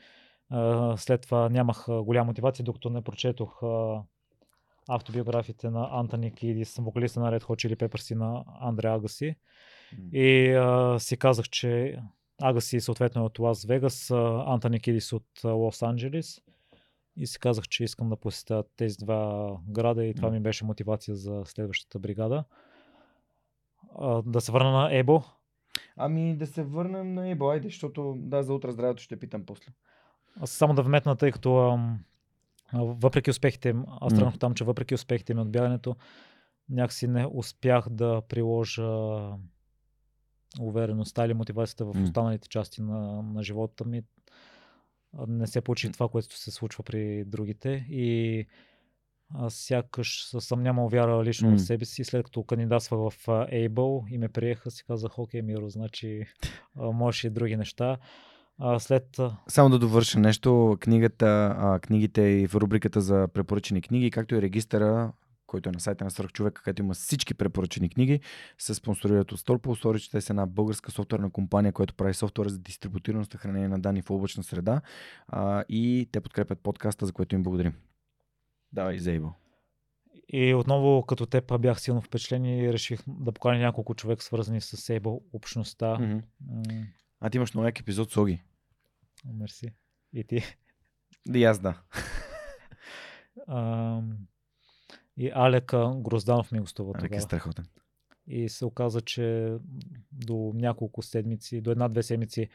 а, след това нямах голяма мотивация, докато не прочетох а, автобиографиите на Антони Кидис, вокалиста на Red Hot Chili Peppers и на Андре Агаси. И а, си казах, че Агаси съответно е от Лас Вегас, Антони Кидис от Лос Анджелис. И си казах, че искам да посетя тези два града и това ми беше мотивация за следващата бригада. А, да се върна на Ебо. Ами да се върнем на Ебо, айде, защото да, за утре здравето ще питам после. Аз само да вметна, тъй като ам, въпреки успехите, им, аз М. тръгнах там, че въпреки успехите ми от бягането, някакси не успях да приложа увереността или мотивацията в останалите части на, на живота ми. Не се получи това, което се случва при другите и аз сякаш съм нямал вяра лично М. в себе си. След като кандидатствах в Able и ме приеха, си казах, окей, Миро, значи можеш и други неща. А, след Само да довърша нещо, книгата, а, книгите и в рубриката за препоръчени книги, както и регистъра, който е на сайта на Свърхчовека, където има всички препоръчени книги, се спонсорират от Stolpo. Storage, те са една българска софтуерна компания, която прави софтуер за дистрибутирано съхранение на данни в облачна среда а, и те подкрепят подкаста, за което им благодарим. Давай, Зейбо. И отново като теб бях силно впечатлен и реших да поканя няколко човек, свързани с Able общността. Мгм. А ти имаш много як епизод с Оги. Мерси. И ти. И аз да. Ам, И Алек а, Грозданов ми гостува Ами, е тогава. страхотен. И се оказа, че до няколко седмици, до една-две седмици,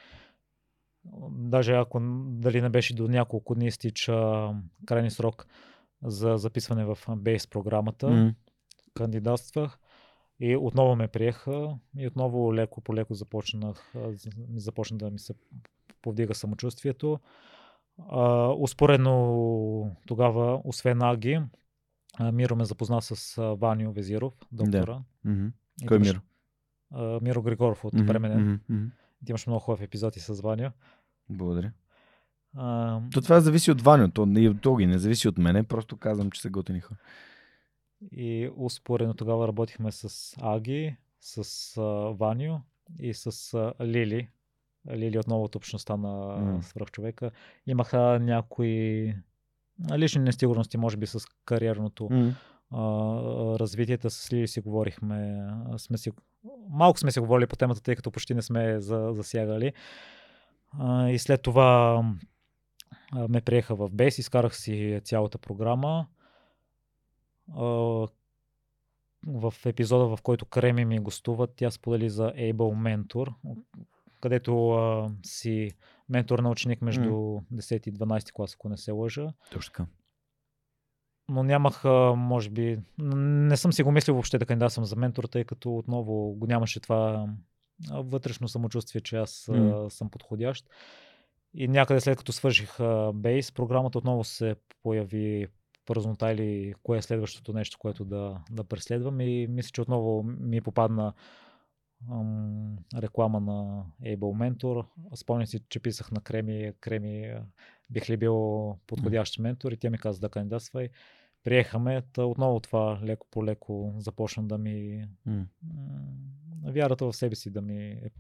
даже ако дали не беше до няколко дни изтича крайни срок за записване в бейс програмата, М. кандидатствах и отново ме приеха и отново леко по леко започнах, започна да ми се повдига самочувствието. А, успоредно тогава, освен Аги, Миро ме запозна с Ванио Везиров, доктора. Мгм. И Кой е Миро? а, Миро Григоров от мгм, мгм. Ти имаш много хубав епизод и с Ваня. Благодаря. А, То това зависи от Ваню, то и от Оги, не зависи от мене, просто казвам, че са готини хора. И успоредно тогава работихме с Аги, с а, Ваню и с а, Лили. Лили отново от общността на М. свръхчовека. Имаха някои лични несигурности, може би с кариерното М. а, развитието с Лили си говорихме. Сме си, малко сме си говорили по темата, тъй като почти не сме за, засягали. А, и след това а, ме приеха в Бейс, изкарах си цялата програма. В епизода, в който Креми ми гостува, тя сподели за Able Mentor, където а, си ментор на ученик между 10 и 12 клас, ако не се лъжа Точно така. но нямах, а, може би, не съм си го мислил въобще да кандидатствам за ментор, тъй като отново го нямаше това вътрешно самочувствие, че аз а, съм подходящ. И някъде след като свърших а, бейс, програмата отново се появи празнота или кое е следващото нещо, което да, да преследвам. И мисля, че отново ми попадна ам, реклама на Able Mentor. Спомням си, че писах на Креми, Креми бих ли бил подходящ ментор? И тя ми каза да кандидатствай. Приехаме, та отново това леко по леко започна да ми м, вярата в себе си да ми е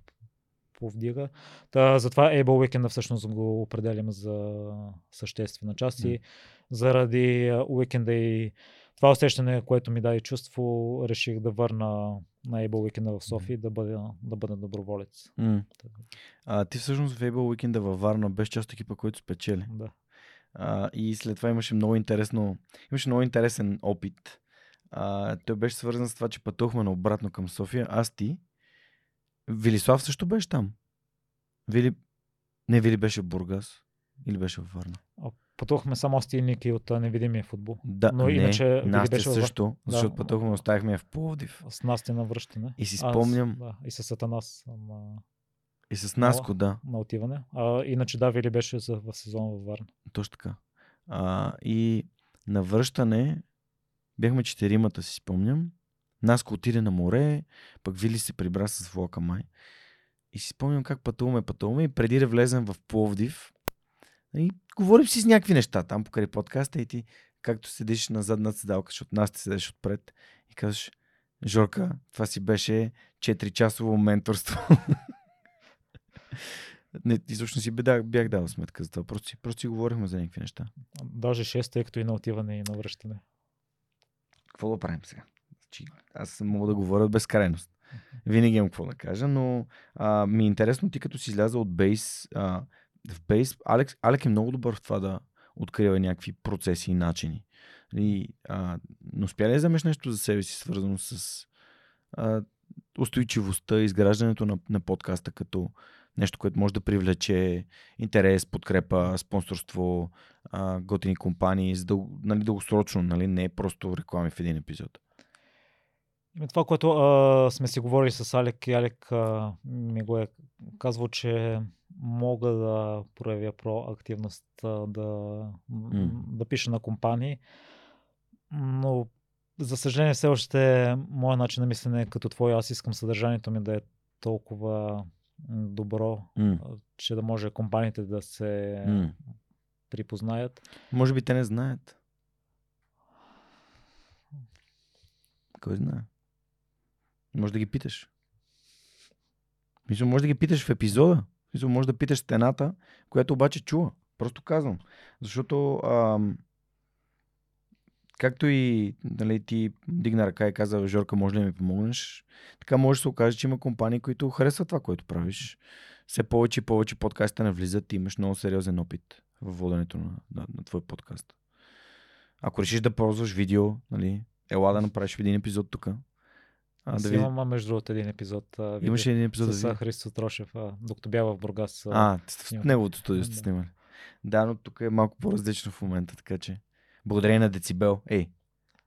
повдига. Та, затова Able Weekend всъщност го определям за съществена част и заради уикенда и това усещане, което ми даде чувство, реших да върна на Able Weekend в София да бъда, да бъда доброволец. А, ти всъщност в Able уикенда във Варна беше част от екипа, който спечели. Да. А, и след това имаше много интересно, имаше много интересен опит. А, той беше свързан с това, че пътувахме наобратно към София. Аз ти. Велислав също беше там. Вили... Не, Вили беше в Бургас. Или беше във Варна? Пътувахме само и Ники от невидимия футбол. Да, Но не, иначе Настя беше във също, Да. защото пътувахме, оставихме в Пловдив. С Настя на връщане. И си Аз- спомням- да, и с Атанас на, И с Наско, да. на отиване. А, иначе да, Вили беше за, в сезон във Варна. Точно така. А, и на връщане бяхме четиримата, си спомням. Наско отиде на море, пък Вили се прибра с влака май. И си спомням как пътуваме, пътуваме и преди да влезем в Пловдив, И говорим си с някакви неща там покрай подкаста и ти, както седиш на задната седалка, защото нас ти седеш отпред и казваш, Жорка, това си беше 4-часово менторство. Не, изобщо си бях, бях дал сметка за това. Просто, си- просто си говорихме за някакви неща. Даже 6, тъй като и на отиване и на връщане. Какво да правим сега? Значи, аз мога да говоря безкрайност. Винаги имам какво да кажа, но а, ми е интересно ти като си изляза от бейс. А, в бейс, Алекс, Алек е много добър в това да открива някакви процеси и начини. И, а, но успя ли да вземеш нещо за себе си, свързано с а, устойчивостта, изграждането на, на подкаста като нещо, което може да привлече интерес, подкрепа, спонсорство, а, готини компании, за дъл, нали, дългосрочно, нали, не е просто реклами в един епизод. Ами Това, което а, сме си говорили с Алек и Алек а, ми го е казвал, че мога да проявя проактивност, а, да, М. да пиша на компании, но за съжаление все още моят начин на мислене е като твой. Аз искам съдържанието ми да е толкова добро, а, че да може компаниите да се М. припознаят. Може би те не знаят. Кой знае? Може да ги питаш. Мисля, може да ги питаш в епизода. Мисля, може да питаш стената, която обаче чува. Просто казвам. Защото ам, както и нали, ти дигна ръка и каза, Жорка, може ли да ми помогнеш? Така може да се окаже, че има компании, които харесват това, което правиш. Все повече и повече подкастите не влизат и имаш много сериозен опит в воденето на, на, на твой подкаст. Ако решиш да ползваш видео, нали, ела да направиш един епизод тук. Аз да види... имам, между другото, един епизод. А, видео Имаше един епизод. с Христо Трошев, а, докато бях в Бургас. а, в неговото студио сте снимали. Да, но тук е малко по-различно в момента, така че. Благодарение на Децибел. Ей,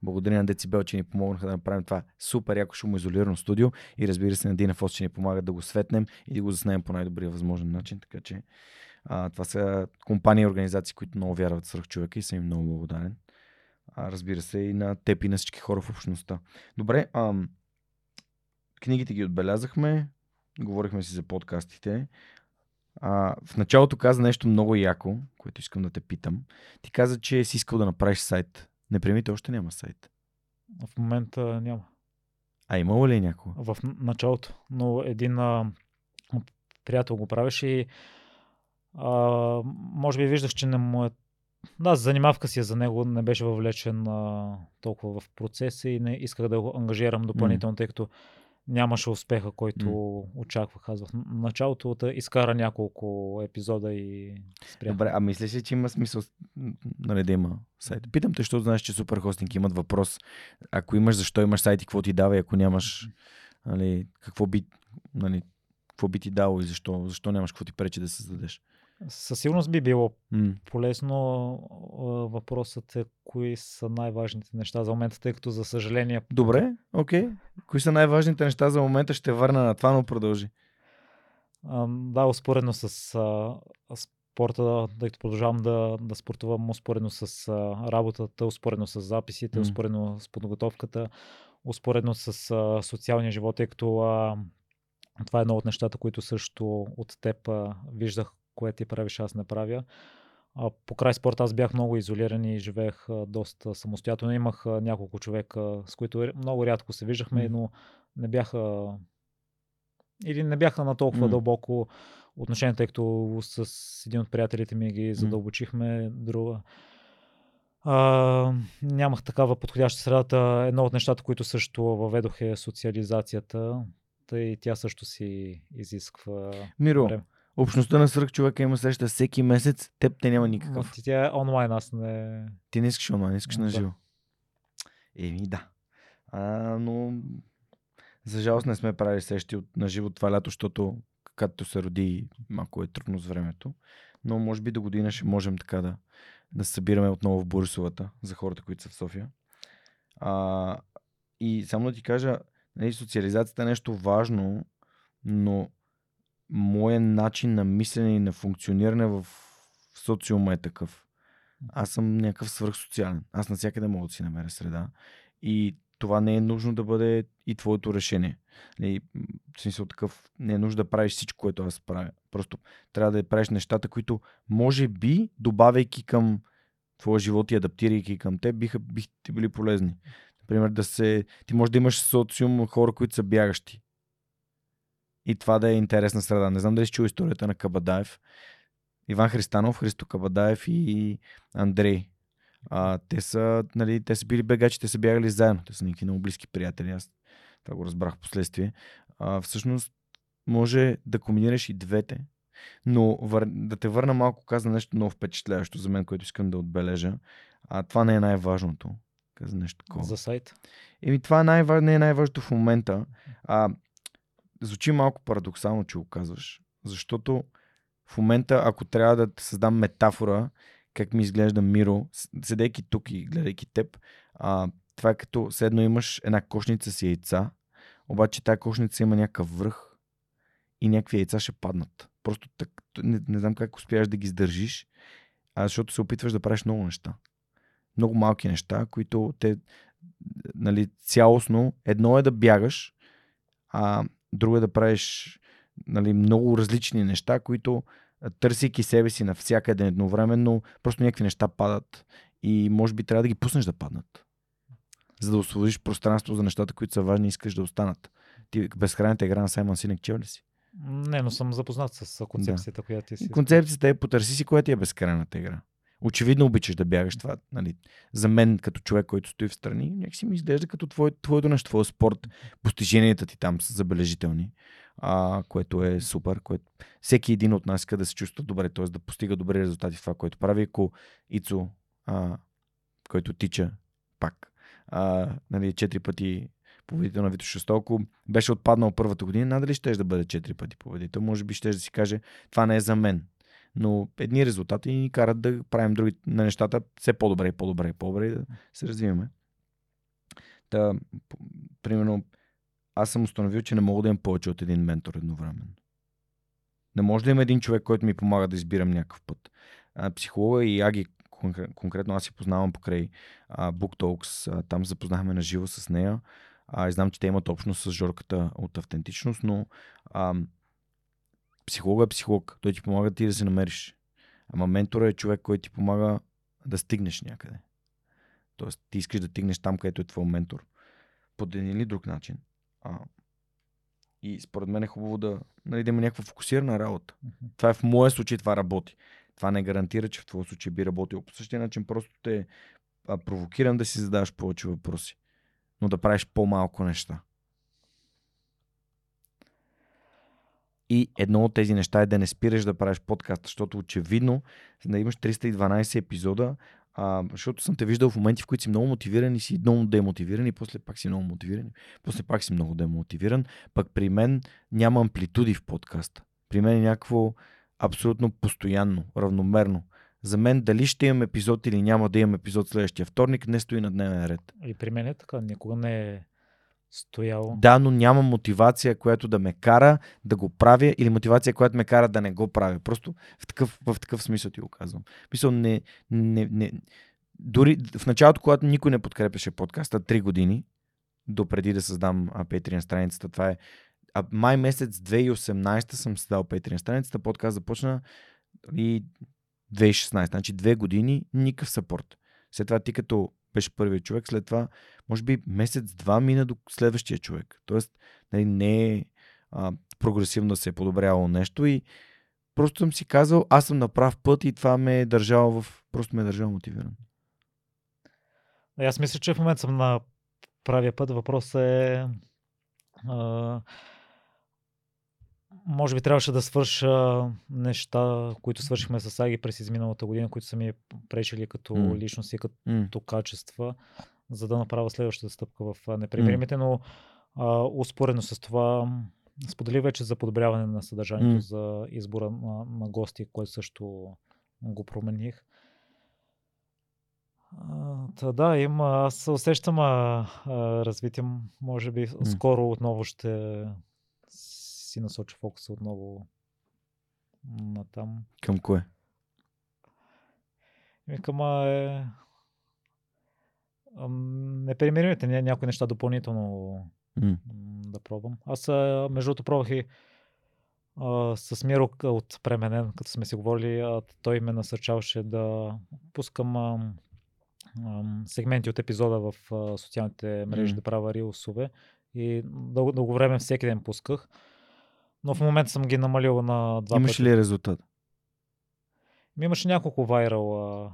благодарение на Децибел, че ни помогнаха да направим това супер яко шумоизолирано студио и разбира се на Дина Фос, че ни помагат да го светнем и да го заснем по най-добрия възможен начин, така че а, това са компании и организации, които много вярват в свръхчовека и съм им много благодарен. А, разбира се и на теб и на всички хора в общността. Добре, ам, книгите ги отбелязахме, говорихме си за подкастите. А, в началото каза нещо много яко, което искам да те питам. Ти каза, че си искал да направиш сайт. Непремите още няма сайт. В момента няма. А имало ли е някого? В началото. Но един а, приятел го правеше и а, може би виждаш, че не му е... Да, занимавка си е за него, не беше въвлечен а, толкова в процеса и не исках да го ангажирам допълнително, тъй като нямаше успеха, който очаквах. Аз в началото да изкара няколко епизода и спря. Добре, а мислиш ли, че има смисъл нали, да има сайт? Питам те, защото знаеш, че супер хостинг имат въпрос. Ако имаш, защо имаш сайт и какво ти дава и ако нямаш, нали, какво би, нали, какво би ти дало и защо, защо нямаш какво ти пречи да създадеш? Със сигурност би било М. полезно. Въпросът е кои са най-важните неща за момента, тъй като за съжаление Добре, окей. Кои са най-важните неща за момента? Ще върна на това, но продължи. А, Да, успоредно с а, спорта, тъй като продължавам да, да спортувам, успоредно с а, работата, успоредно с записите, М. успоредно с подготовката, успоредно с а, социалния живот, тъй като а, това е едно от нещата, които също от теб а, виждах, което ти правиш, аз не правя. А, по край спорта аз бях много изолиран и живеех а, доста самостоятелно. Имах а, няколко човека, с които много рядко се виждахме, М. но не бяха или не бяха на толкова М. дълбоко отношение, тъй като с един от приятелите ми ги задълбочихме, друга. А, нямах такава подходяща средата. Едно от нещата, които също въведох е социализацията. Тъй тя също си изисква Миро, време. Общността на свръхчовека има среща всеки месец, теб те няма Но никакъв. ти- тя е онлайн, аз не... Ти не искаш онлайн, искаш на живо. Еми да. А, но за жалост не сме правили срещи от, на живо това лято, защото както се роди, малко е трудно с времето. Но може би до година ще можем така да, да се събираме отново в Борисовата за хората, които са в София. А, и само да ти кажа, нали, социализацията е нещо важно, но моят начин на мислене и на функциониране в социума е такъв. Аз съм някакъв свръхсоциален. Аз навсякъде мога да си намеря среда. И това не е нужно да бъде и твоето решение. Нали, м, В смисъл такъв, не е нужно да правиш всичко, което аз правя. Просто трябва да правиш нещата, които може би, добавяйки към твоя живот и адаптирайки към теб, биха, биха ти били полезни. Например, да се... Ти може да имаш социум хора, които са бягащи. И това да е интересна среда. Не знам дали си чул историята на Кабадаев. Иван Христанов, Христо Кабадаев и Андрей. А, те, са, нали, те са били бегачи, те са бягали заедно. Те са някакви много близки приятели. Аз това го разбрах в последствие. А, всъщност, може да комбинираш и двете. Но вър... да те върна малко, каза нещо много впечатляващо за мен, което искам да отбележа. А това не е най-важното. Каза нещо такова. За сайт. Еми, това е най- не е най-важното в момента. А, звучи малко парадоксално, че го казваш. Защото в момента, ако трябва да създам метафора, как ми изглежда Миро, седейки тук и гледайки теб, а, това е като седно имаш една кошница с яйца, обаче тази кошница има някакъв връх и някакви яйца ще паднат. Просто так, не, не знам как успяваш да ги издържиш, а защото се опитваш да правиш много неща. Много малки неща, които те нали, цялостно, едно е да бягаш, а друго е да правиш нали, много различни неща, които търсейки себе си навсякъде едновременно, просто някакви неща падат и може би трябва да ги пуснеш да паднат. За да освободиш пространство за нещата, които са важни и искаш да останат. Ти безкрайната игра на Саймон Синек чел ли си? Не, но съм запознат с концепцията, да. която ти си. Концепцията е потърси си, коя ти е безкрайната игра. Очевидно обичаш да бягаш това. Нали. За мен, като човек, който стои в страни, някакси ми изглежда като твое, твоето нещо, твоя спорт. Постиженията ти там са забележителни, а, което е супер. Което... Всеки един от нас иска да се чувства добре, т.е. да постига добри резултати в това, което прави. Ако Ицо, а, който тича пак, а, нали, четири пъти победител на Вито Шестолко, беше отпаднал първата година, надали ще да бъде четири пъти победител. Може би ще да си каже, това не е за мен. Но едни резултати ни карат да правим други на нещата все по-добре и по-добре и по-добре и да се развиваме. Та, примерно, аз съм установил, че не мога да имам повече от един ментор едновременно. Не може да има един човек, който ми помага да избирам някакъв път. А, психолога и Аги, конкретно аз си познавам покрай а, Book Talks, а, там запознахме на живо с нея. А, и знам, че те имат общност с Жорката от автентичност, но а, психолога е психолог. Той ти помага ти да се намериш. Ама ментора е човек, който ти помага да стигнеш някъде. Тоест, ти искаш да стигнеш там, където е твой ментор. По един или друг начин. А, и според мен е хубаво да, нали, да има някаква фокусирана работа. Mm-hmm. Това е в моя случай, това работи. Това не гарантира, че в твоя случай би работил по същия начин. Просто те провокирам да си задаваш повече въпроси но да правиш по-малко неща. И едно от тези неща е да не спираш да правиш подкаст, защото очевидно да имаш 312 епизода, а, защото съм те виждал в моменти, в които си много мотивиран и си много демотивиран и после пак си много мотивиран, после пак си много демотивиран, пък при мен няма амплитуди в подкаста. При мен е някакво абсолютно постоянно, равномерно за мен дали ще имам епизод или няма да имам епизод следващия вторник, не стои на дневен ред. И при мен е така, никога не е стояло. Да, но няма мотивация, която да ме кара да го правя или мотивация, която ме кара да не го правя. Просто в такъв, в такъв смисъл ти го казвам. Мисъл, не, не, не, дори в началото, когато никой не подкрепяше подкаста, 3 години, до преди да създам Patreon страницата, това е а май месец 2018 съм създал Patreon страницата, подкаст започна и 2016. Значи две години никакъв сапорт. След това ти като беше първият човек, след това може би месец-два мина до следващия човек. Тоест нали, не е а, прогресивно се е подобрявало нещо и просто съм си казал, аз съм на прав път и това ме е държало в... Просто ме е държало мотивиран. Аз мисля, че в момента съм на правия път. Въпросът е а, може би трябваше да свърша неща, които свършихме с Аги през изминалата година, които са ми пречили като mm. личност и като mm. качества, за да направя следващата стъпка в непримиримите, mm. но а, успоредно с това сподели вече за подобряване на съдържанието, mm. за избора на, на гости, което също го промених. Та, да, има. Аз усещам а, а, развитие. Може би mm. скоро отново ще си насочи фокуса отново на там. Към кое? Ми към е... Не перимиримите някои неща допълнително mm. да пробвам. Аз между другото пробвах и а, с Миро от Пременен, като сме си говорили, а, той ме насърчаваше да пускам ам, ам, сегменти от епизода в а, социалните мрежи, М. да правя рилсове. И дълго, дълго време всеки ден пусках. Но в момента съм ги намалил на два Имаш пъти. ли резултат? Ми Имаше няколко вайрал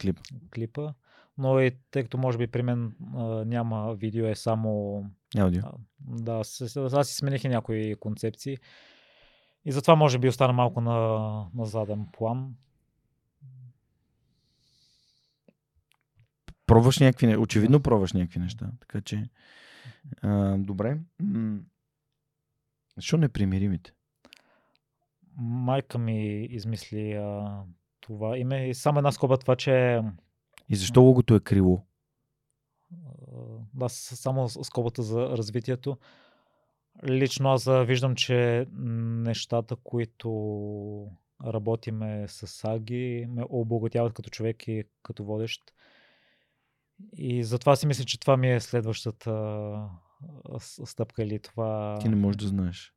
Клип. клипа, но и тъй като може би при мен а, няма видео, е само Аудио. а, да, с, аз си смених и някои концепции. И затова може би остана малко на, на заден план. Пробваш някакви неща. Очевидно пробваш някакви неща. Така че. А, добре. Защо не примиримите? Майка ми измисли а, това име. И само една скоба това, че И защо логото е криво? да, само скобата за развитието. Лично аз виждам, че нещата, които работиме с Аги, ме обогатяват като човек и като водещ. И затова си мисля, че това ми е следващата стъпка или това... Ти не можеш да знаеш.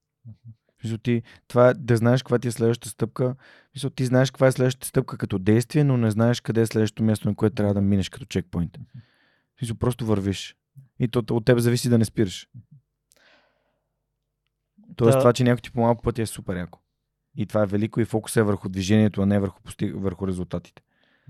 Мисля, ти, това е да знаеш каква ти е следващата стъпка. Мисля, ти знаеш каква е следващата стъпка като действие, но не знаеш къде е следващото място, на което трябва да минеш като чекпоинт. Мисля, просто вървиш. И то от теб зависи да не спираш. Тоест Да. това, че някой ти по пътя е супер яко. И това е велико и фокус е върху движението, а не върху, постиг... върху резултатите.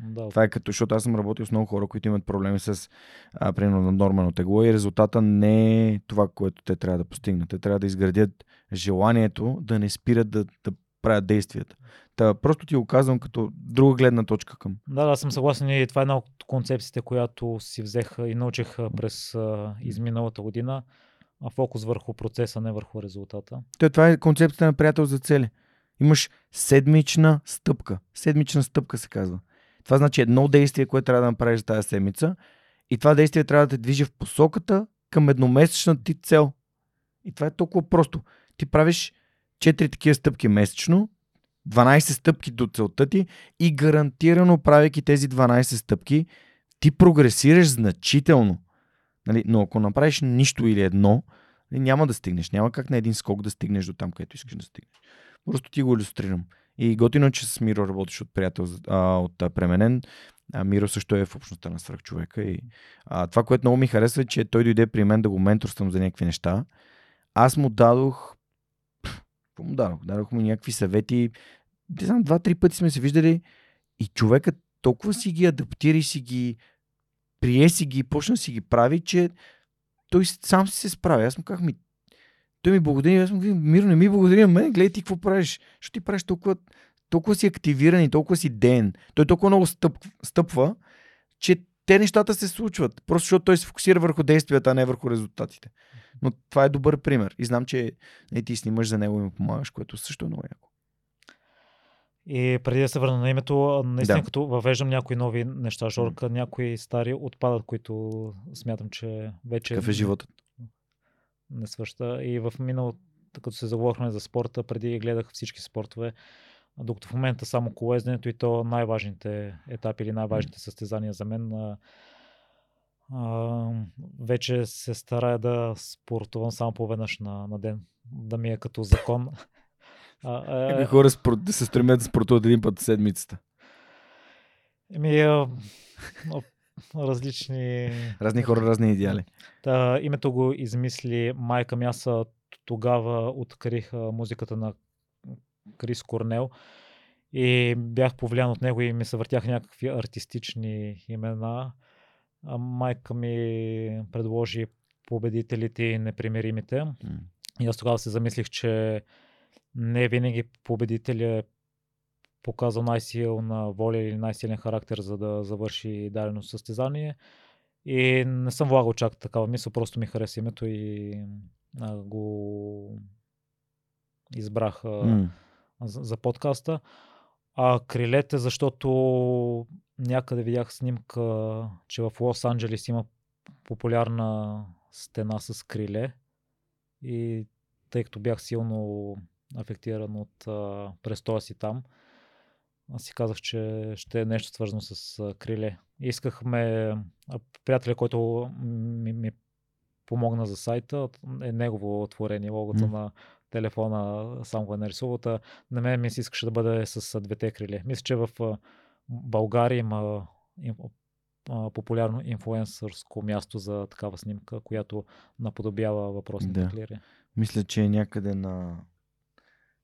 Да, Това е като, защото аз съм работил с много хора, които имат проблеми с, а, примерно, на нормално тегло и резултата не е това, което те трябва да постигнат. Те трябва да изградят желанието да не спират да, да правят действията. Та, просто ти го казвам като друга гледна точка към. Да, да, съм съгласен и това е една от концепциите, която си взех и научих през а, изминалата година. А фокус върху процеса, не върху резултата. Той, това е концепцията на приятел за цели. Имаш седмична стъпка. Седмична стъпка се казва. Това значи едно действие, което трябва да направиш за тази седмица. И това действие трябва да те движи в посоката към едномесечната ти цел. И това е толкова просто. Ти правиш 4 такива стъпки месечно, 12 стъпки до целта ти и гарантирано правейки тези 12 стъпки, ти прогресираш значително. Нали? Но ако направиш нищо или едно, нали, няма да стигнеш. Няма как на един скок да стигнеш до там, където искаш да стигнеш. Просто ти го иллюстрирам. И готино, е, че с Миро работиш от приятел, а, от а, Пременен. А, Миро също е в общността на свръхчовека. И, а, това, което много ми харесва, е, че той дойде при мен да го менторствам за някакви неща. Аз му дадох... Какво му дадох? Дадох му някакви съвети. Не знам, два-три пъти сме се виждали и човекът толкова си ги адаптира и си ги прие си ги, почна да си ги прави, че той сам си се справя. Аз му казах ми, той ми благодари, аз му казвам, Миро, не ми благодари на мен, гледай ти какво правиш. Що ти правиш толкова, толкова си активиран и толкова си ден. Той толкова много стъп, стъпва, че те нещата се случват. Просто защото той се фокусира върху действията, а не върху резултатите. Но това е добър пример. И знам, че не, ти снимаш за него и му помагаш, което също е много яко. И преди да се върна на името, наистина Да. като въвеждам някои нови неща, Жорка, някои стари отпадат, които смятам, че вече Какъв е животът? Не свършта. И в миналото, като се заговорихме за спорта, преди гледах всички спортове, докато в момента само колезденето и то най-важните етапи или най-важните състезания за мен. А, а, вече се старая да спортувам само по веднъж на, на ден. Да ми е като закон. А, е, хора спор- се стремят да спортуват един път седмицата. Еми, а, различни... Разни хора, разни идеали. Та, името го измисли майка ми. Аз тогава открих музиката на Крис Корнел и бях повлиян от него и ми се въртях някакви артистични имена. А майка ми предложи победителите и непримиримите. М. И аз тогава се замислих, че не винаги победителя е показал най-силна воля или най-силен характер, за да завърши дадено състезание. И не съм влагал чак такава мисъл, просто ми хареса името и а, го избрах а, М. за, за подкаста. А крилете, защото някъде видях снимка, че в Лос Анджелис има популярна стена с криле. И тъй като бях силно афектиран от а, престоя си там, аз си казах, че ще е нещо свързано с криле. Искахме, приятеля, който ми, ми помогна за сайта, е негово творение, логото М. на телефона само го е нарисувал. На мен ми се искаше да бъде с двете крили. Мисля, че в България има, има популярно инфлуенсърско място за такава снимка, която наподобява въпросните Да. клири. Мисля, че е някъде на,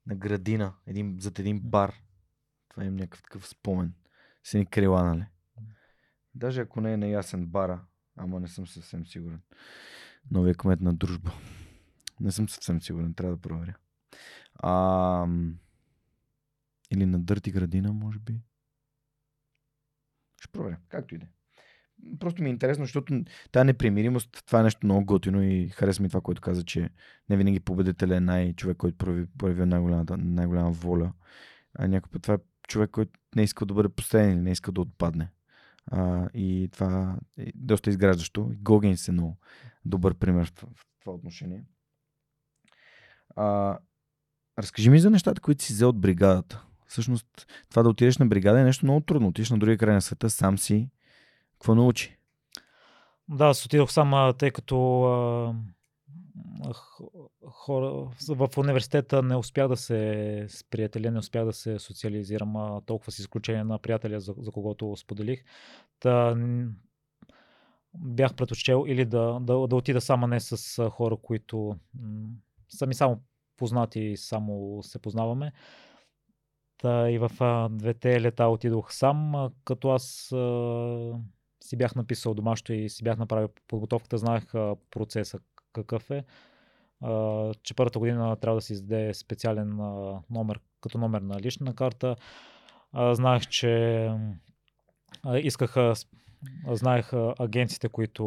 на градина, един, зад един бар. Това е някакъв такъв спомен. С едни крила, нали? Даже ако не е неясен бара, ама не съм съвсем сигурен. Новия кмет на дружба. Не съм съвсем сигурен, трябва да проверя. А, или на Дърти градина, може би. Ще проверя, както и да е. Просто ми е интересно, защото тази непримиримост, това е нещо много готино и харесва ми това, което каза, че не винаги победителя е най-човек, който прояви най-голямата, най-голяма воля. А някой път това е човек, който не иска да бъде последен не иска да отпадне. А, и това е доста изграждащо. Гоген е много добър пример в, в това отношение. А, разкажи ми за нещата, които си взел от бригадата. Всъщност, това да отидеш на бригада е нещо много трудно. Отидеш на другия край на света, сам си. Какво научи? Да, аз отидох сам, тъй като хора в университета не успях да се с приятеля, не успях да се социализирам толкова с изключение на приятеля, за, за когото споделих. Та, бях предпочел или да, да, да отида само не с хора, които м, са ми само познати и само се познаваме. Та и в двете лета отидох сам, като аз си бях написал домашното и си бях направил подготовката, знаех а, процеса какъв е. А, че първата година трябва да се издаде специален а, номер, като номер на лична карта. А, знаех, че а, а, знаех а, агенциите, които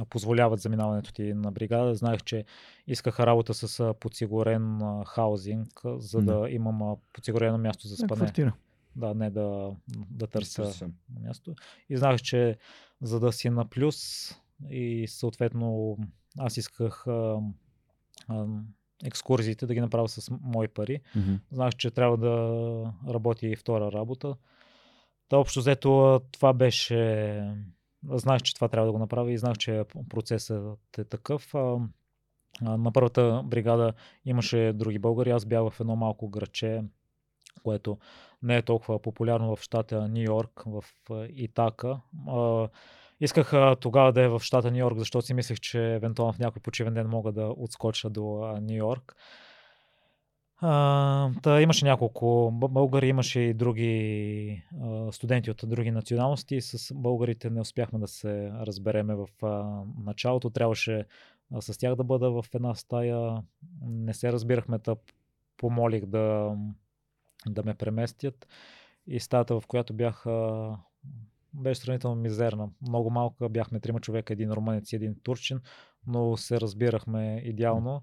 а, позволяват заминаването ти на бригада. Знаех, че искаха работа с а, подсигурен а, хаузинг, за Да. да имам а, подсигурено място за На спане. квартира. Да, не да, да търся място. И знаех, че за да си на плюс и съответно аз исках а, а, екскурзиите да ги направя с мои пари. Мгм. Знаех, че трябва да работи и втора работа. Та общо взето това беше... Знаех, че това трябва да го направя и знаех, че процесът е такъв. А, На първата бригада имаше други българи. Аз бях в едно малко градче, което не е толкова популярно в щата Нью Йорк, в Итака. А, Исках а, тогава да е в щата Нью Йорк, защото си мислех, че евентуално в някой почивен ден мога да отскоча до Нью Йорк. Та имаше няколко българи, имаше и други а, студенти от други националности. С българите не успяхме да се разбереме в а, началото. Трябваше а, с тях да бъда в една стая. Не се разбирахме, та помолих да, да ме преместят. И стаята, в която бях, беше сравнително мизерна. Много малка, бяхме трима човека, един румънец и един турчин, но се разбирахме идеално.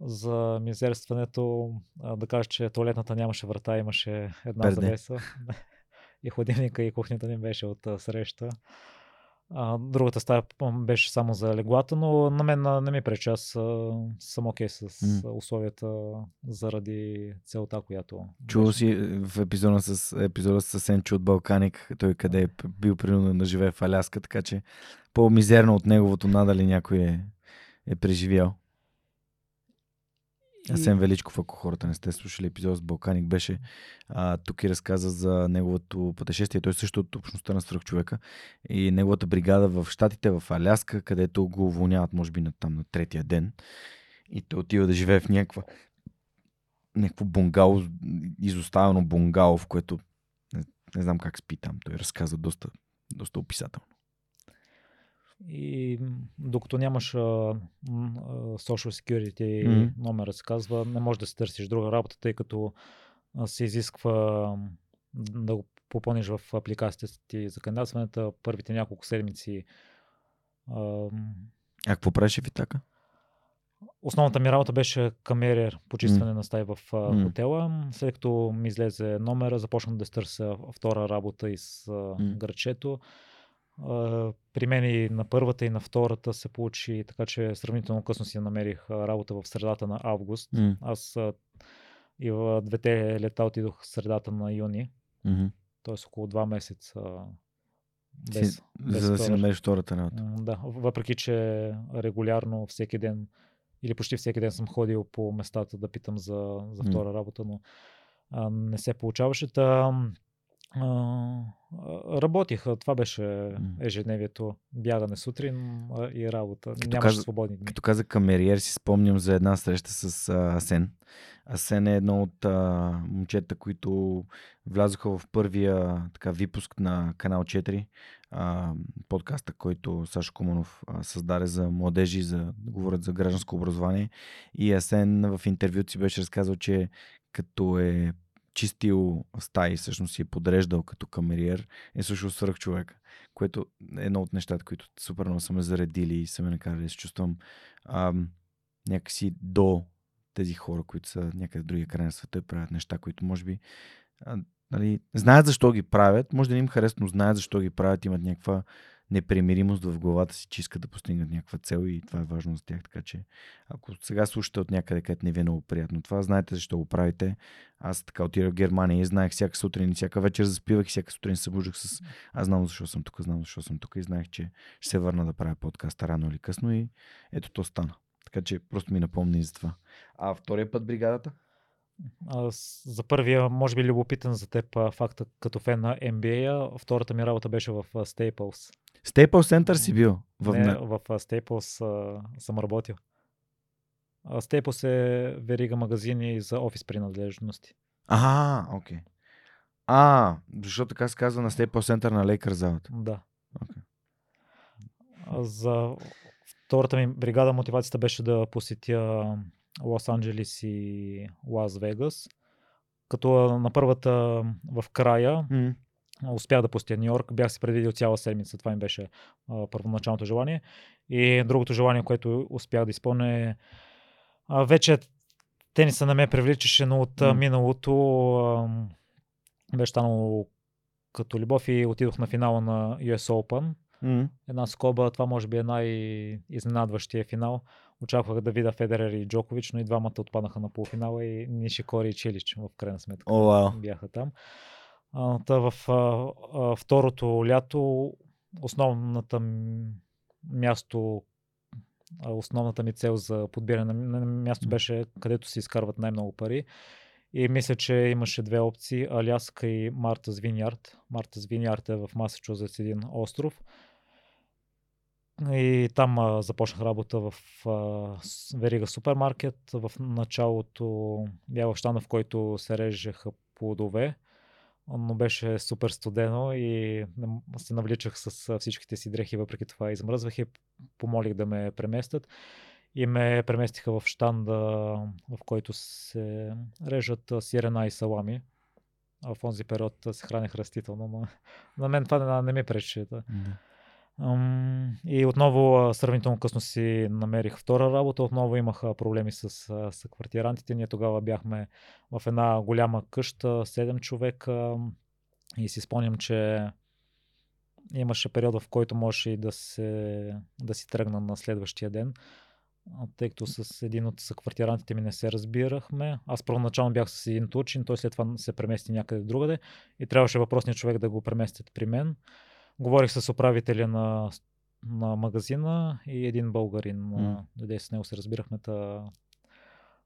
За мизерстването, да кажа, че туалетната нямаше врата, имаше една завеса. и хладилника и кухнята ни беше от среща. А, другата стая беше само за леглата, но на мен не ми пречи. Аз съм окей с М. условията заради целта, която. Чувал си е, в епизода с, епизода с Сенчо от Балканик, той къде е бил принуден да живее в Аляска, така че по-мизерно от неговото надали някой е, е преживял. Асен Величков, ако хората не сте слушали епизод с Балканик, беше а, тук и разказа за неговото пътешествие. Той също от общността на свръхчовека и неговата бригада в Штатите, в Аляска, където го уволняват, може би, на, там на третия ден. И той отива да живее в някаква някакво бунгало, изоставено бунгало, в което не, не знам как спи там. Той разказа доста, доста описателно. И докато нямаш а, а, Social Security Мгм. номера, се казва, не можеш да си търсиш друга работа, тъй като се изисква да го попълниш в апликацията ти за кандидатстването първите няколко седмици. а, А какво правеше в Итака? Основната ми работа беше камериер, почистване на стаи в а, М. хотела. След като ми излезе номера, започнах да търся втора работа из а, М. грачето. При мен и на първата и на втората се получи, така че сравнително късно си намерих работа в средата на август. М. Аз и в двете лета отидох в средата на юни, Мгм. т.е. около два месеца Си- без, без За да си намериш втората работа. Да, въпреки че регулярно всеки ден или почти всеки ден съм ходил по местата да питам за, за втора работа, но а, не се получаваше. Та, работих. Това беше ежедневието. Бягане сутрин и работа. Като Нямаше каза, свободни дни. Като каза камериер, си спомням за една среща с а, Асен. Асен е едно от а, момчета, които влязоха в първия така, випуск на канал 4, а, подкаста, който Сашо Куманов а, създаде за младежи, за да говорят за гражданско образование. И Асен в интервюто си беше разказал, че като е чистил стаи, всъщност си е подреждал като камериер, е слушал свърх човека, което е едно от нещата, които супер много са ме заредили и са ме накарали да се чувствам ам, някакси до тези хора, които са някъде в другия край на света и правят неща, които може би а, нали, знаят защо ги правят, може да не им харесва, но знаят защо ги правят, имат някаква непримиримост в главата си, че искат да постигнат някаква цел и това е важно за тях. Така че, ако сега слушате от някъде, където не ви е много приятно това, знаете защо го правите. Аз така отидах в Германия и знаех всяка сутрин и всяка вечер заспивах и всяка сутрин се събуждах с... Аз знам защо съм тук, знам защо съм тук и знаех, че ще се върна да правя подкаста рано или късно и ето то стана. Така че просто ми напомни за това. А втория път бригадата? за първия, може би любопитен за теб факта като фен на NBA, втората ми работа беше в Staples. Staples Center си бил? В, Не, в Staples а, съм работил. Staples е верига магазини за офис принадлежности. А, окей. Okay. А, защото така се казва на Staples Center на Лейкър залата. Да. Okay. За втората ми бригада мотивацията беше да посетя Лос Анджелис и Лас Вегас. Като на първата в края mm. Успях да посетя Нью Йорк. Бях си предвидил цяла седмица. Това ми беше а, първоначалното желание. И другото желание, което успях да изпълня е а, вече тениса не ме привличаше, но от mm. миналото а, беше станало като любов и отидох на финала на US Open. Mm. Една скоба, това може би е най-изненадващия финал. Очаквах да видя Федерер и Джокович, но и двамата отпаднаха на полуфинала и Нишикори и Чилич в крайна сметка oh, wow. бяха там. Та в а, а, второто лято основната място основната ми цел за подбиране на място беше където се изкарват най-много пари. И мисля, че имаше две опции. Аляска и Мартас Винярд. Мартас Винярд е в Масачузетс един остров. И там а, започнах работа в а, верига супермаркет. В началото бях в щана, в който се режеха плодове, но беше супер студено и се навличах с всичките си дрехи, въпреки това измръзвах и помолих да ме преместят. И ме преместиха в щанда, в който се режат сирена и салами. А в този период се хранех растително, но на мен това не, не ми пречи. Да. И отново сравнително късно си намерих втора работа. Отново имах проблеми с, с квартирантите. Ние тогава бяхме в една голяма къща, 7 човека. И си спомням, че имаше период, в който можеше и да, се, да си тръгна на следващия ден, тъй като с един от съквартирантите ми не се разбирахме. Аз първоначално бях с един тучин, той след това се премести някъде другаде и трябваше въпросният човек да го преместят при мен. Говорих с управителя на, на магазина и един българин. Mm. Дойде с него се разбирахме, та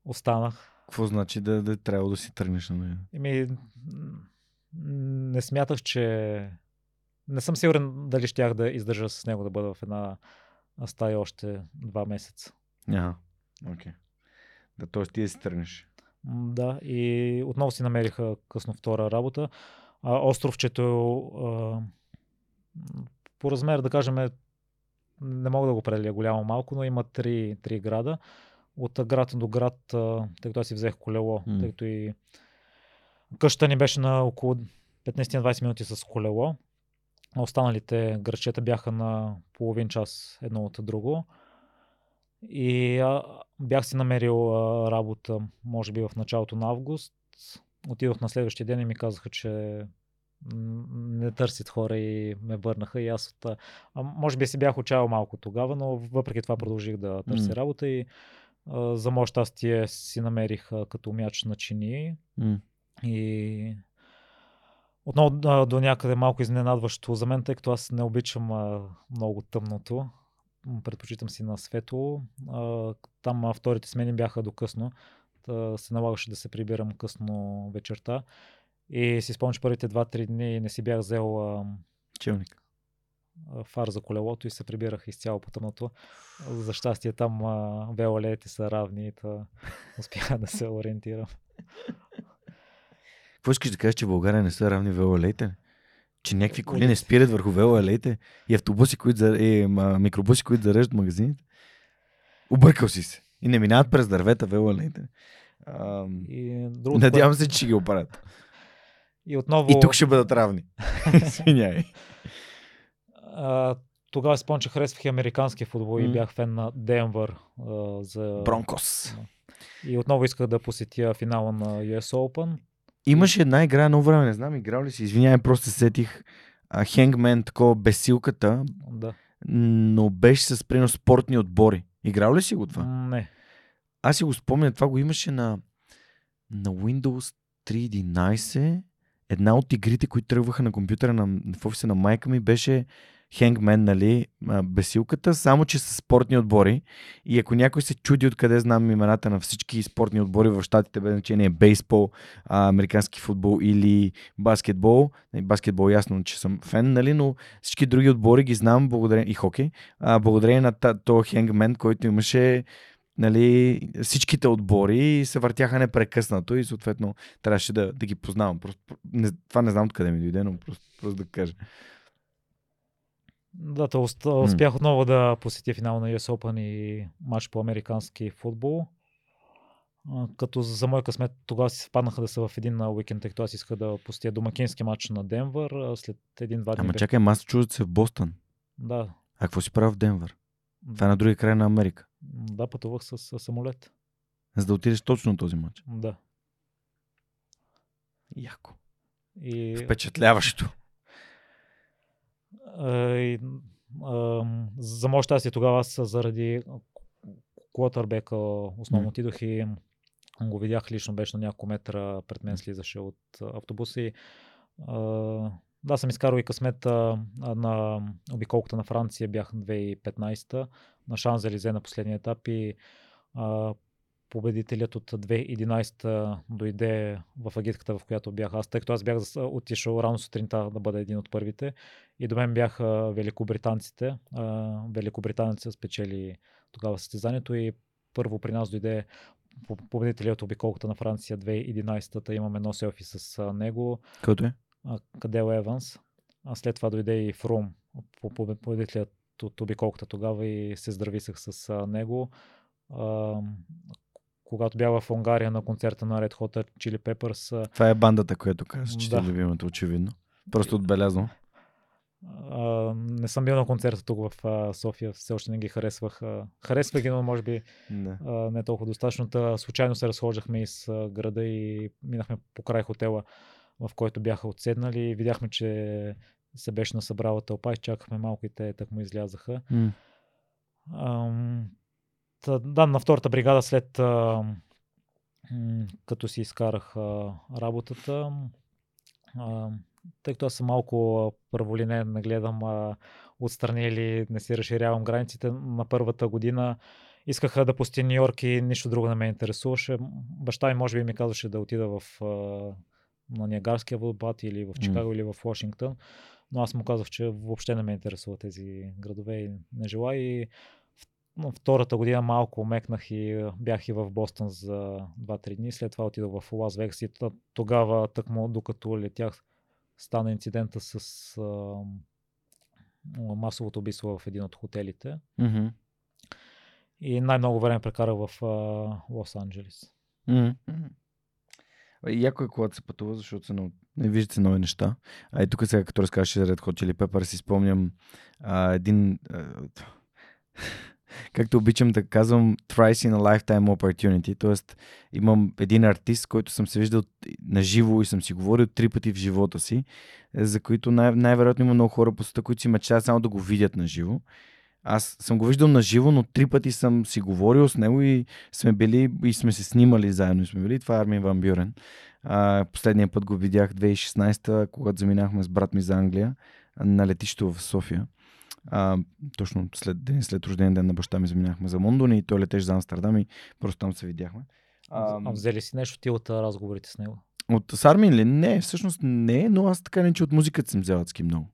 останах. Какво значи да, да трябва да си тръгнеш на него? Еми, не смятах, че... Не съм сигурен дали щях да издържа с него да бъда в една стая още два месеца. Ага, окей. Okay. Да, т.е. ти да си тръгнеш. Да, и отново си намериха късно втора работа. А, островчето а, по размер, да кажем, не мога да го определя голямо малко, но има три, три града. От град до град, тъй като аз си взех колело, mm. тъй като и къщата ни беше на около 15-20 минути с колело. Останалите градчета бяха на половин час едно от друго. И а, бях си намерил а, работа, може би в началото на август. Отидох на следващия ден и ми казаха, че не търсят хора и ме върнаха и аз от... А, може би си бях учавал малко тогава, но въпреки това продължих да търся mm. работа и а, за мощ аз тия си намерих а, като мяч на чини mm. и отново а, до някъде малко изненадващо за мен, тъй като аз не обичам а, много тъмното. предпочитам си на светло. А, там а, вторите смени бяха до късно. Та, се налагаше да се прибирам късно вечерта. И си спомням, че първите 2-3 дни не си бях взел а, Челник. фар за колелото и се прибирах изцяло по тъмното. За щастие там а, велолеите са равни и та успях да се ориентирам. Какво искаш да кажеш, че в България не са равни велоалеите? Че някакви коли не спират върху велоалеите и автобуси, които за... и, микробуси, които зареждат магазините? Объркал си се. И не минават през дървета другото, Надявам се, че ще ги оправят. И отново... И тук ще бъдат равни. Извинявай. А, тогава спомням, че харесвах и американски футбол и М. бях фен на Денвър. А, за... Бронкос. И отново исках да посетя финала на US Open. Имаше една игра едно време, не знам, играл ли си, извинявай, просто се сетих. Хенгмен, такова без силката, Да. но беше с прино спортни отбори. Играл ли си го това? Не. Аз си го спомня, това го имаше на, на Windows 3.11. Една от игрите, които тръгваха на компютъра на, в офиса на майка ми, беше Hangman, нали, бесилката, само че с спортни отбори. И ако някой се чуди откъде знам имената на всички спортни отбори в щатите, без значение бейсбол, американски футбол или баскетбол, нали, баскетбол ясно, че съм фен, нали, но всички други отбори ги знам благодарение, и хокей, благодарение на този Hangman, който имаше нали, всичките отбори се въртяха непрекъснато и съответно трябваше да, да ги познавам. Просто, не, това не знам откъде ми дойде, но просто, просто да кажа. Да, то успях отново да посетя финал на US Open и матч по американски футбол. Като за мой късмет тогава си спаднаха да са в един а, уикенд, тъй като аз исках да посетя домакински матч на Денвър. След един-два дни. Ама чакай, аз да се в Бостън. Да, А какво си правил в Денвър? Това е на другия край на Америка. да, пътувах с, с самолет. За да отидеш точно на този матч. Да. Яко. И, Впечатляващо. и, за мое щастие тогава аз заради Куотърбека основно отидох и го видях лично, беше на няколко метра пред мен слизаше от автобуса и да, съм изкарал и късмет а, а, на обиколката на Франция, бях 2015 на Шанзелизе на последния етап и а, победителят от 2011 дойде в агитката, в която бях аз, тъй като аз бях отишъл рано сутринта да бъда един от първите и до мен бяха великобританците. А, Великобританеца спечели тогава състезанието и първо при нас дойде по- победителят от обиколката на Франция 2011-та. Имам едно селфи с него, Който е? А, Еванс. А след това дойде и Фрум, по- по- победителят от обиколката тогава и се здрависах с а, него. А, когато бях в Унгария на концерта на Red Hot Chili Peppers, Това е бандата, която каза, че Да. е любимата, очевидно. Просто отбелязвам. не съм бил на концерта тук в София, все още не ги харесвах. А, харесвах ги, но може би а, не толкова достатъчно. Та, случайно се разхождахме из а, града и минахме по край хотела, в който бяха отседнали видяхме, че се беше насъбрала тълпа чакахме малко и те так му излязаха. М. Ам, та, да, на втората бригада след а, м, като си изкарах а, работата, а, тъй като аз съм малко а, първолинен, не гледам а, отстрани или не си разширявам границите, на първата година искаха да посетя Нью Йорк и нищо друго не ме интересуваше. Баща ми може би ми казваше да отида в а, на Ниагарския водопад или в Чикаго или в Вашингтон, но аз му казах, че въобще не ме интересуват тези градове и не желая и втората година малко омекнах и бях и в Бостон за 2-3 дни. След това отидох в Лас Вегас и тогава, тъкмо докато летях, стана инцидента с а, масовото убийство в един от хотелите. Мгм. И най-много време прекарах в а, Лос-Анджелес. Мгм. И Яко е, когато се пътува, защото се нау... не виждат се нови неща. А и тук сега, като разказваш за Red Hot Chili Peppers, си спомням а, един... А, както обичам да казвам, thrice in a lifetime opportunity. Тоест, имам един артист, който съм се виждал на живо и съм си говорил три пъти в живота си, е, за които най- най-вероятно има много хора по света, които си мечтаят само да го видят на живо. Аз съм го виждал на живо, но три пъти съм си говорил с него и сме били и сме се снимали заедно и сме били. Това е Армин Ван Бюрен. А, последния път го видях 2016, когато заминахме с брат ми за Англия на летището в София. А, точно след ден след рожден ден на баща ми заминахме за Лондон и той летеше за Амстердам и просто там се видяхме. А, а взели си нещо ти от разговорите с него? От Сармин ли? Не, всъщност не, но аз така не, че от музиката съм взел адски много.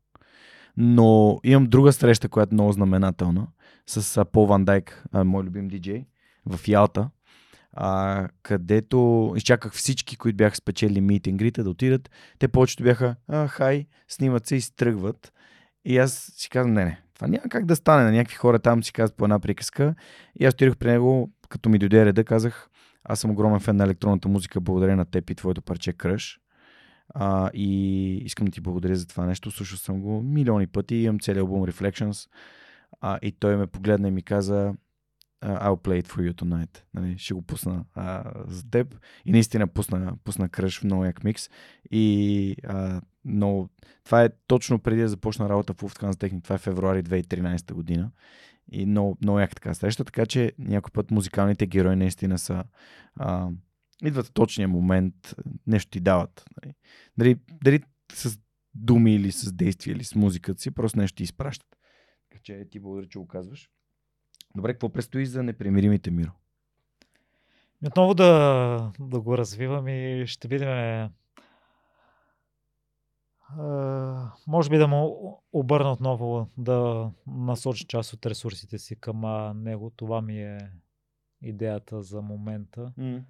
Но имам друга среща, която е много знаменателна, с Пол Ван Дайк, мой любим диджей, в Ялта, а, където изчаках всички, които бяха спечели митингрите да отидат. Те повечето бяха, а, хай, снимат се и стръгват. И аз си казвам, не, не, това няма как да стане. На някакви хора там си казват по една приказка. И аз отидох при него, като ми дойде реда, казах, аз съм огромен фен на електронната музика, благодаря на теб и твоето парче Кръш. А, и искам да ти благодаря за това нещо. Слушал съм го милиони пъти. Имам целият албум Reflections. А, и той ме погледна и ми каза I'll play it for you tonight. Нали, ще го пусна а, за теб. И наистина пусна, пусна кръж в много як микс. И а, много... това е точно преди да започна работа в Lufthansa Technic. Това е февруари 2013 година. И много, много яка така среща. Така че някой път музикалните герои наистина са а, идват в точния момент, нещо ти дават. Нали. Дали, дали с думи или с действия или с музиката си, просто нещо ти изпращат. Така че ти благодаря, че го казваш. Добре, какво предстои за непримиримите миро? Отново да, да го развивам и ще видим. Uh, може би да му обърна отново да насочи част от ресурсите си към него. Това ми е идеята за момента. Mm.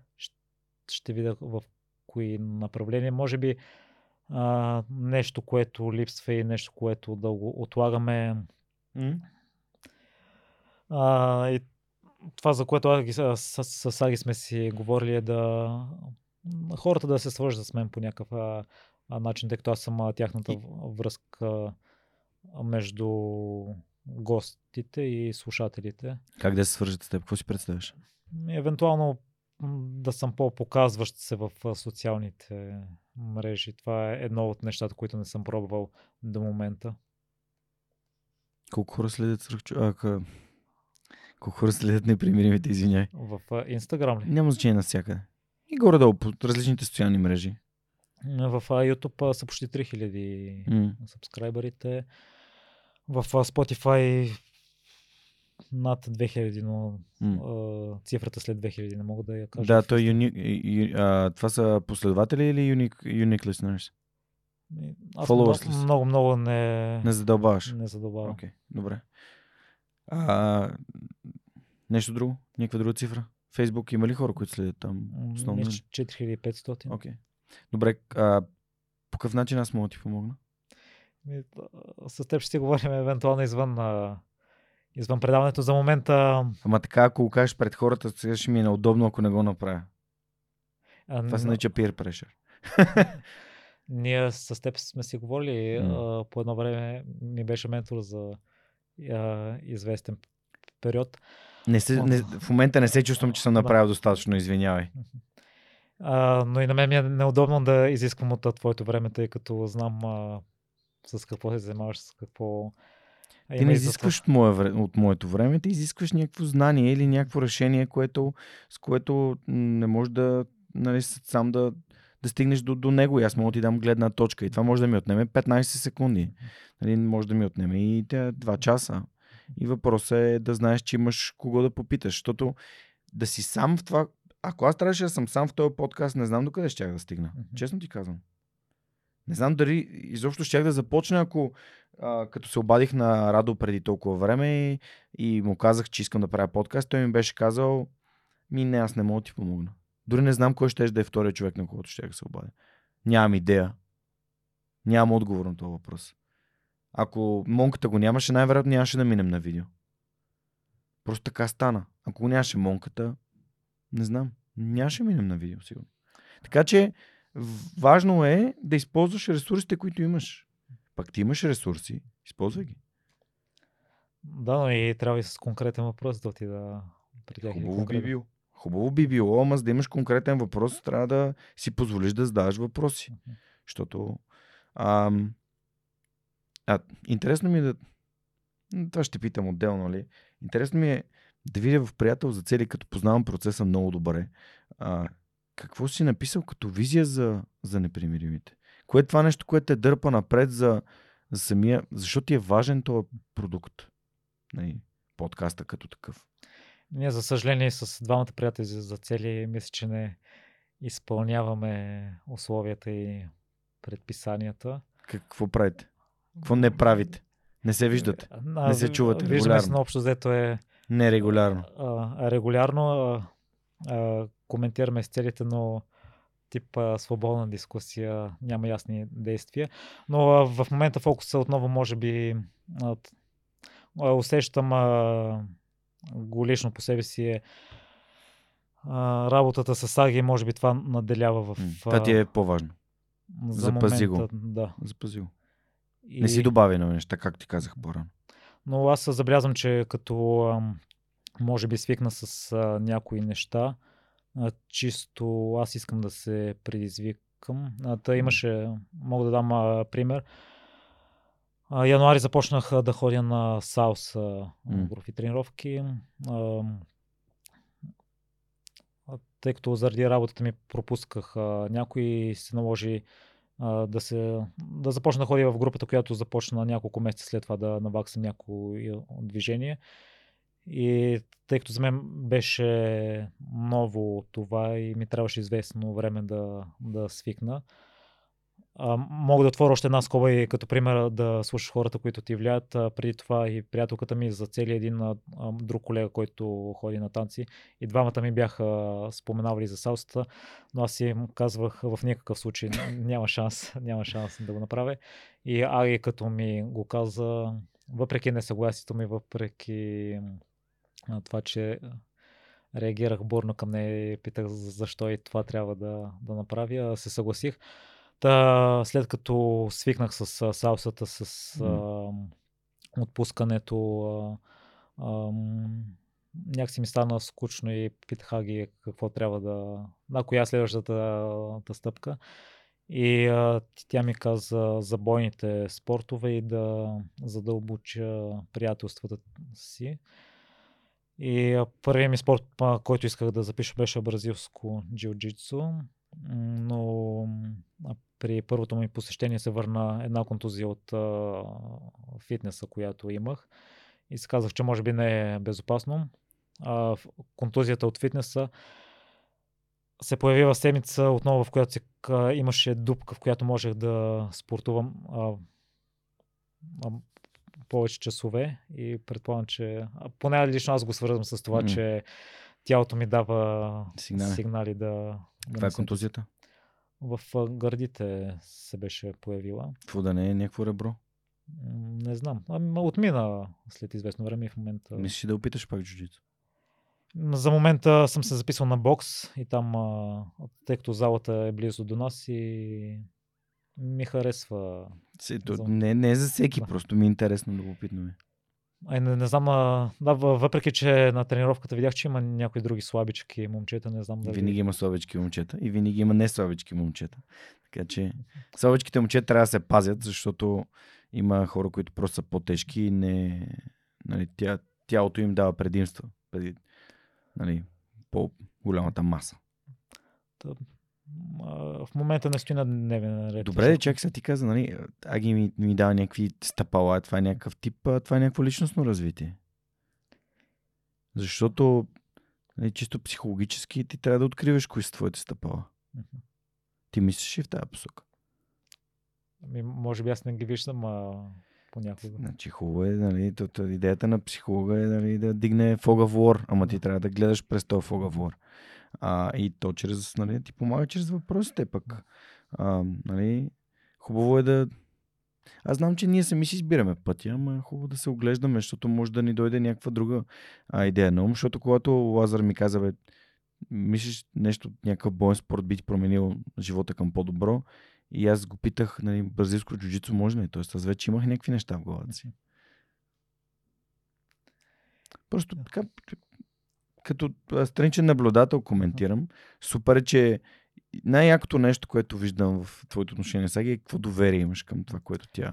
Ще, видя в кои направления. Може би uh, нещо, което липсва и нещо, което да го отлагаме. Mm а, и това, за което Аги, с, с, с Аги сме си говорили е да хората да се свържат с мен по някакъв а, а, начин, тъй като аз съм а, тяхната връзка между гостите и слушателите. Как да се свържат с теб? Какво си представяш? Евентуално да съм по-показващ се в социалните мрежи. Това е едно от нещата, които не съм пробвал до момента. Колко хора следят свръхчовека? Колко хора следят непримиримите, извиняй. В Инстаграм ли? Няма значение навсякъде. И горе-долу по различните социални мрежи. В YouTube са почти 3000 mm. сабскрайбърите. В Spotify над 2000, но mm. цифрата след 2000 не мога да я кажа. Да, той юни, ю, а, това са последователи или unique, unique listeners? Аз Followers много, много, много не... Не задълбаваш? Не задълбавам. Okay, добре. А, нещо друго? Някаква друга цифра? Фейсбук има ли хора, които следят там? Основно? 4500. Окей. Okay. Добре, а, по какъв начин аз мога да ти помогна? С теб ще си говорим евентуално извън, а, извън предаването за момента. Ама така, ако го кажеш пред хората, сега ще ми е неудобно, ако не го направя. А, Това се нарича peer pressure. Ние с теб сме си говорили. Mm. А, по едно време ми беше ментор за а, известен период. Не се, не, в момента не се чувствам, че съм направил да. достатъчно, извинявай. А, но и на мен ми е неудобно да изисквам от твоето време, тъй като знам а, с какво се занимаваш, с какво... Ти не изискваш от, мое, от моето време, ти изискваш някакво знание или някакво решение, което, с което не можеш да нали, сам да да стигнеш до, до него и аз мога да ти дам гледна точка. И това може да ми отнеме 15 секунди. Нали, може да ми отнеме и 2 часа. И въпросът е да знаеш, че имаш кого да попиташ. Защото да си сам в това... Ако аз трябваше да съм сам в този подкаст, не знам докъде ще да стигна. Mm-hmm. Честно ти казвам. Не знам дали изобщо щях да започна, ако а, като се обадих на Радо преди толкова време и, и му казах, че искам да правя подкаст, той ми беше казал, ми не, аз не мога да ти помогна. Дори не знам кой ще да е втория човек, на когото ще да се обадя. Нямам идея. Нямам отговор на този въпрос. Ако монката го нямаше, най-вероятно нямаше да минем на видео. Просто така стана. Ако нямаше монката, не знам. Нямаше минем на видео, сигурно. Така че, важно е да използваш ресурсите, които имаш. Пак ти имаш ресурси, използвай ги. Да, но и трябва и с конкретен въпрос да ти да Хубаво би бил. Хубаво би било, ама за да имаш конкретен въпрос, трябва да си позволиш да задаваш въпроси. Защото. А, а, интересно ми е да. Това ще питам отделно, ли? Интересно ми е да видя в приятел за цели, като познавам процеса много добре. А, какво си написал като визия за, за непримиримите? Кое е това нещо, което те дърпа напред за, за самия, защо ти е важен този продукт, нали, подкаста като такъв. Ние, за съжаление, с двамата приятели за цели, мисля, че не изпълняваме условията и предписанията. Какво правите? Какво не правите? Не се виждате? Не се чувате Виждаме се, но общо взето е Нерегулярно. а, регулярно. А, а, коментираме с целите, но тип а, свободна дискусия, няма ясни действия. Но а, в момента фокуса отново може би а, усещам а, го лично по себе си е а, работата с Аги, може би това наделява в... Това ти е по-важно. за запази го. момента, Да. Запази го. И... Не си добави на неща, както ти казах по-рано. Но аз забелязвам, че като ам, може би свикна с а, някои неща, а, чисто аз искам да се предизвикам. А, та имаше, мога да дам а, пример. А, януари започнах а, да ходя на САУС М. групи тренировки. А, тъй като заради работата ми пропусках а, някои, се наложи а, да, се, да започна да ходя в групата, която започна няколко месеца след това да наваксам някои движение. И тъй като за мен беше ново това и ми трябваше известно време да, да свикна, а, мога да отворя още една скоба и като пример да слушаш хората, които ти влияят. А, преди това и приятелката ми за цели един а, друг колега, който ходи на танци. И двамата ми бяха споменавали за салсата, но аз им казвах в никакъв случай няма шанс, няма шанс да го направя. И Ари като ми го каза, въпреки несъгласието ми, въпреки това, че реагирах бурно към нея и питах за- защо и това трябва да, да направя, се съгласих. Та, след като свикнах с а, салсата, с а, отпускането, а, ам, някакси ми стана скучно и питах ги какво трябва да... На коя следващата та стъпка. И а, тя ми каза за бойните спортове и да задълбоча приятелствата си. И а, първият ми спорт, а, който исках да запиша, беше бразилско джиу-джитсу. Но а, при първото ми посещение се върна една контузия от а, фитнеса, която имах. И си казах, че може би не е безопасно. А, контузията от фитнеса се появи в седмица отново, в която се, ка- имаше дупка, в която можех да спортувам а, а, повече часове и предполагам, че поне лично аз го свързвам с това, М. че тялото ми дава Сигнали. сигнали да... Каква е контузията? В гърдите се беше появила. Какво да не е някакво ребро? Не знам. Ами, отмина след известно време и в момента. Мислиш ли да опиташ пак джуджицу? За момента съм се записал на бокс и там, тъй като залата е близо до нас и ми харесва. Се, то, За- не, не е за всеки, Да. просто ми е интересно да го опитваме. Ай, не, не знам, а, да, въ- въпреки че на тренировката видях, че има някои други слабички момчета, не знам дали... Винаги има слабички момчета и винаги има не слабички момчета. Така че слабичките момчета трябва да се пазят, защото има хора, които просто са по-тежки и не... Нали, тя, тялото им дава предимства преди нали, по-голямата маса. В момента не стои на дневен ред. Добре, чак сега ти каза, нали, Аги ми, ми дава някакви стъпала, това е някакъв тип, това е някакво личностно развитие. Защото нали, чисто психологически ти трябва да откриваш кои са твоите стъпала. Мгм. Ти мислиш и в тази посока. Ами, може би аз не ги виждам а, понякога. Значи хубаво е, нали, то, то, идеята на психолога е нали, да дигне фоговор, ама ти трябва да гледаш през този фоговор. А, и то чрез, нали, ти помага чрез въпросите пък. А, нали, хубаво е да... Аз знам, че ние сами си избираме пътя, ама е хубаво да се оглеждаме, защото може да ни дойде някаква друга а, идея на ум, защото когато Лазар ми каза, бе, мислиш нещо, някакъв боен спорт би ти променил живота към по-добро, и аз го питах, нали, бразилско джуджицу може ли? Тоест, аз вече имах някакви неща в главата си. Просто така, като страничен наблюдател коментирам, супер е, че най-якото нещо, което виждам в твоето отношение с Аги е какво доверие имаш към това, което тя,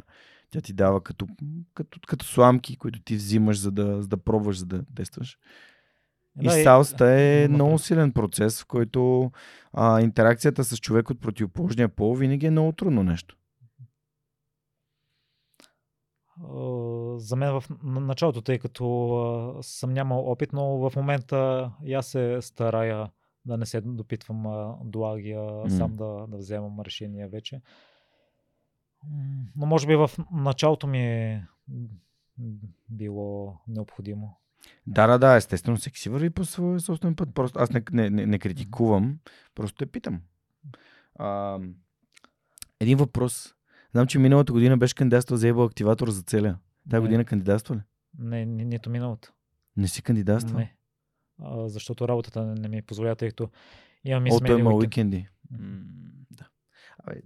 тя ти дава като, като, като сламки, които ти взимаш, за да, за да пробваш, за да тестваш. И Да, салста е има много силен процес, в който а, интеракцията с човек от противоположния пол винаги е много трудно нещо. За мен в началото, тъй като съм нямал опит, но в момента и аз се старая да не се допитвам до Агия, mm. сам да, да вземам решение вече. Но може би в началото ми е било необходимо. Да, да, да, естествено, всеки си върви по своя собствен път. Просто аз не, не, не, не критикувам, просто те питам. А, един въпрос. Знам, че миналата година беше кандидатствал за Ебо активатор за целя. Тази година кандидатства ли? Не, ни, нито миналата. Не си кандидатства? Не. А, защото работата не, не ми позволява, тъй като имам измени Ото има уикенди. М- да. Абе,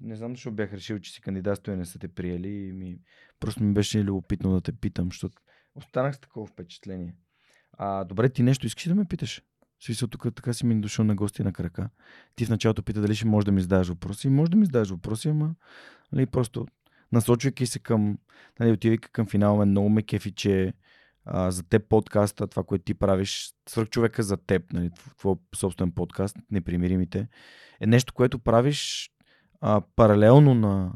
не знам защо бях решил, че си кандидатство и не са те приели. И ми... Просто ми беше любопитно да те питам, защото останах с такова впечатление. А, добре, ти нещо искаш да ме питаш? Смисъл, тук така си ми дошъл на гости на крака. Ти в началото пита дали ще може да ми задаваш въпроси. Може да ми задаваш въпроси, ама нали, просто насочвайки се към, нали, отивайки към финала, ме много ме кефи, че а, за теб подкаста, това, което ти правиш, свърх човека за теб, нали, твой собствен подкаст, непримиримите, е нещо, което правиш а, паралелно на,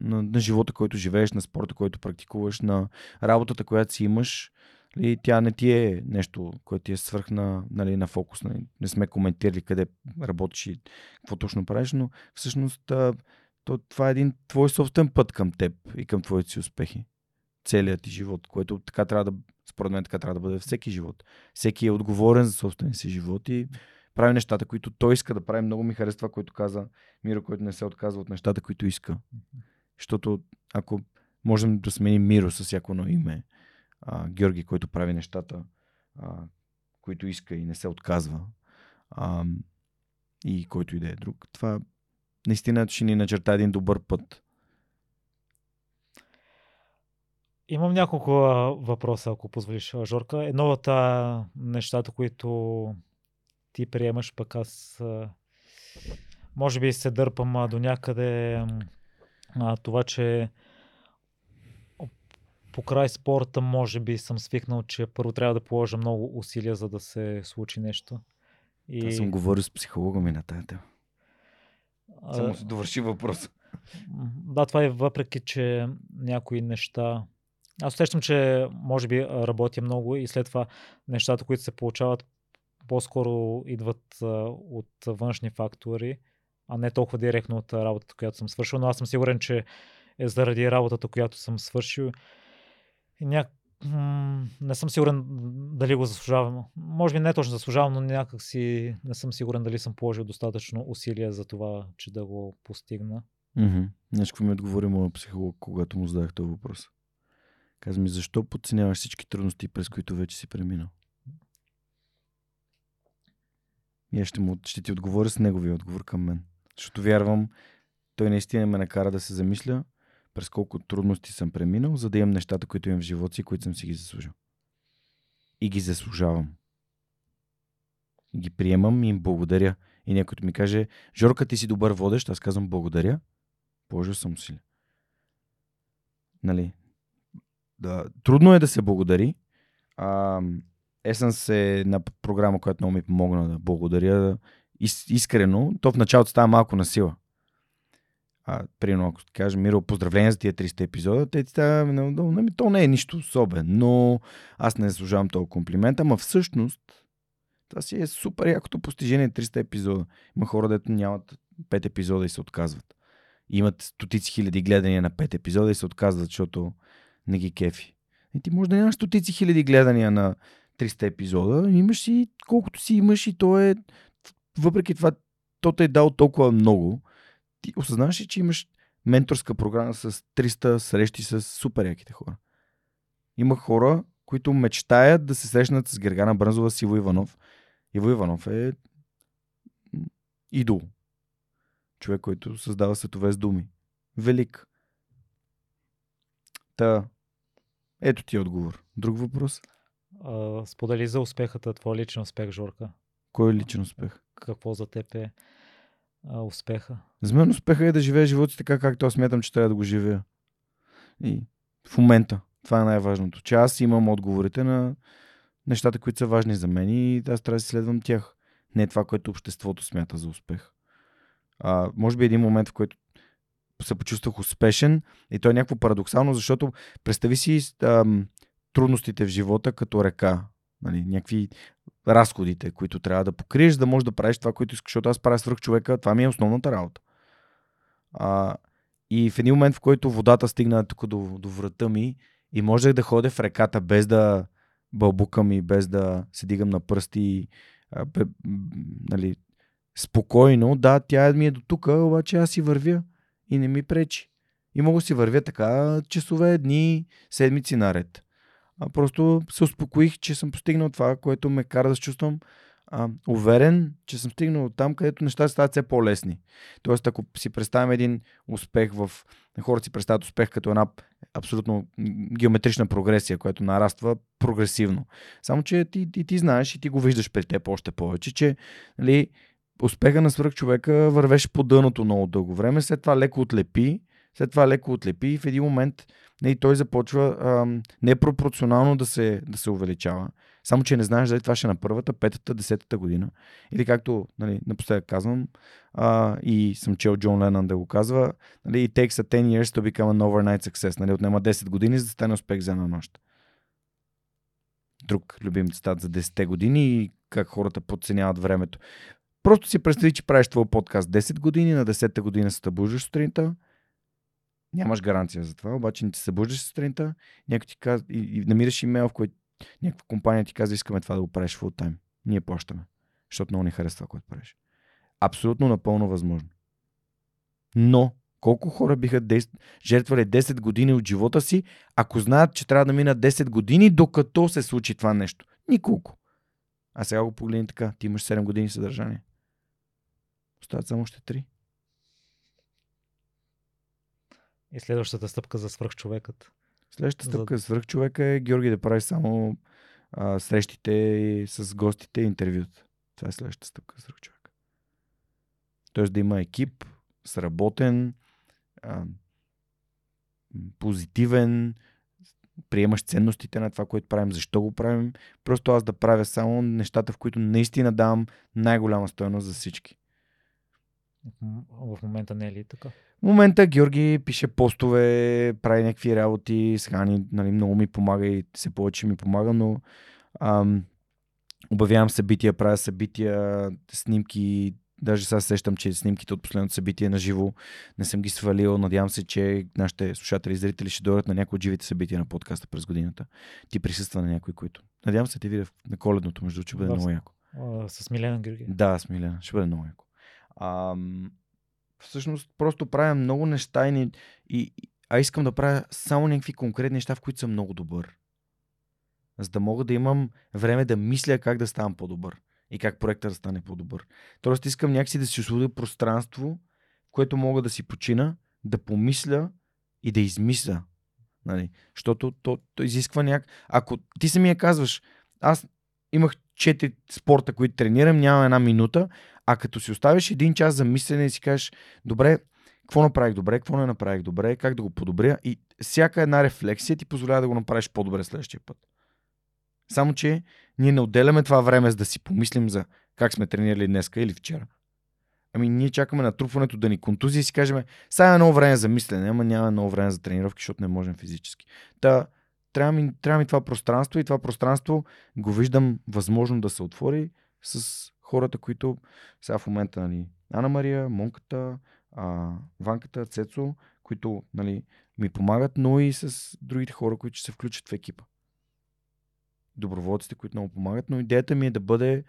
на, на живота, който живееш, на спорта, който практикуваш, на работата, която си имаш. Ли, тя не ти е нещо, което ти е свърх на, нали, на фокус. Нали. Не сме коментирали къде работиш и какво точно правиш, но всъщност то, това е един твой собствен път към теб и към твоите си успехи. Целият ти живот, което така трябва да, според мен така трябва да бъде всеки живот. Всеки е отговорен за собствения си живот и прави нещата, които той иска да прави. Много ми харесва това, което каза Миро, който не се отказва от нещата, които иска. Защото ако можем да сменим Миро с всяко едно име, а, Георги, който прави нещата, а, които иска и не се отказва, а, и който и да е друг, това наистина ще ни начерта един добър път. Имам няколко въпроса, ако позволиш, Жорка. Едно от нещата, които ти приемаш, пък аз може би се дърпам до някъде това, че по край спорта може би съм свикнал, че първо трябва да положа много усилия, за да се случи нещо. И... Аз съм говорил с психолога ми на тази тема. Само си довърши въпрос. Да, това е въпреки, че някои неща... Аз усещам, че може би работя много и след това нещата, които се получават, по-скоро идват от външни фактори, а не толкова директно от работата, която съм свършил. Но аз съм сигурен, че е заради работата, която съм свършил. И ня... Не съм сигурен дали го заслужавам. Може би не точно заслужавам, но някак си не съм сигурен дали съм положил достатъчно усилия за това, че да го постигна. Нещо ми отговори моят психолог, когато му задах този въпрос. Каза ми, защо подценяваш всички трудности, през които вече си преминал? И ще, му, ще ти отговоря с неговия отговор към мен. Защото вярвам, той наистина ме накара да се замисля през колко трудности съм преминал, за да имам нещата, които имам в живота си, които съм си ги заслужил. И ги заслужавам. Ги приемам и им благодаря. И някой ми каже, Жорка, ти си добър водещ, аз казвам благодаря, положил съм усилия. Нали? Да, трудно е да се благодари. А, Essence е една програма, която много ми помогна да благодаря искрено. То в началото става малко на сила. А, примерно, ако кажа, Миро, поздравления за тия 300 епизода, те ти става, но, но, то не е нищо особено, но аз не заслужавам този комплимент, ама всъщност това си е супер якото постижение 300 епизода. Има хора, дето нямат 5 епизода и се отказват. Имат стотици хиляди гледания на 5 епизода и се отказват, защото не ги кефи. И ти може да нямаш стотици хиляди гледания на 300 епизода, имаш си колкото си имаш и то е въпреки това, то те е дал толкова много. Ти осъзнаваш ли, че имаш менторска програма с 300 срещи с супер яките хора? Има хора, които мечтаят да се срещнат с Гергана Брънзова с Иво Иванов. Иво Иванов е идол. Човек, който създава светове с думи. Велик. Та, ето ти е отговор. Друг въпрос? А, сподели за успехата, твой личен успех, Жорка. Кой е личен успех? Какво за теб е а, успеха? За мен успеха е да живея живота си така, както аз смятам, че трябва да го живея. И в момента. Това е най-важното. Че аз имам отговорите на нещата, които са важни за мен и аз трябва да следвам тях. Не е това, което обществото смята за успех. А, може би един момент, в който се почувствах успешен и то е някакво парадоксално, защото представи си ам, трудностите в живота като река. Нали, някакви разходите, които трябва да покриеш, да можеш да правиш това, което искаш, защото аз правя свърх човека, това ми е основната работа. А, и в един момент, в който водата стигна тук до, до врата ми и можех да ходя в реката без да бълбукам и без да се дигам на пръсти, а, бе, нали, спокойно, да, тя ми е до тук, обаче аз си вървя и не ми пречи. И мога си вървя така часове, дни, седмици наред. А просто се успокоих, че съм постигнал това, което ме кара да се чувствам а, уверен, че съм стигнал там, където нещата стават все по-лесни. Тоест, ако си представим един успех в... Хората си представят успех като една абсолютно геометрична прогресия, която нараства прогресивно. Само, че ти, ти, ти знаеш и ти го виждаш при теб още повече, че нали, успеха на свръх човека вървеше по дъното много дълго време, след това леко отлепи, след това леко отлепи и в един момент не, нали, той започва а, непропорционално да се, да се увеличава. Само, че не знаеш дали това ще е на първата, петата, десетата година. Или както нали, напоследък казвам, а, и съм чел Джон Ленън да го казва, нали, it takes a 10 years to become an overnight success. Нали, отнема 10 години, за да стане успех за една нощ. Друг любим цитат за 10 години и как хората подценяват времето. Просто си представи, че правиш твой подкаст 10 години, на 10-та година се събуждаш сутринта, нямаш гаранция за това, обаче не ти събуждаш сутринта, някой ти казва, и, и намираш имейл, в който някаква компания ти казва, искаме това да го правиш full time. Ние плащаме. Защото много ни харесва това, което правиш. Абсолютно напълно възможно. Но, колко хора биха дес... жертвали 10 години от живота си, ако знаят, че трябва да минат 10 години, докато се случи това нещо? Николко. А сега го погледни така. Ти имаш 7 години съдържание. Остават само още 3. И следващата стъпка за свръхчовекът. Следващата стъпка за свръхчовека е Георги да прави само а, срещите с гостите и интервюта. Това е следващата стъпка за свръхчовека. Тоест да има екип, сработен, а, позитивен, приемаш ценностите на това, което правим, защо го правим. Просто аз да правя само нещата, в които наистина давам най-голяма стоеност за всички. В момента не е ли така? В момента Георги пише постове, прави някакви работи, сега ни, нали, много ми помага и се повече ми помага, но ам, обявявам събития, правя събития, снимки, даже сега сещам, че снимките от последното събитие на живо не съм ги свалил. Надявам се, че нашите слушатели и зрители ще дойдат на някои от живите събития на подкаста през годината. Ти присъства на някой, които. Надявам се, ти видя на коледното, между че бъде много яко. С Милена Георги. Да, с Милена. Ще бъде много яко. Ам, всъщност просто правя много неща и, и, а искам да правя само някакви конкретни неща, в които съм много добър. За да мога да имам време да мисля как да ставам по-добър и как проектът да стане по-добър. Тоест искам някакси да си освободя пространство, в което мога да си почина, да помисля и да измисля. Нали? Защото то, то изисква няк... Ако ти самия казваш, аз имах четири спорта, които тренирам, няма една минута, а като си оставиш един час за мислене и си кажеш, добре, какво направих добре, какво не направих добре, как да го подобря и всяка една рефлексия ти позволява да го направиш по-добре следващия път. Само, че ние не отделяме това време за да си помислим за как сме тренирали днеска или вчера. Ами ние чакаме натрупването да ни контузи и си кажем, сега е много време за мислене, ама няма много време за тренировки, защото не можем физически. Та, трябва ми, трябва ми това пространство и това пространство го виждам възможно да се отвори с хората, които сега в момента, нали, Ана Мария, Монката, а, Ванката, Цецо, които нали, ми помагат, но и с другите хора, които ще се включат в екипа. Доброволците, които много помагат, но идеята ми е да бъде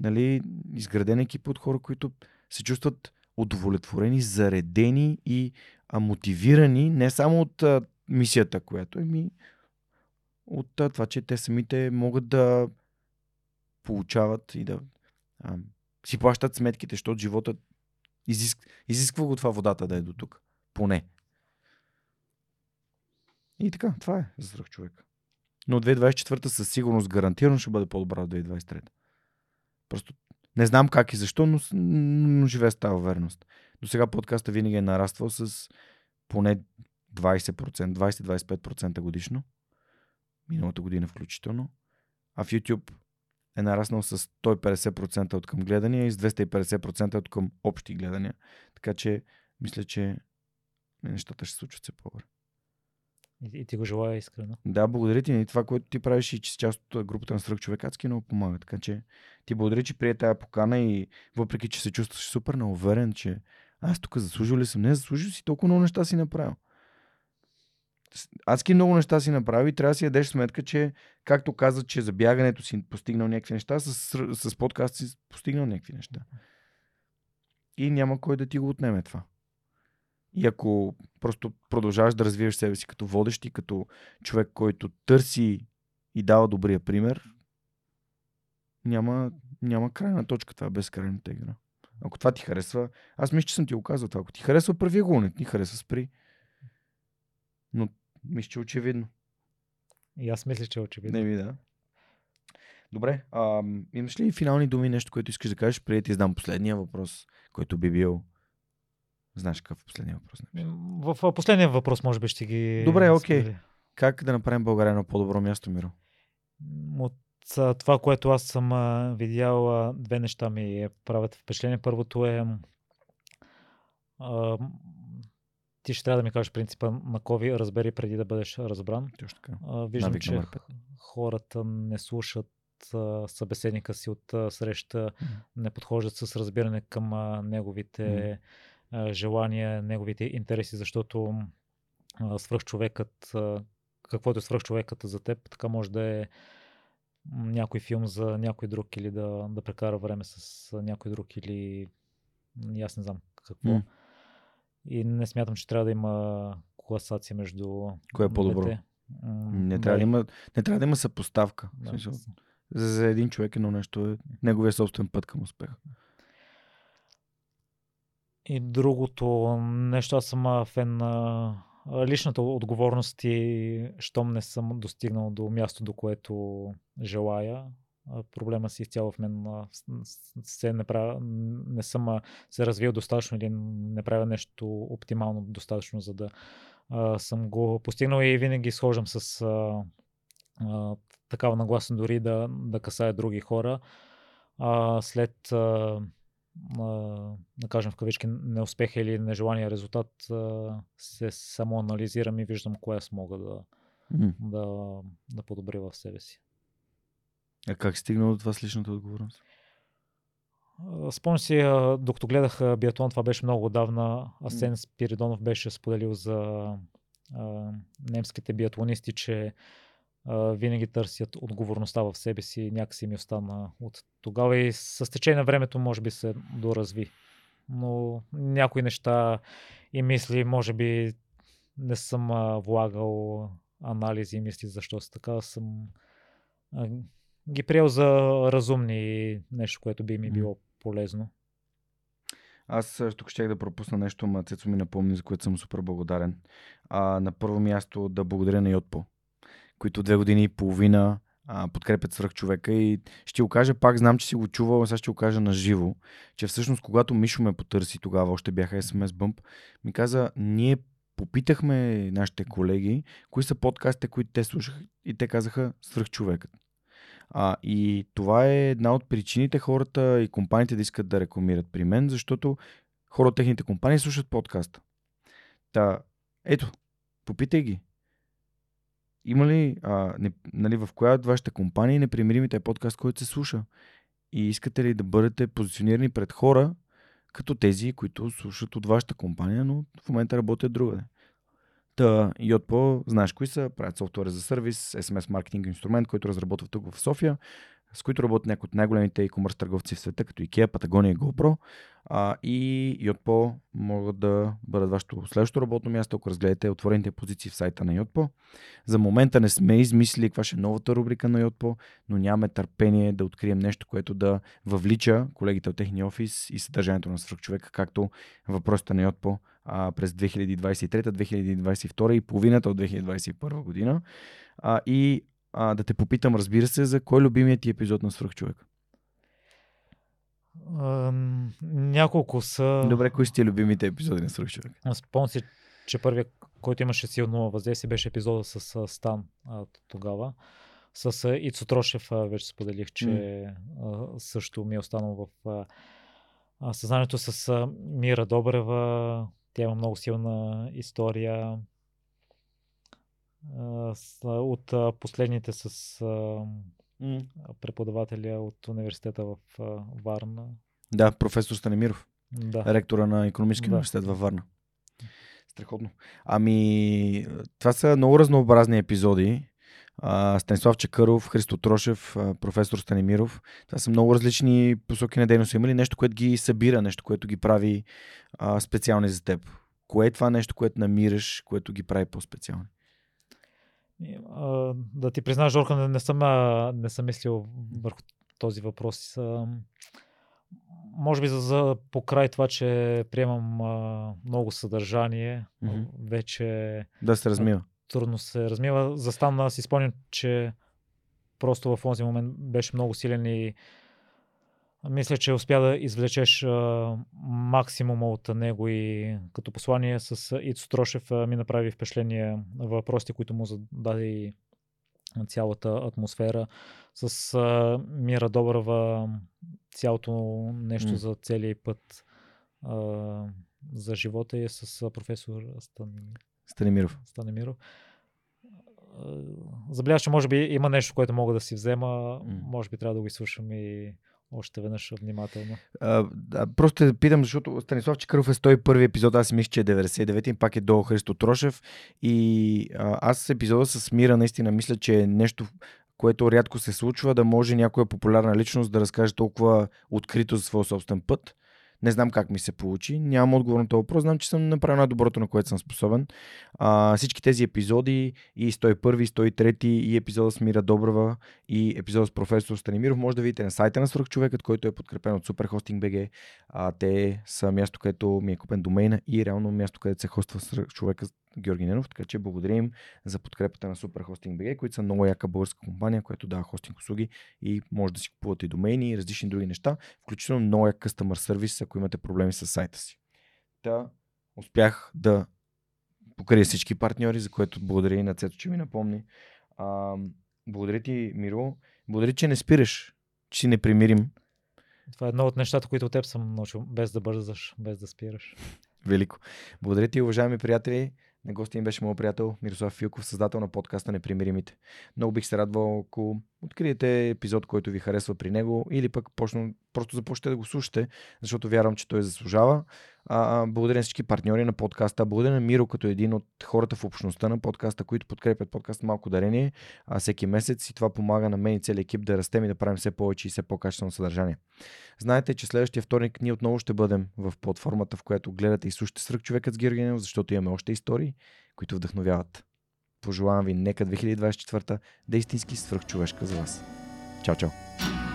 нали, изграден екип от хора, които се чувстват удовлетворени, заредени и а, мотивирани не само от а, мисията, която е ми от това, че те самите могат да получават и да а, си плащат сметките, защото живота изиск... изисква го това водата да е до тук. Поне. И така, това е за свръх човек. Но 2024 със сигурност гарантирано ще бъде по-добра от 2023. Просто не знам как и защо, но, но живея с тази верност. До сега подкаста винаги е нараствал с поне 20%, 20-25% годишно. Миналата година включително. А в YouTube е нараснал с 150% от към гледания и с 250% от към общи гледания. Така че, мисля, че нещата ще се случват все по-добре. И, и ти го желая искрено. Да, благодаря ти. И това, което ти правиш и че си част от групата на свръх човек, адски много помага. Така че ти благодаря, че прие тая покана и въпреки, че се чувстваш супер неуверен, че аз тук заслужил ли съм? Не, заслужил си толкова много неща си направил. Адски много неща си направи трябва да си ядеш сметка, че както каза, че за бягането си постигнал някакви неща, с, с подкаст си постигнал някакви неща. И няма кой да ти го отнеме това. И ако просто продължаваш да развиваш себе си като водещ и като човек, който търси и дава добрия пример, няма, няма крайна точка това безкрайната игра. Ако това ти харесва, аз мисля, че съм ти го казал това. Ако ти харесва, прави го, не ти харесва, спри. Но мисля, че е очевидно. И аз мисля, че е очевидно. Не ви, да. Добре, а, имаш ли финални думи, нещо, което искаш да кажеш, преди ти издам последния въпрос, който би бил Знаеш какъв е последния въпрос? В, в последния въпрос може би ще ги... Добре, окей. Okay. Как да направим България на по-добро място, Миро? От това, което аз съм видял, две неща ми правят впечатление. Първото е ти ще трябва да ми кажеш принципа на Кови, разбери преди да бъдеш разбран. Точно така. Виждам, Навик че хората не слушат събеседника си от среща, mm. не подхождат с разбиране към неговите mm желания, неговите интереси, защото свръхчовекът, каквото е свръхчовекът за теб, така може да е някой филм за някой друг или да, да прекара време с някой друг или аз не знам какво. Mm. И не смятам, че трябва да има класация между. Кое е по-добро? Двете. Не, трябва да има, не трябва да има съпоставка. Да. За, за един човек едно нещо е неговия собствен път към успех. И другото нещо, аз съм фен на личната отговорност и щом не съм достигнал до място, до което желая, проблема си изцяло в мен се не, правя, не съм се развил достатъчно или не правя нещо оптимално достатъчно, за да а, съм го постигнал и винаги схождам с а, а, такава нагласа дори да, да касае други хора. А, след а, да кажем в кавички, неуспеха или нежелания резултат, се само анализирам и виждам кое аз мога да, mm. да, да подобря в себе си. А как стигнал до това с личната отговорност? Спомням си, докато гледах биатлон, това беше много отдавна, Асен Спиридонов беше споделил за а, немските биатлонисти, че винаги търсят отговорността в себе си. Някакси ми остана от тогава и с течение на времето може би се доразви. Но някои неща и мисли, може би не съм влагал анализи и мисли защо са така. Съм ги приел за разумни нещо, което би ми било полезно. Аз тук ще да пропусна нещо, ма Цецо ми напомни, за което съм супер благодарен. А, на първо място да благодаря на Йотпо които две години и половина а, подкрепят свръх човека и ще го кажа пак, знам, че си го чувал, сега ще го кажа на живо, че всъщност когато Мишо ме потърси тогава, още бяха SMS Bump, ми каза, ние попитахме нашите колеги, кои са подкастите, които те слушаха и те казаха свръх човекът. А, и това е една от причините хората и компаниите да искат да рекламират при мен, защото хора от техните компании слушат подкаста. Та, ето, попитай ги има ли, а, не, нали, в коя от вашите компании непримиримите е подкаст, който се слуша? И искате ли да бъдете позиционирани пред хора, като тези, които слушат от вашата компания, но в момента работят другаде? Та, Yotpo, знаеш кои са, правят софтуер за сервис, SMS маркетинг инструмент, който разработва тук в София с които работят някои от най-големите e-commerce търговци в света, като IKEA, Patagonia и GoPro. А, и Yotpo могат да бъдат вашето следващото работно място, ако разгледате отворените позиции в сайта на Yotpo. За момента не сме измислили каква ще е новата рубрика на Yotpo, но нямаме търпение да открием нещо, което да въвлича колегите от техния офис и съдържанието на свръхчовека, както въпросите на Yotpo а, през 2023-2022 и половината от 2021 година. А, и а, да те попитам, разбира се, за кой е любимият ти епизод на Свръхчовек? Uh, няколко са. Добре, кои са ти любимите епизоди на Свръхчовек? Спомням си, че първият, който имаше силно въздействие, беше епизода с Стан тогава. С Ицо Трошев вече споделих, че mm. също ми е останал в съзнанието с Мира Добрева, Тя има много силна история. А, с, от а, последните с а, преподавателя от университета в а, Варна. Да, професор Станемиров, Да. ректора на економически Да. университет във Варна. Страхотно. Ами, това са много разнообразни епизоди. Станислав Чакъров, Христо Трошев, професор Станемиров. Това са много различни посоки на дейност. Има ли нещо, което ги събира, нещо, което ги прави а, специални за теб? Кое е това нещо, което намираш, което ги прави по-специални? Да ти призная, Жорка, не, съм, не съм мислил върху този въпрос. Може би за, за покрай това, че приемам а, много съдържание, Мгм. вече Да се размива. трудно се размива. За Стана си спомням, че просто в този момент беше много силен и мисля, че успя да извлечеш а, максимума от него и като послание с Ицо Трошев а, ми направи впечатление въпросите, които му зададе и цялата атмосфера с а, Мира Добрава, цялото нещо М. за целия път а, за живота е с професор Стан... Станемиров. А, Забелязах, че може би има нещо, което мога да си взема. М. Може би трябва да го изслушам и още веднъж внимателно. А, да, просто те питам, защото Станислав Чекаров е 101 епизод, аз мисля, че е 99 и пак е до Христо Трошев. И а, аз епизода с Мира наистина мисля, че е нещо, което рядко се случва, да може някоя популярна личност да разкаже толкова открито за своя собствен път. Не знам как ми се получи. Нямам отговор на този въпрос. Знам, че съм направил най-доброто, на което съм способен. А, всички тези епизоди, и 101, и 103, и епизода с Мира Добрава, и епизода с професор Станимиров, може да видите на сайта на Свърхчовекът, който е подкрепен от Superhosting.bg. А, те са място, където ми е купен домейна и реално място, където се хоства Свърхчовека Георги Ненов. Така че благодарим за подкрепата на Superhosting.bg, които са много яка българска компания, която дава хостинг услуги и може да си купувате и домейни и различни други неща, включително много як customer сервис, ако имате проблеми с сайта си. Та успях да покрия всички партньори, за което благодаря и на Цето, че ми напомни. А, благодаря ти, Миро. Благодаря, че не спираш, че си не примирим. Това е едно от нещата, които от теб съм научил. Без да бързаш, без да спираш. Велико. Благодаря ти, уважаеми приятели. На гости им беше моят приятел Мирослав Филков, създател на подкаста Непримиримите. Много бих се радвал, ако откриете епизод, който ви харесва при него, или пък почна, просто започнете да го слушате, защото вярвам, че той заслужава. А, благодаря на всички партньори на подкаста. Благодаря на Миро, като един от хората в общността на подкаста, които подкрепят подкаста Малко дарение а, всеки месец и това помага на мен и целият екип да растем и да правим все повече и все по-качествено съдържание. Знаете, че следващия вторник ние отново ще бъдем в платформата, в която гледате и слушате Сръх човекът с Георгиенов, защото имаме още истории, които вдъхновяват. Пожелавам ви нека 2024 да е истински свръхчовешка за вас. Чао, чао!